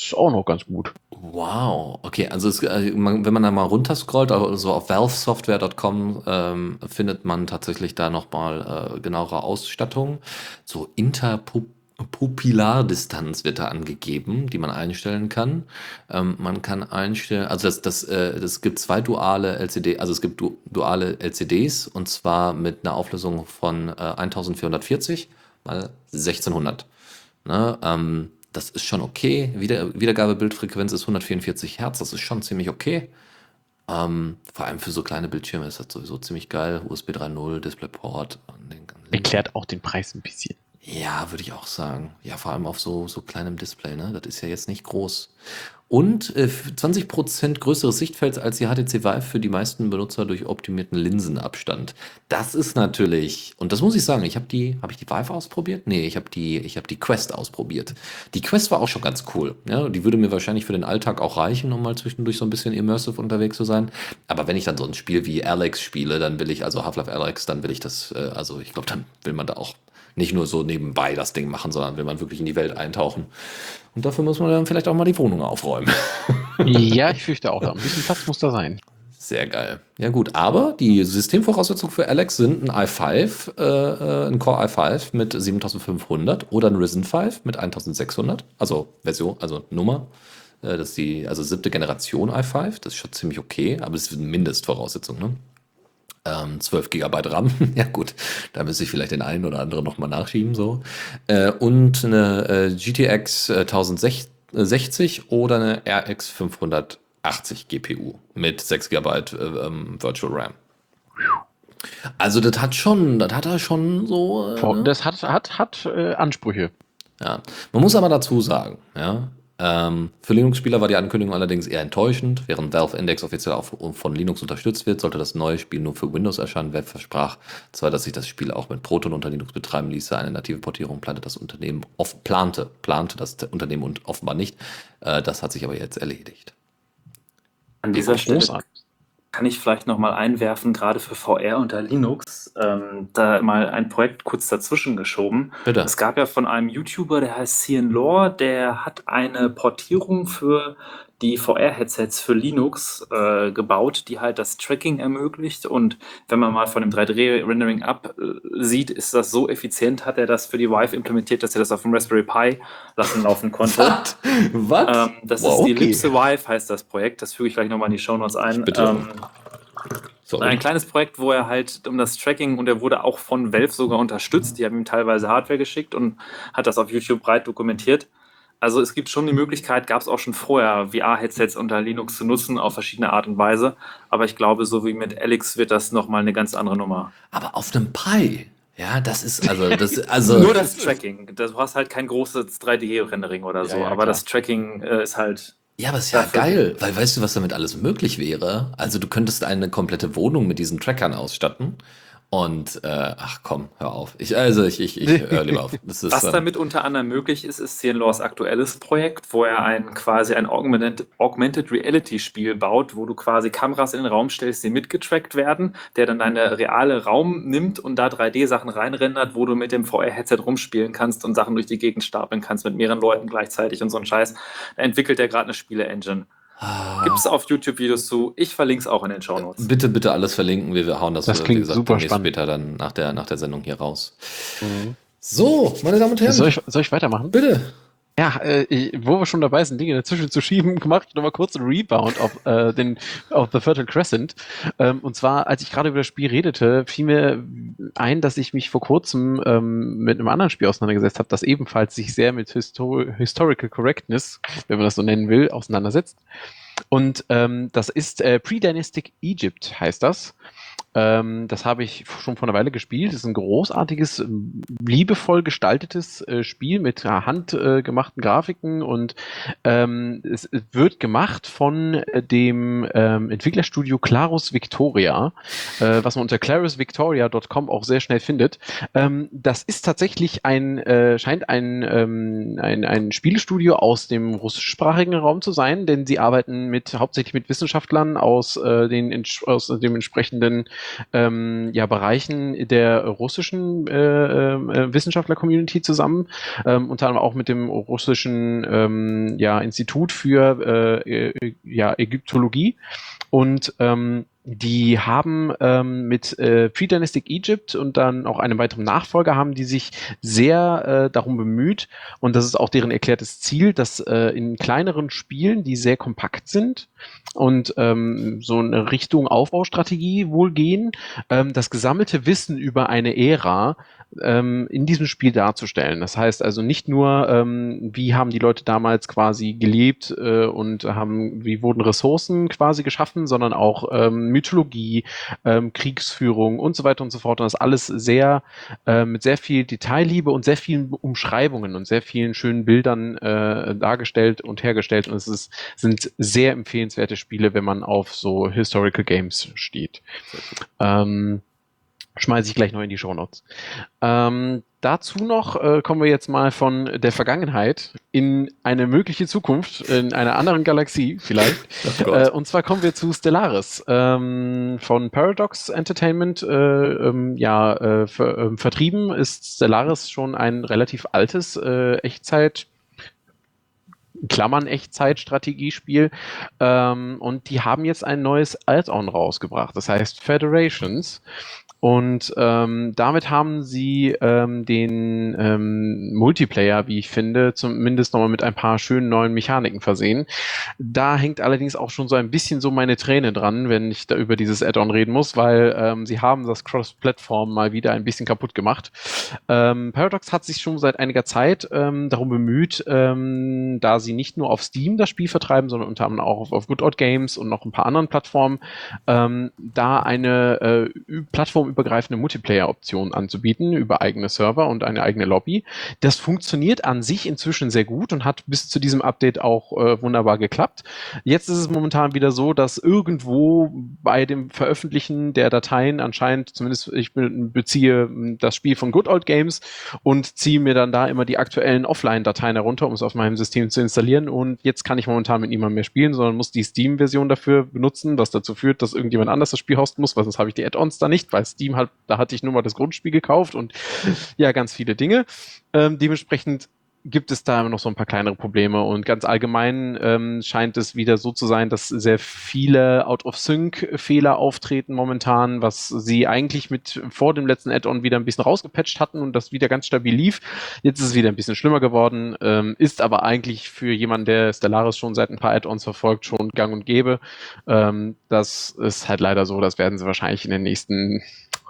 Ist auch noch ganz gut. Wow, okay, also es, äh, man, wenn man da mal runterscrollt, also auf valvesoftware.com ähm, findet man tatsächlich da nochmal äh, genauere Ausstattung. So Interpupillardistanz wird da angegeben, die man einstellen kann. Ähm, man kann einstellen, also das, das, äh, das gibt zwei duale LCD, also es gibt du, duale LCDs und zwar mit einer Auflösung von äh, 1440 mal 1600. Ne? Ähm, das ist schon okay. Wieder, Wiedergabebildfrequenz ist 144 Hertz, das ist schon ziemlich okay. Ähm, vor allem für so kleine Bildschirme ist das sowieso ziemlich geil. USB 3.0, DisplayPort. Erklärt auch den Preis ein bisschen. Ja, würde ich auch sagen. Ja, vor allem auf so, so kleinem Display, ne? Das ist ja jetzt nicht groß und äh, 20% größeres Sichtfeld als die HTC Vive für die meisten Benutzer durch optimierten Linsenabstand. Das ist natürlich, und das muss ich sagen, ich habe die, habe ich die Vive ausprobiert? Nee, ich habe die, ich habe die Quest ausprobiert. Die Quest war auch schon ganz cool. Ja, die würde mir wahrscheinlich für den Alltag auch reichen, um mal zwischendurch so ein bisschen immersive unterwegs zu sein. Aber wenn ich dann so ein Spiel wie Alex spiele, dann will ich, also Half-Life Alex, dann will ich das, äh, also ich glaube, dann will man da auch nicht nur so nebenbei das Ding machen, sondern will man wirklich in die Welt eintauchen. Und dafür muss man dann vielleicht auch mal die Wohnung aufräumen. ja, ich fürchte auch. Ein bisschen Platz muss da sein. Sehr geil. Ja gut, aber die Systemvoraussetzungen für Alex sind ein i5, äh, äh ein Core i5 mit 7500 oder ein Ryzen 5 mit 1600, also Version, also Nummer. Äh, das ist die also siebte Generation i5, das ist schon ziemlich okay, aber es ist eine Mindestvoraussetzung. Ne? Ähm, 12 GB RAM. ja gut, da müsste ich vielleicht den einen oder anderen nochmal nachschieben. So. Äh, und eine äh, GTX 1060 äh, oder eine RX 580 GPU mit 6 GB äh, ähm, Virtual RAM. Also das hat schon, das hat er schon so. Äh, das hat, hat, hat äh, Ansprüche. Ja, man muss aber dazu sagen, ja, ähm, für Linux-Spieler war die Ankündigung allerdings eher enttäuschend. Während Valve Index offiziell auch von Linux unterstützt wird, sollte das neue Spiel nur für Windows erscheinen. Valve versprach zwar, dass sich das Spiel auch mit Proton unter Linux betreiben ließe. Eine native Portierung plante das Unternehmen oft plante, plante das Unternehmen und offenbar nicht. Äh, das hat sich aber jetzt erledigt. An dieser Stelle kann ich vielleicht noch mal einwerfen, gerade für VR unter Linux, ähm, da mal ein Projekt kurz dazwischen geschoben. Bitte. Es gab ja von einem YouTuber, der heißt Cian Lore, der hat eine Portierung für die VR-Headsets für Linux äh, gebaut, die halt das Tracking ermöglicht. Und wenn man mal von dem 3D-Rendering ab äh, sieht, ist das so effizient, hat er das für die Vive implementiert, dass er das auf dem Raspberry Pi lassen laufen konnte. Was? Ähm, das Wow, ist die okay. Ellipse Vive, heißt das Projekt. Das füge ich gleich nochmal in die Shownotes ein. Bitte. Ähm, Sorry. ein kleines Projekt, wo er halt um das Tracking und er wurde auch von Valve sogar unterstützt. Die haben ihm teilweise Hardware geschickt und hat das auf YouTube breit dokumentiert. Also es gibt schon die Möglichkeit, gab es auch schon vorher, VR-Headsets unter Linux zu nutzen auf verschiedene Art und Weise. Aber ich glaube, so wie mit Alex wird das nochmal eine ganz andere Nummer. Aber auf einem Pi. Ja, das ist also das also Nur das Tracking. Du hast halt kein großes 3D-Rendering oder so, Ja, ja, aber das Tracking äh, ist halt Ja, aber ist ja Dafür- geil, weil weißt du, was damit alles möglich wäre? Also du könntest eine komplette Wohnung mit diesen Trackern ausstatten. Und äh, ach komm, hör auf. Ich, also ich, ich, ich höre lieber auf. Das ist, Was ähm, damit unter anderem möglich ist, ist CNLaws aktuelles Projekt, wo er ein quasi ein Augmented, Augmented Reality Spiel baut, wo du quasi Kameras in den Raum stellst, die mitgetrackt werden, der dann deine reale Raum nimmt und da 3D-Sachen reinrendert, wo du mit dem VR-Headset rumspielen kannst und Sachen durch die Gegend stapeln kannst mit mehreren Leuten gleichzeitig und so ein Scheiß. Da entwickelt er gerade eine Spiele-Engine. Ah, Gibt es auf YouTube Videos zu. Ich verlinke es auch in den Show Notes. bitte, bitte alles verlinken. Wir, wir hauen das, Das äh, klingt super demnächst spannend. später dann nach der, nach der Sendung hier raus. So, meine Damen und Herren. Soll ich, soll ich weitermachen? bitte. Ja, äh, wo wir schon dabei sind, Dinge dazwischen zu schieben, mache ich nochmal kurz einen Rebound auf, äh, den, auf The Fertile Crescent. Ähm, und zwar, als ich gerade über das Spiel redete, fiel mir ein, dass ich mich vor kurzem ähm, mit einem anderen Spiel auseinandergesetzt habe, das ebenfalls sich sehr mit Histo Historical Correctness, wenn man das so nennen will, auseinandersetzt. Und ähm, das ist äh, Pre-Dynastic Egypt, heißt das. Ähm, das habe ich schon vor einer Weile gespielt. Das ist ein großartiges, liebevoll gestaltetes äh, Spiel mit äh, handgemachten Grafiken und ähm, es wird gemacht von äh, dem ähm, Entwicklerstudio Clarus Victoria, äh, was man unter clarusvictoria.com auch sehr schnell findet. Ähm, das ist tatsächlich ein, äh, scheint ein, ähm, ein, ein Spielestudio aus dem russischsprachigen Raum zu sein, denn sie arbeiten mit hauptsächlich mit Wissenschaftlern aus, äh, den, aus dem entsprechenden ähm, ja, Bereichen der russischen äh, äh, Wissenschaftler-Community zusammen, ähm, unter anderem auch mit dem russischen ähm, ja, Institut für äh, äh, ja, Ägyptologie. Und ähm, die haben ähm, mit äh, Pre-Dynastic Egypt und dann auch einem weiteren Nachfolger haben die sich sehr äh, darum bemüht. Und das ist auch deren erklärtes Ziel, dass äh, in kleineren Spielen, die sehr kompakt sind und ähm, so eine Richtung Aufbaustrategie wohl gehen, ähm, das gesammelte Wissen über eine Ära ähm, in diesem Spiel darzustellen. Das heißt also nicht nur, ähm, wie haben die Leute damals quasi gelebt äh, und haben, wie wurden Ressourcen quasi geschaffen, sondern auch ähm, Mythologie, ähm, Kriegsführung und so weiter und so fort. Und das alles sehr äh, mit sehr viel Detailliebe und sehr vielen Umschreibungen und sehr vielen schönen Bildern äh, dargestellt und hergestellt. Und es ist, sind sehr empfehlenswerte Spiele, wenn man auf so Historical Games steht. Ähm, schmeiße ich gleich noch in die Shownotes. Ähm, dazu noch äh, kommen wir jetzt mal von der Vergangenheit in eine mögliche Zukunft, in einer anderen Galaxie vielleicht. Oh. Äh, und zwar kommen wir zu Stellaris ähm, von Paradox Entertainment. Äh, ähm, ja, äh, ver ähm, vertrieben ist Stellaris schon ein relativ altes äh, Echtzeit. Klammern Echtzeit-Strategiespiel. Ähm, und die haben jetzt ein neues Add-on rausgebracht. Das heißt Federations. Und ähm, damit haben sie ähm, den ähm, Multiplayer, wie ich finde, zumindest nochmal mit ein paar schönen neuen Mechaniken versehen. Da hängt allerdings auch schon so ein bisschen so meine Träne dran, wenn ich da über dieses Add-on reden muss, weil ähm, sie haben das Cross-Plattform mal wieder ein bisschen kaputt gemacht. Ähm, Paradox hat sich schon seit einiger Zeit ähm, darum bemüht, ähm, da sie nicht nur auf Steam das Spiel vertreiben, sondern unter anderem auch auf, auf Good Odd Games und noch ein paar anderen Plattformen, ähm, da eine äh, Plattform plattformübergreifende Multiplayer-Optionen anzubieten über eigene Server und eine eigene Lobby. Das funktioniert an sich inzwischen sehr gut und hat bis zu diesem Update auch äh, wunderbar geklappt. Jetzt ist es momentan wieder so, dass irgendwo bei dem Veröffentlichen der Dateien anscheinend, zumindest ich beziehe das Spiel von Good Old Games und ziehe mir dann da immer die aktuellen Offline-Dateien herunter, um es auf meinem System zu installieren. Und jetzt kann ich momentan mit niemandem mehr spielen, sondern muss die Steam-Version dafür benutzen, was dazu führt, dass irgendjemand anders das Spiel hosten muss, weil sonst habe ich die Add-ons da nicht, weil Steam halt, da hatte ich nur mal das Grundspiel gekauft und ja, ganz viele Dinge. Ähm, dementsprechend gibt es da noch so ein paar kleinere Probleme und ganz allgemein ähm, scheint es wieder so zu sein, dass sehr viele Out-of-Sync-Fehler auftreten momentan, was sie eigentlich mit vor dem letzten Add-on wieder ein bisschen rausgepatcht hatten und das wieder ganz stabil lief. Jetzt ist es wieder ein bisschen schlimmer geworden, ähm, ist aber eigentlich für jemanden, der Stellaris schon seit ein paar Add-ons verfolgt, schon gang und gäbe. Ähm, das ist halt leider so, das werden sie wahrscheinlich in den nächsten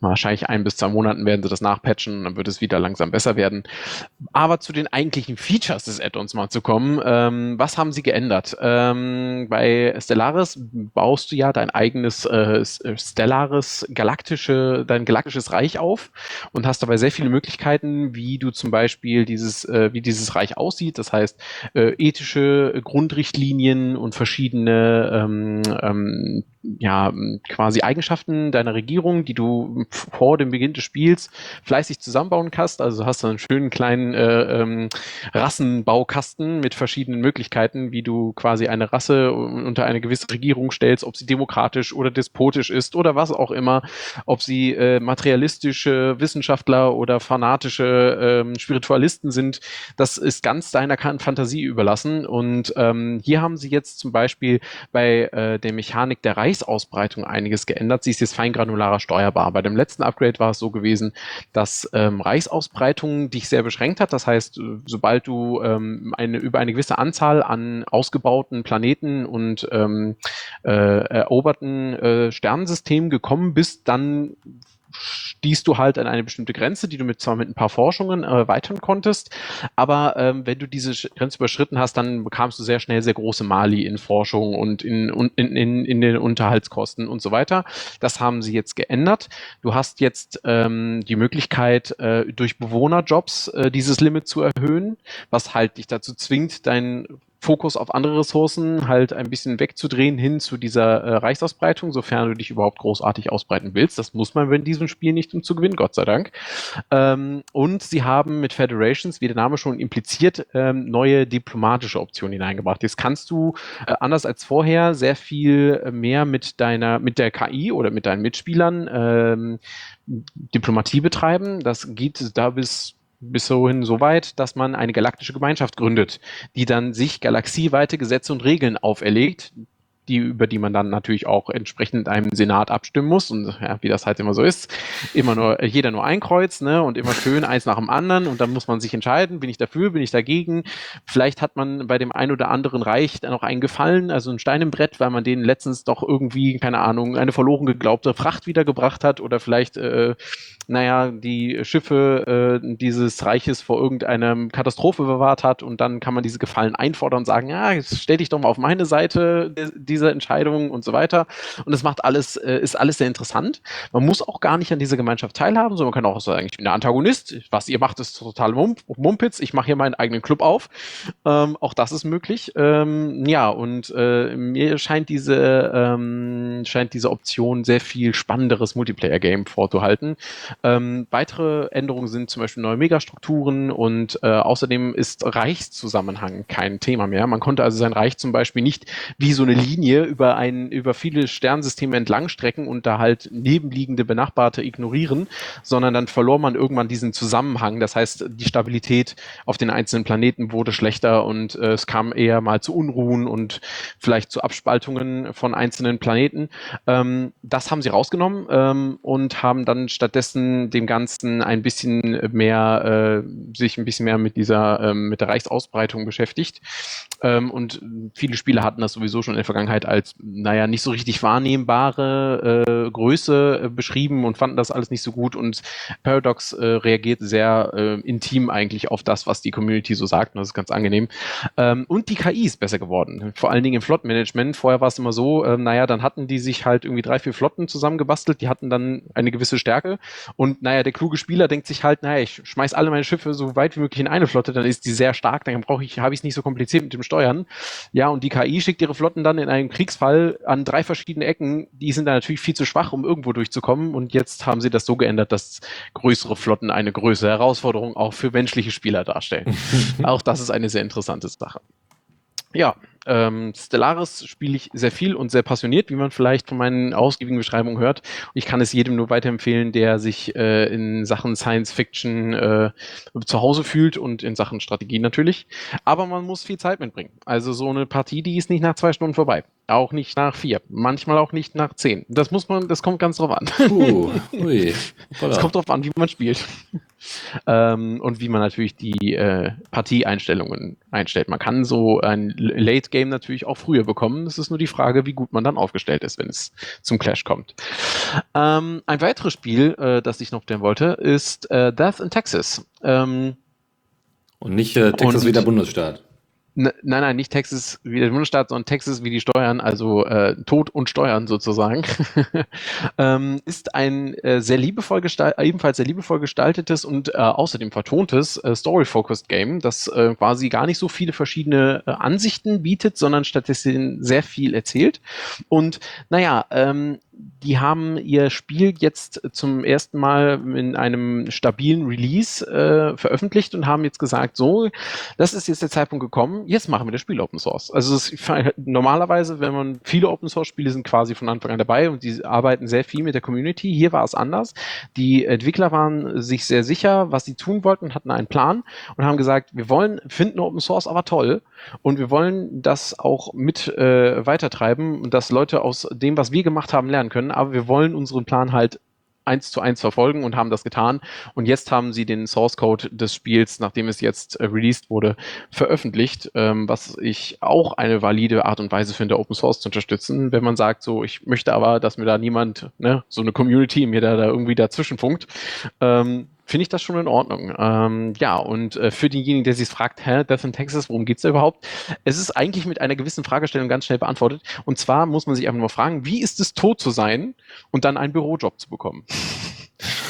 Wahrscheinlich ein bis zwei Monaten werden sie das nachpatchen, dann wird es wieder langsam besser werden. Aber zu den eigentlichen Features des Add-ons mal zu kommen. Ähm, was haben sie geändert? Ähm, bei Stellaris baust du ja dein eigenes äh, Stellaris galaktische, dein galaktisches Reich auf und hast dabei sehr viele Möglichkeiten, wie du zum Beispiel dieses, äh, wie dieses Reich aussieht. Das heißt, äh, ethische Grundrichtlinien und verschiedene ähm, ähm, ja, quasi Eigenschaften deiner Regierung, die du vor dem Beginn des Spiels fleißig zusammenbauen kannst. Also hast du einen schönen kleinen äh, ähm, Rassenbaukasten mit verschiedenen Möglichkeiten, wie du quasi eine Rasse unter eine gewisse Regierung stellst, ob sie demokratisch oder despotisch ist oder was auch immer, ob sie äh, materialistische Wissenschaftler oder fanatische ähm, Spiritualisten sind. Das ist ganz deiner Fantasie überlassen. Und ähm, hier haben sie jetzt zum Beispiel bei äh, der Mechanik der Reichsausbreitung einiges geändert. Sie ist jetzt feingranularer steuerbar. Bei dem letzten Upgrade war es so gewesen, dass ähm, Reichsausbreitung dich sehr beschränkt hat. Das heißt, äh, sobald du ähm, eine, über eine gewisse Anzahl an ausgebauten Planeten und ähm, äh, eroberten äh, Sternensystemen gekommen bist, dann stießt du halt an eine bestimmte Grenze, die du mit zwar mit ein paar Forschungen äh, erweitern konntest, aber ähm, wenn du diese Grenze überschritten hast, dann bekamst du sehr schnell sehr große Mali in Forschung und in, in, in, in den Unterhaltskosten und so weiter. Das haben sie jetzt geändert. Du hast jetzt ähm, die Möglichkeit, äh, durch Bewohnerjobs äh, dieses Limit zu erhöhen, was halt dich dazu zwingt, dein Fokus auf andere Ressourcen halt ein bisschen wegzudrehen hin zu dieser äh, Reichsausbreitung, sofern du dich überhaupt großartig ausbreiten willst. Das muss man in diesem Spiel nicht, um zu gewinnen, Gott sei Dank. Ähm, und sie haben mit Federations, wie der Name schon impliziert, ähm, neue diplomatische Optionen hineingebracht. Jetzt kannst du, äh, anders als vorher, sehr viel mehr mit deiner, mit der KI oder mit deinen Mitspielern ähm, Diplomatie betreiben. Das geht da bis bis dahin so weit, dass man eine galaktische Gemeinschaft gründet, die dann sich galaxieweite Gesetze und Regeln auferlegt, die, über die man dann natürlich auch entsprechend einem Senat abstimmen muss. Und ja, wie das halt immer so ist, immer nur, jeder nur ein Kreuz, ne? Und immer schön eins nach dem anderen. Und dann muss man sich entscheiden, bin ich dafür, bin ich dagegen. Vielleicht hat man bei dem ein oder anderen Reich dann auch einen Gefallen, also ein Stein im Brett, weil man denen letztens doch irgendwie, keine Ahnung, eine verloren geglaubte Fracht wiedergebracht hat oder vielleicht äh, naja, die Schiffe äh, dieses Reiches vor irgendeiner Katastrophe bewahrt hat und dann kann man diese Gefallen einfordern und sagen, ja, stell dich doch mal auf meine Seite dieser Entscheidung und so weiter. Und das macht alles, äh, ist alles sehr interessant. Man muss auch gar nicht an dieser Gemeinschaft teilhaben, sondern man kann auch sagen, ich bin der Antagonist, was ihr macht, ist total Mump Mumpitz, ich mache hier meinen eigenen Club auf. Ähm, auch das ist möglich. Ähm, ja, und äh, mir scheint diese, ähm, scheint diese Option sehr viel spannenderes Multiplayer-Game vorzuhalten. Ähm, weitere Änderungen sind zum Beispiel neue Megastrukturen und äh, außerdem ist Reichszusammenhang kein Thema mehr. Man konnte also sein Reich zum Beispiel nicht wie so eine Linie über ein, über viele Sternsysteme entlangstrecken und da halt nebenliegende Benachbarte ignorieren, sondern dann verlor man irgendwann diesen Zusammenhang. Das heißt, die Stabilität auf den einzelnen Planeten wurde schlechter und äh, es kam eher mal zu Unruhen und vielleicht zu Abspaltungen von einzelnen Planeten. Ähm, das haben sie rausgenommen ähm, und haben dann stattdessen dem Ganzen ein bisschen mehr, äh, sich ein bisschen mehr mit dieser, ähm, mit der Reichsausbreitung beschäftigt. Ähm, und viele Spiele hatten das sowieso schon in der Vergangenheit als, naja, nicht so richtig wahrnehmbare äh, Größe äh, beschrieben und fanden das alles nicht so gut. Und Paradox äh, reagiert sehr äh, intim eigentlich auf das, was die Community so sagt. Und das ist ganz angenehm. Ähm, und die KI ist besser geworden. Vor allen Dingen im Flottenmanagement. Vorher war es immer so, äh, naja, dann hatten die sich halt irgendwie drei, vier Flotten zusammengebastelt. Die hatten dann eine gewisse Stärke. Und naja, der kluge Spieler denkt sich halt, naja, ich schmeiß alle meine Schiffe so weit wie möglich in eine Flotte, dann ist die sehr stark, dann brauche ich, habe ich es nicht so kompliziert mit dem Steuern. Ja, und die KI schickt ihre Flotten dann in einem Kriegsfall an drei verschiedene Ecken. Die sind dann natürlich viel zu schwach, um irgendwo durchzukommen. Und jetzt haben sie das so geändert, dass größere Flotten eine größere Herausforderung auch für menschliche Spieler darstellen. auch das ist eine sehr interessante Sache. Ja, ähm, Stellaris spiele ich sehr viel und sehr passioniert, wie man vielleicht von meinen ausgiebigen Beschreibungen hört. Und ich kann es jedem nur weiterempfehlen, der sich äh, in Sachen Science Fiction äh, zu Hause fühlt und in Sachen Strategie natürlich. Aber man muss viel Zeit mitbringen. Also so eine Partie, die ist nicht nach zwei Stunden vorbei. Auch nicht nach vier. Manchmal auch nicht nach zehn. Das muss man, das kommt ganz drauf an. Uh. Es kommt drauf an, wie man spielt. ähm, und wie man natürlich die äh, Partieeinstellungen einstellt. Man kann so ein Late Game natürlich auch früher bekommen. Es ist nur die Frage, wie gut man dann aufgestellt ist, wenn es zum Clash kommt. Ähm, ein weiteres Spiel, äh, das ich noch stellen wollte, ist äh, Death in Texas. Ähm, und nicht äh, Texas und, wie der Bundesstaat. Nein, nein, nicht Texas wie der Bundesstaat, sondern Texas wie die Steuern, also äh, Tod und Steuern sozusagen. ähm, ist ein äh, sehr liebevoll ebenfalls sehr liebevoll gestaltetes und äh, außerdem vertontes äh, Story-Focused Game, das äh, quasi gar nicht so viele verschiedene äh, Ansichten bietet, sondern stattdessen sehr viel erzählt. Und naja, ähm, die haben ihr Spiel jetzt zum ersten Mal in einem stabilen Release äh, veröffentlicht und haben jetzt gesagt, so, das ist jetzt der Zeitpunkt gekommen, jetzt machen wir das Spiel Open Source. Also es, normalerweise, wenn man viele Open Source Spiele sind quasi von Anfang an dabei und die arbeiten sehr viel mit der Community. Hier war es anders. Die Entwickler waren sich sehr sicher, was sie tun wollten, hatten einen Plan und haben gesagt, wir wollen finden Open Source aber toll und wir wollen das auch mit äh, weitertreiben und dass Leute aus dem, was wir gemacht haben, lernen können, aber wir wollen unseren Plan halt eins zu eins verfolgen und haben das getan. Und jetzt haben sie den Source Code des Spiels, nachdem es jetzt äh, released wurde, veröffentlicht, ähm, was ich auch eine valide Art und Weise finde, Open Source zu unterstützen. Wenn man sagt, so, ich möchte aber, dass mir da niemand, ne, so eine Community mir da, da irgendwie dazwischen funkt, ähm, finde ich das schon in Ordnung. Ähm, ja, und äh, für denjenigen, der sich fragt, hä, Death in Texas, worum geht's da überhaupt? Es ist eigentlich mit einer gewissen Fragestellung ganz schnell beantwortet. Und zwar muss man sich einfach nur fragen, wie ist es, tot zu sein und dann einen Bürojob zu bekommen?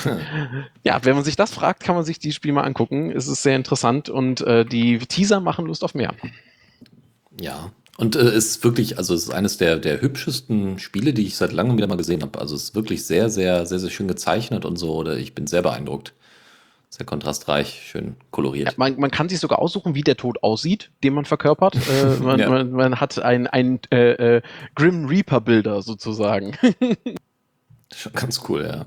ja, wenn man sich das fragt, kann man sich die Spiel mal angucken. Es ist sehr interessant und äh, die Teaser machen Lust auf mehr. Ja, und äh, ist wirklich, also es ist eines der, der hübschesten Spiele, die ich seit langem wieder mal gesehen habe. Also es ist wirklich sehr, sehr, sehr, sehr schön gezeichnet und so. Oder ich bin sehr beeindruckt. Sehr kontrastreich, schön koloriert. Ja, man, man, kann sich sogar aussuchen, wie der Tod aussieht, den man verkörpert. äh, man, ja. man, man, hat ein, ein äh, äh, Grim Reaper-Bilder sozusagen. Schon ganz cool, ja.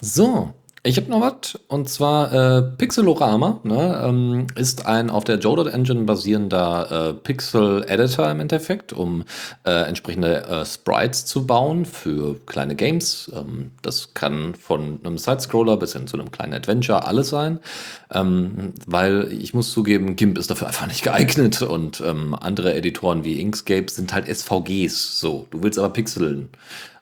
So, ich habe noch was und zwar äh, Pixelorama ne, ähm, ist ein auf der Jodot Engine basierender äh, Pixel Editor im Endeffekt, um äh, entsprechende äh, Sprites zu bauen für kleine Games. Ähm, das kann von einem Sidescroller bis hin zu einem kleinen Adventure alles sein, ähm, weil ich muss zugeben, GIMP ist dafür einfach nicht geeignet und ähm, andere Editoren wie Inkscape sind halt SVGs. So, du willst aber pixeln.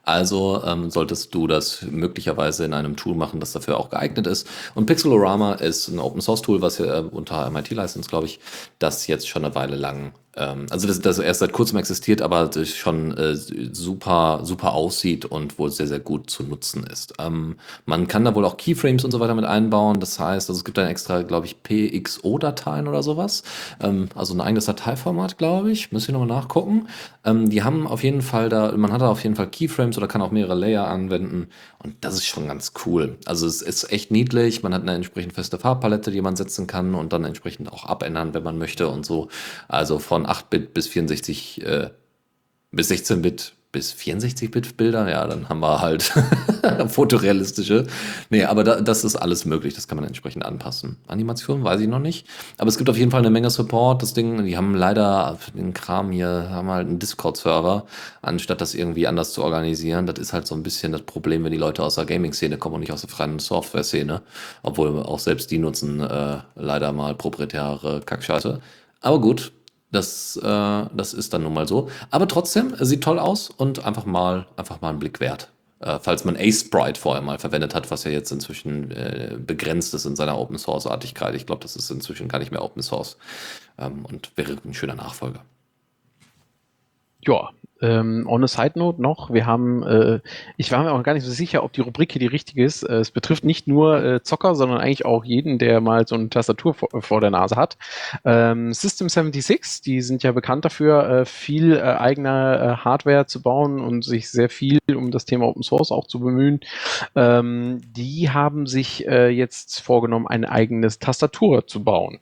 Also ähm, solltest du das möglicherweise in einem Tool machen, das dafür auch geeignet ist. Und Pixelorama ist ein Open Source Tool, was hier äh, unter MIT License, glaube ich, das jetzt schon eine Weile lang also das, das erst seit kurzem existiert, aber schon äh, super, super aussieht und wohl sehr, sehr gut zu nutzen ist. Ähm, man kann da wohl auch Keyframes und so weiter mit einbauen. Das heißt, also es gibt dann extra, glaube ich, PXO-Dateien oder sowas. Ähm, also ein eigenes Dateiformat, glaube ich. Müsste ich nochmal nachgucken. Ähm, die haben auf jeden Fall da, man hat da auf jeden Fall Keyframes oder kann auch mehrere Layer anwenden. Und das ist schon ganz cool. Also es ist echt niedlich. Man hat eine entsprechend feste Farbpalette, die man setzen kann und dann entsprechend auch abändern, wenn man möchte und so. Also von 8-Bit bis 64, äh, bis 16-Bit bis 64-Bit-Bilder, ja, dann haben wir halt fotorealistische. Nee, aber da, das ist alles möglich, das kann man entsprechend anpassen. Animation weiß ich noch nicht, aber es gibt auf jeden Fall eine Menge Support. Das Ding, die haben leider den Kram hier, haben halt einen Discord-Server, anstatt das irgendwie anders zu organisieren. Das ist halt so ein bisschen das Problem, wenn die Leute aus der Gaming-Szene kommen und nicht aus der freien Software-Szene, obwohl auch selbst die nutzen äh, leider mal proprietäre Kackscheiße. Aber gut, das, äh, das ist dann nun mal so. Aber trotzdem, es sieht toll aus und einfach mal, einfach mal einen Blick wert. Äh, falls man A-Sprite vorher mal verwendet hat, was ja jetzt inzwischen äh, begrenzt ist in seiner Open Source-Artigkeit. Ich glaube, das ist inzwischen gar nicht mehr Open Source ähm, und wäre ein schöner Nachfolger. Ja, ähm, on a side note noch, wir haben, äh, ich war mir auch gar nicht so sicher, ob die Rubrik hier die richtige ist. Äh, es betrifft nicht nur äh, Zocker, sondern eigentlich auch jeden, der mal so eine Tastatur vor, vor der Nase hat. Ähm, System 76, die sind ja bekannt dafür, äh, viel äh, eigene äh, Hardware zu bauen und sich sehr viel um das Thema Open Source auch zu bemühen. Ähm, die haben sich jetzt vorgenommen, eine eigene Tastatur zu bauen.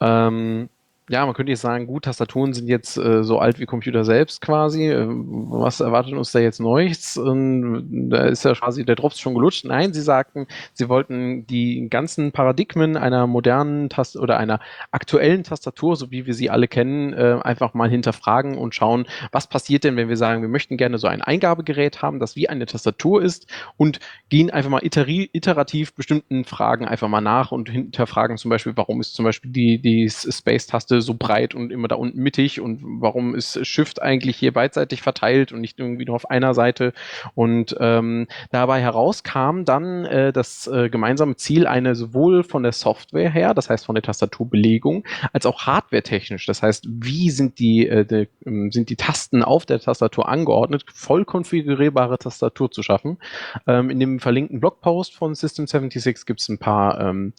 Ähm, ja, man könnte jetzt sagen, gut, Tastaturen sind jetzt äh, so alt wie Computer selbst quasi. Ähm, was erwartet uns da jetzt Neues? Und da ist ja quasi der Drops schon gelutscht. Nein, sie sagten, sie wollten die ganzen Paradigmen einer modernen Tast oder einer aktuellen Tastatur, so wie wir sie alle kennen, äh, einfach mal hinterfragen und schauen, was passiert denn, wenn wir sagen, wir möchten gerne so ein Eingabegerät haben, das wie eine Tastatur ist und gehen einfach mal iterativ bestimmten Fragen einfach mal nach und hinterfragen zum Beispiel, warum ist zum Beispiel die, die Space-Taste so breit und immer da unten mittig und warum ist Shift eigentlich hier beidseitig verteilt und nicht irgendwie nur auf einer Seite. Und ähm, dabei herauskam dann äh, das äh, gemeinsame Ziel, eine sowohl von der Software her, das heißt von der Tastaturbelegung, als auch hardwaretechnisch. Das heißt, wie sind die, äh, die ähm, sind die Tasten auf der Tastatur angeordnet, voll konfigurierbare Tastatur zu schaffen. Ähm, in dem verlinkten Blogpost von System 76 gibt es ein paar ähm,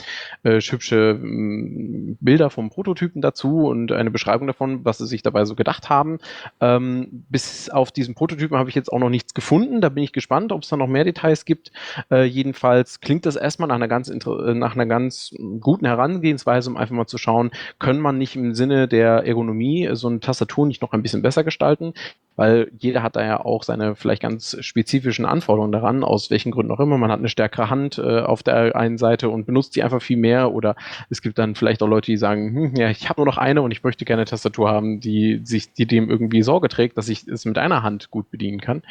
äh, hübsche ähm, Bilder vom Prototypen dazu und eine Beschreibung davon, was sie sich dabei so gedacht haben. Ähm, bis auf diesen Prototypen habe ich jetzt auch noch nichts gefunden. Da bin ich gespannt, ob es da noch mehr Details gibt. Äh, jedenfalls klingt das erstmal nach einer ganz, äh, nach einer ganz guten Herangehensweise, um einfach mal zu schauen, können man nicht im Sinne der Ergonomie so eine Tastatur nicht noch ein bisschen besser gestalten? Weil jeder hat da ja auch seine vielleicht ganz spezifischen Anforderungen daran, aus welchen Gründen auch immer. Man hat eine stärkere Hand äh, auf der einen Seite und benutzt die einfach viel mehr. Oder es gibt dann vielleicht auch Leute, die sagen, hm, ja, ich habe nur noch eine und ich möchte gerne eine Tastatur haben, die sich, die dem irgendwie Sorge trägt, dass ich es mit einer Hand gut bedienen kann.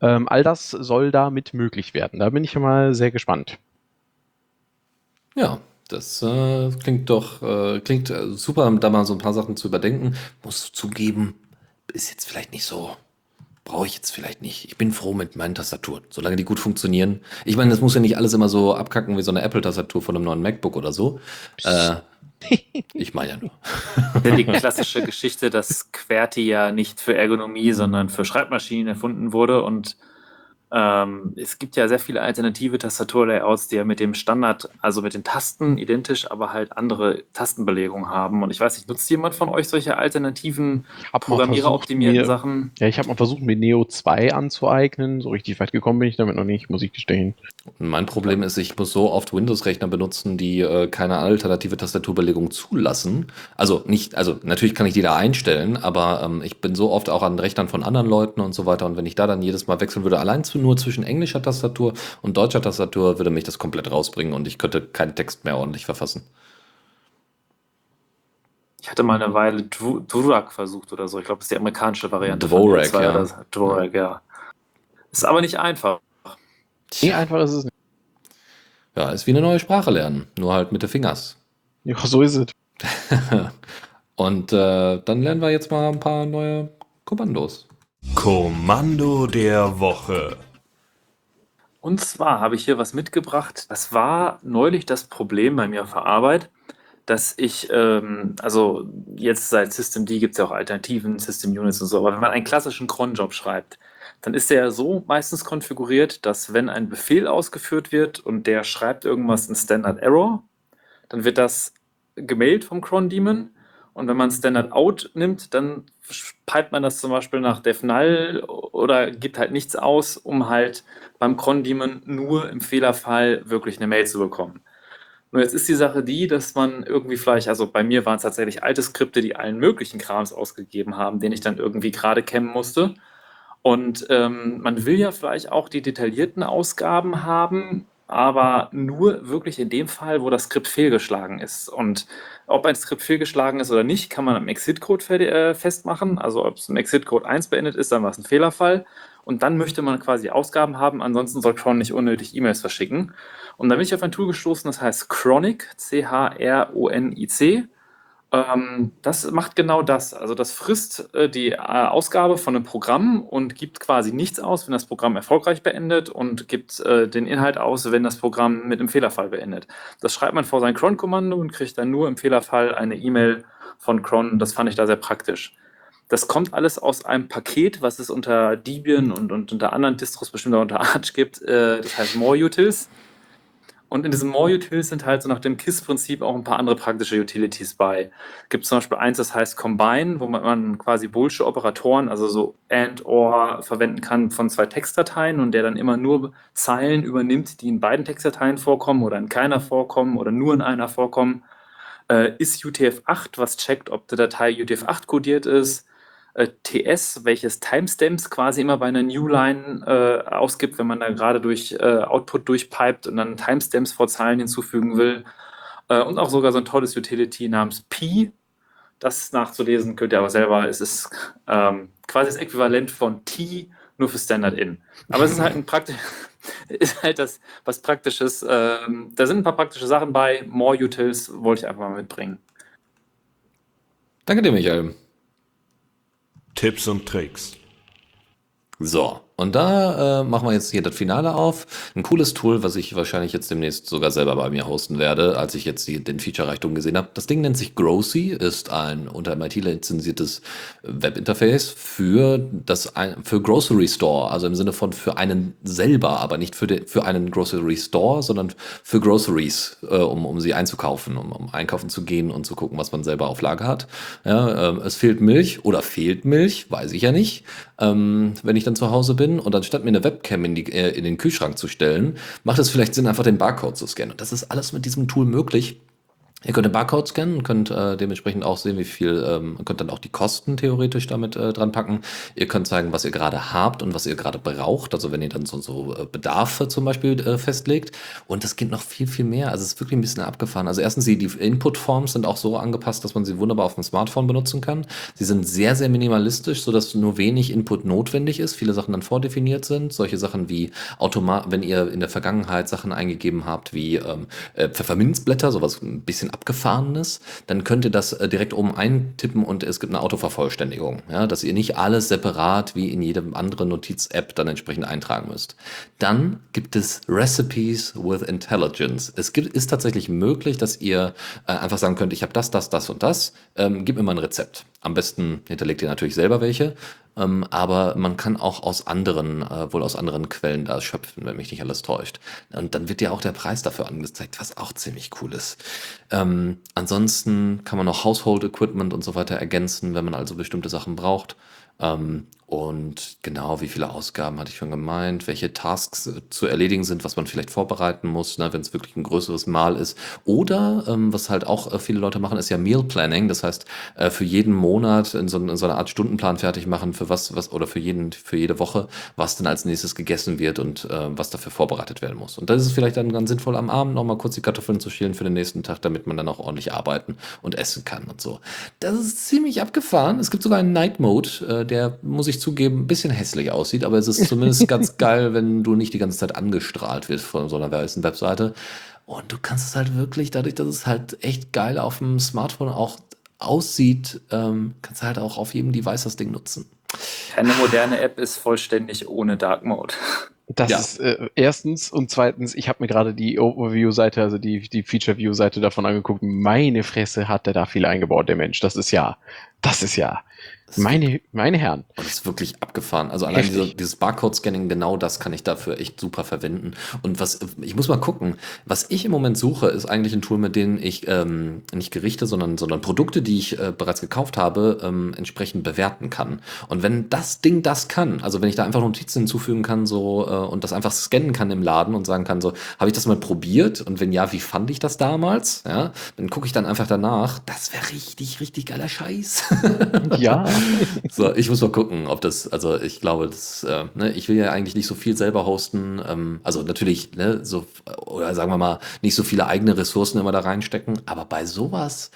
Ähm, all das soll damit möglich werden. Da bin ich mal sehr gespannt. Ja, das äh, klingt doch äh, klingt äh, super, da mal so ein paar Sachen zu überdenken. Muss zugeben, ist jetzt vielleicht nicht so brauche ich jetzt vielleicht nicht. Ich bin froh mit meinen Tastaturen, solange die gut funktionieren. Ich meine, das muss ja nicht alles immer so abkacken wie so eine Apple-Tastatur von einem neuen MacBook oder so. Äh, ich meine ja nur. Die klassische Geschichte, dass QWERTY ja nicht für Ergonomie, sondern für Schreibmaschinen erfunden wurde und ähm, es gibt ja sehr viele alternative Tastaturlayouts, die ja mit dem Standard, also mit den Tasten identisch, aber halt andere Tastenbelegungen haben. Und ich weiß nicht, nutzt jemand von euch solche alternativen Programmierer-optimierten Sachen? Ja, ich habe mal versucht, mir Neo 2 anzueignen. So richtig weit gekommen bin ich damit noch nicht, muss ich gestehen. Mein Problem ist, ich muss so oft Windows-Rechner benutzen, die äh, keine alternative Tastaturbelegung zulassen. Also nicht, also natürlich kann ich die da einstellen, aber ähm, ich bin so oft auch an Rechnern von anderen Leuten und so weiter. Und wenn ich da dann jedes Mal wechseln würde, allein zu nur zwischen englischer Tastatur und deutscher Tastatur würde mich das komplett rausbringen und ich könnte keinen Text mehr ordentlich verfassen. Ich hatte mal eine Weile Dvorak versucht oder so. Ich glaube, das ist die amerikanische Variante. Dvorak, ja. Dvorak, ja. Ist aber nicht einfach. Nee, einfach ist es nicht. Ja, ist wie eine neue Sprache lernen, nur halt mit den Fingers. Ja, so ist es. und äh, dann lernen wir jetzt mal ein paar neue Kommandos. Kommando der Woche. Und zwar habe ich hier was mitgebracht. Das war neulich das Problem bei mir auf der Arbeit, dass ich, ähm, also jetzt seit Systemd gibt es ja auch Alternativen, System Units und so, aber wenn man einen klassischen Cron-Job schreibt, dann ist der so meistens konfiguriert, dass wenn ein Befehl ausgeführt wird und der schreibt irgendwas in Standard Error, dann wird das gemailt vom Cron Daemon und wenn man Standard Out nimmt, dann pipet man das zum Beispiel nach def null oder gibt halt nichts aus, um halt beim cron daemon nur im Fehlerfall wirklich eine Mail zu bekommen. Nur jetzt ist die Sache die, dass man irgendwie vielleicht, also bei mir waren es tatsächlich alte Skripte, die allen möglichen Krams ausgegeben haben, den ich dann irgendwie gerade kämmen musste. Und ähm, man will ja vielleicht auch die detaillierten Ausgaben haben, aber nur wirklich in dem Fall, wo das Skript fehlgeschlagen ist. Und ob ein Skript fehlgeschlagen ist oder nicht, kann man am Exit-Code äh, festmachen. Also ob es im Exit-Code 1 beendet ist, dann war es ein Fehlerfall. Und dann möchte man quasi Ausgaben haben, ansonsten soll Cron nicht unnötig E-Mails verschicken. Und da bin ich auf ein Tool gestoßen, das heißt Chronic, C-H-R-O-N-I-C. Ähm, das macht genau das. Also das frisst äh, die äh, Ausgabe von einem Programm und gibt quasi nichts aus, wenn das Programm erfolgreich beendet und gibt äh, den Inhalt aus, wenn das Programm mit einem Fehlerfall beendet. Das schreibt man vor sein cron-Kommando und kriegt dann nur im Fehlerfall eine E-Mail von cron. Das fand ich da sehr praktisch. Das kommt alles aus einem Paket, was es unter Debian und, und unter anderen Distros, bestimmt auch unter Arch gibt. Äh, das heißt More Utils. Und in diesem More Utils sind halt so nach dem KISS-Prinzip auch ein paar andere praktische Utilities bei. Gibt zum Beispiel eins, das heißt Combine, wo man, quasi Bullshit Operatoren, also so AND OR verwenden kann von zwei Textdateien und der dann immer nur Zeilen übernimmt, die in beiden Textdateien vorkommen oder in keiner vorkommen oder nur in einer vorkommen. Äh, ist UTF-8, was checkt, ob die Datei UTF-8 kodiert ist äh, TS, welches Timestamps quasi immer bei einer Newline äh, ausgibt, wenn man da gerade durch äh, Output durchpipet und dann Timestamps vor Zahlen hinzufügen will. Äh, und auch sogar so ein tolles Utility namens P. Das nachzulesen könnt ihr aber selber. Es ist ähm, quasi das Äquivalent von T, nur für Standard In. Aber es ist halt ein praktisch, ist halt das was Praktisches. Ähm, da sind ein paar praktische Sachen bei. More Utils wollte ich einfach mal mitbringen. Danke dir, Michael. Tipps und Tricks. So, und da äh, machen wir jetzt hier das Finale auf. Ein cooles Tool, was ich wahrscheinlich jetzt demnächst sogar selber bei mir hosten werde, als ich jetzt die, den Feature-Reichtum gesehen habe. Das Ding nennt sich Grosy, ist ein unter MIT lizenziertes Webinterface für das für Grocery Store, also im Sinne von für einen selber, aber nicht für, de, für einen Grocery Store, sondern für Groceries, äh, um, um sie einzukaufen, um, um einkaufen zu gehen und zu gucken, was man selber auf Lager hat. Ja, äh, es fehlt Milch oder fehlt Milch, weiß ich ja nicht, ähm, wenn ich dann zu Hause bin bin und anstatt mir eine Webcam in, die, äh, in den Kühlschrank zu stellen, macht es vielleicht Sinn, einfach den Barcode zu scannen. Und das ist alles mit diesem Tool möglich. Ihr könnt den Barcode scannen, könnt äh, dementsprechend auch sehen, wie viel, ähm, könnt dann auch die Kosten theoretisch damit äh, dran packen. Ihr könnt zeigen, was ihr gerade habt und was ihr gerade braucht. Also wenn ihr dann so, so äh, Bedarfe zum Beispiel äh, festlegt. Und das geht noch viel, viel mehr. Also es ist wirklich ein bisschen abgefahren. Also erstens, die, die Input-Forms sind auch so angepasst, dass man sie wunderbar auf dem Smartphone benutzen kann. Sie sind sehr, sehr minimalistisch, sodass nur wenig Input notwendig ist. Viele Sachen dann vordefiniert sind. Solche Sachen wie Automat, wenn ihr in der Vergangenheit Sachen eingegeben habt, wie ähm, äh, Pfefferminzblätter, sowas ein bisschen abgefahrenes, dann könnt ihr das äh, direkt oben eintippen und es gibt eine Autovervollständigung, ja, dass ihr nicht alles separat wie in jedem anderen Notiz-App dann entsprechend eintragen müsst. Dann gibt es Recipes with Intelligence. Es gibt, ist tatsächlich möglich, dass ihr äh, einfach sagen könnt, ich habe das, das, das und das, ähm, gib mir mal ein Rezept. Am besten hinterlegt ihr natürlich selber welche ähm, aber man kann auch aus anderen, äh, wohl aus anderen Quellen da schöpfen, wenn mich nicht alles täuscht. Und dann wird ja auch der Preis dafür angezeigt, was auch ziemlich cool ist. Ähm, ansonsten kann man auch Household Equipment und so weiter ergänzen, wenn man also bestimmte Sachen braucht. Ähm, und genau, wie viele Ausgaben hatte ich schon gemeint, welche Tasks äh, zu erledigen sind, was man vielleicht vorbereiten muss, ne, wenn es wirklich ein größeres Mal ist. Oder, ähm, was halt auch äh, viele Leute machen, ist ja Meal Planning. Das heißt, äh, für jeden Monat in so, in so einer Art Stundenplan fertig machen, für was, was, oder für jeden, für jede Woche, was dann als nächstes gegessen wird und äh, was dafür vorbereitet werden muss. Und das ist vielleicht dann ganz sinnvoll, am Abend nochmal kurz die Kartoffeln zu schälen für den nächsten Tag, damit man dann auch ordentlich arbeiten und essen kann und so. Das ist ziemlich abgefahren. Es gibt sogar einen Night Mode, äh, der muss ich zugeben, ein bisschen hässlich aussieht, aber es ist zumindest ganz geil, wenn du nicht die ganze Zeit angestrahlt wirst von so einer weißen Webseite. Und du kannst es halt wirklich, dadurch, dass es halt echt geil auf dem Smartphone auch aussieht, ähm, kannst du halt auch auf jedem Device das Ding nutzen. Keine moderne App ist vollständig ohne Dark Mode. Das ja. ist äh, erstens und zweitens, ich habe mir gerade die Overview-Seite, also die, die Feature-View-Seite davon angeguckt. Meine Fresse hat der da viel eingebaut, der Mensch. Das ist ja, das ist ja. Meine, meine Herren. Das ist wirklich abgefahren. Also allein diese, dieses Barcode-Scanning, genau das kann ich dafür echt super verwenden. Und was, ich muss mal gucken, was ich im Moment suche, ist eigentlich ein Tool, mit dem ich ähm, nicht Gerichte, sondern, sondern Produkte, die ich äh, bereits gekauft habe, ähm, entsprechend bewerten kann. Und wenn das Ding das kann, also wenn ich da einfach Notizen hinzufügen kann, so, äh, und das einfach scannen kann im Laden und sagen kann, so, habe ich das mal probiert? Und wenn ja, wie fand ich das damals? Ja, dann gucke ich dann einfach danach. Das wäre richtig, richtig geiler Scheiß. Ja. So, ich muss mal gucken, ob das, also ich glaube, das, äh, ne, ich will ja eigentlich nicht so viel selber hosten. Ähm, also natürlich, ne, so, oder sagen wir mal, nicht so viele eigene Ressourcen immer da reinstecken, aber bei sowas,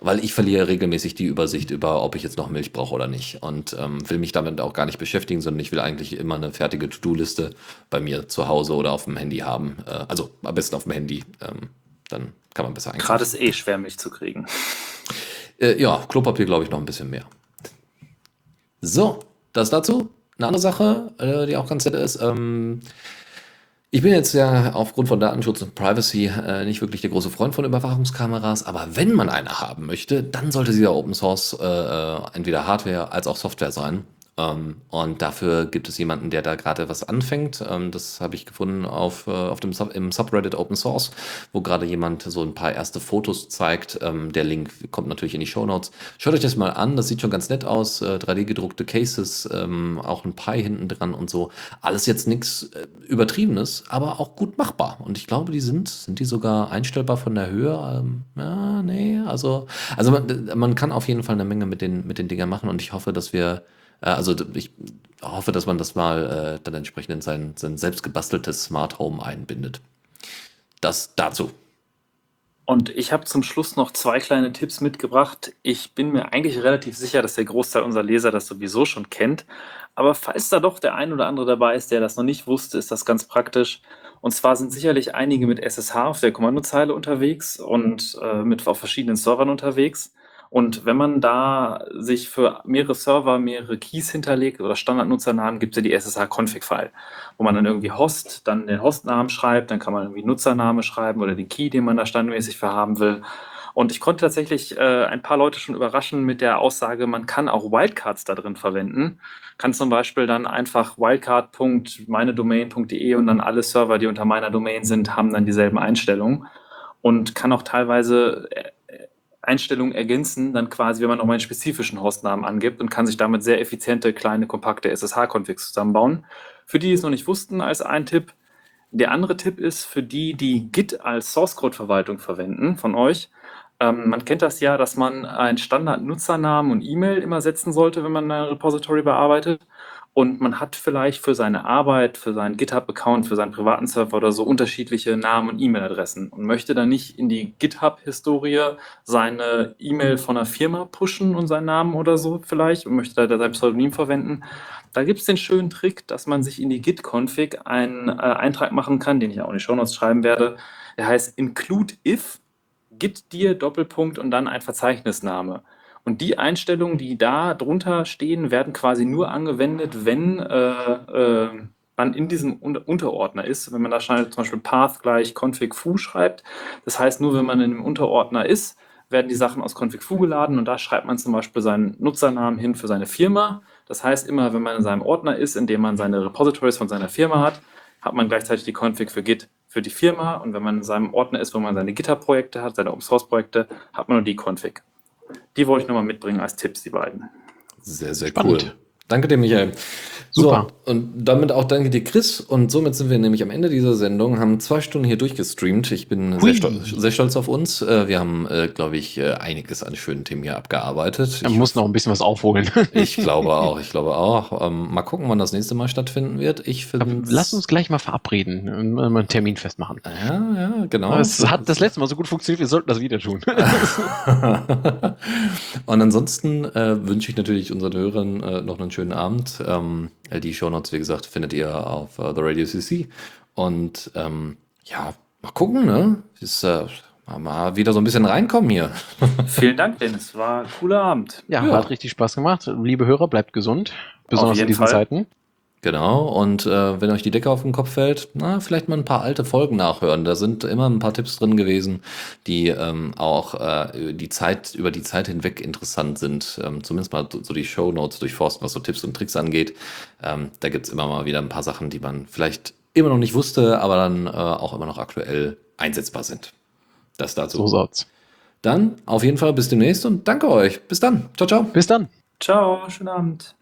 weil ich verliere regelmäßig die Übersicht über, ob ich jetzt noch Milch brauche oder nicht. Und ähm, will mich damit auch gar nicht beschäftigen, sondern ich will eigentlich immer eine fertige To-Do-Liste bei mir zu Hause oder auf dem Handy haben. Äh, also am besten auf dem Handy. Ähm, Dann kann man besser einkaufen. Gerade ist eh schwer, Milch zu kriegen. Äh, ja, Klopapier glaube ich noch ein bisschen mehr. So, das dazu. Eine andere Sache, äh, die auch ganz nett ist. Ähm, ich bin jetzt ja aufgrund von Datenschutz und Privacy äh, nicht wirklich der große Freund von Überwachungskameras, aber wenn man eine haben möchte, dann sollte sie ja Open Source äh, äh entweder Hardware als auch Software sein. Ähm, und dafür gibt es jemanden, der da gerade was anfängt. Ähm, das habe ich gefunden auf, äh, auf dem Sub, im Subreddit Open Source, wo gerade jemand so ein paar erste Fotos zeigt. Ähm, der Link kommt natürlich in die Show Notes. Schaut euch das mal an, das sieht schon ganz nett aus. Äh, 3D-gedruckte Cases, ähm, auch ein Pi hinten dran und so. Alles jetzt nichts äh, Übertriebenes, aber auch gut machbar. Und ich glaube, die sind, sind die sogar einstellbar von der Höhe? Ähm, ja, nee, also, also man, man kann auf jeden Fall eine Menge mit den, mit den Dingern machen und ich hoffe, dass wir also ich hoffe, dass man das mal äh, dann entsprechend in sein, sein selbst gebasteltes Smart Home einbindet. Das dazu. Und ich habe zum Schluss noch zwei kleine Tipps mitgebracht. Ich bin mir eigentlich relativ sicher, dass der Großteil unserer Leser das sowieso schon kennt. Aber falls da doch der ein oder andere dabei ist, der das noch nicht wusste, ist das ganz praktisch. Und zwar sind sicherlich einige mit SSH auf der Kommandozeile unterwegs und äh, mit auf verschiedenen Servern unterwegs. Und wenn man da sich für mehrere Server mehrere Keys hinterlegt oder Standardnutzernamen, gibt es ja die SSH-Config-File, wo man dann irgendwie Host, dann den Hostnamen schreibt, dann kann man irgendwie Nutzername schreiben oder den Key, den man da standardmäßig verhaben will. Und ich konnte tatsächlich äh, ein paar Leute schon überraschen mit der Aussage, man kann auch Wildcards da drin verwenden. Kann zum Beispiel dann einfach wildcard.meinedomain.de und dann alle Server, die unter meiner Domain sind, haben dann dieselben Einstellungen und kann auch teilweise äh, Einstellungen ergänzen, dann quasi, wenn man noch mal einen spezifischen Hostnamen angibt und kann sich damit sehr effiziente, kleine, kompakte SSH-Configs zusammenbauen. Für die, die es noch nicht wussten, als ein Tipp. Der andere Tipp ist für die, die Git als Source-Code-Verwaltung verwenden von euch. Ähm, man kennt das ja, dass man einen Standard-Nutzernamen und E-Mail immer setzen sollte, wenn man ein Repository bearbeitet und man hat vielleicht für seine Arbeit, für seinen GitHub-Account, für seinen privaten Server oder so unterschiedliche Namen und E-Mail-Adressen und möchte dann nicht in die GitHub-Historie seine E-Mail von einer Firma pushen und seinen Namen oder so vielleicht und möchte da sein Pseudonym verwenden. Da gibt es den schönen Trick, dass man sich in die Git-Config einen äh, Eintrag machen kann, den ich auch in die Show Notes schreiben werde. Der heißt include if git dir Doppelpunkt und dann ein Verzeichnisname. Und die Einstellungen, die da drunter stehen, werden quasi nur angewendet, wenn äh, äh, man in diesem Unterordner ist. Wenn man da zum Beispiel path gleich config foo schreibt. Das heißt, nur wenn man in einem Unterordner ist, werden die Sachen aus config foo geladen und da schreibt man zum Beispiel seinen Nutzernamen hin für seine Firma. Das heißt, immer wenn man in seinem Ordner ist, in dem man seine Repositories von seiner Firma hat, hat man gleichzeitig die Config für Git für die Firma und wenn man in seinem Ordner ist, wo man seine GitHub-Projekte hat, seine Open-Source-Projekte, hat man nur die Config. Die wollte ich nochmal mitbringen als Tipps, die beiden. Sehr, sehr Spannend. cool. Danke dir, Michael. Super. So, und damit auch danke dir, Chris. Und somit sind wir nämlich am Ende dieser Sendung, haben zwei Stunden hier durchgestreamt. Ich bin sehr stolz, sehr stolz, auf uns. Äh, wir haben, äh, glaube ich, äh, einiges an schönen Themen hier abgearbeitet. Man muss noch ein bisschen was aufholen. ich glaube auch, ich glaube auch. Ähm, mal gucken, wann das nächste Mal stattfinden wird. Ich finde. Lass uns gleich mal verabreden und mal einen Termin festmachen. Ja, ja, genau. Es hat das letzte Mal so gut funktioniert, wir sollten das wieder tun. und ansonsten äh, wünsche ich natürlich unseren Hörern äh, noch einen schönen Abend. Ähm, die Shownotes, wie gesagt, findet ihr auf uh, The Radio CC. Und ähm, ja, mal gucken, ne? Ist äh, mal wieder so ein bisschen reinkommen hier. Vielen Dank, Dennis. War ein cooler Abend. Ja, ja. hat richtig Spaß gemacht. Liebe Hörer, bleibt gesund. Besonders in diesen Fall. Zeiten. Genau, und äh, wenn euch die Decke auf den Kopf fällt, na, vielleicht mal ein paar alte Folgen nachhören. Da sind immer ein paar Tipps drin gewesen, die ähm, auch äh, die Zeit, über die Zeit hinweg interessant sind. Ähm, zumindest mal so die Show Notes durchforsten, was so Tipps und Tricks angeht. Ähm, da gibt's immer mal wieder ein paar Sachen, die man vielleicht immer noch nicht wusste, aber dann äh, auch immer noch aktuell einsetzbar sind. Das dazu. So soll's. Dann auf jeden Fall bis demnächst und danke euch. Bis dann. Ciao, ciao. Bis dann. Ciao, schönen Abend.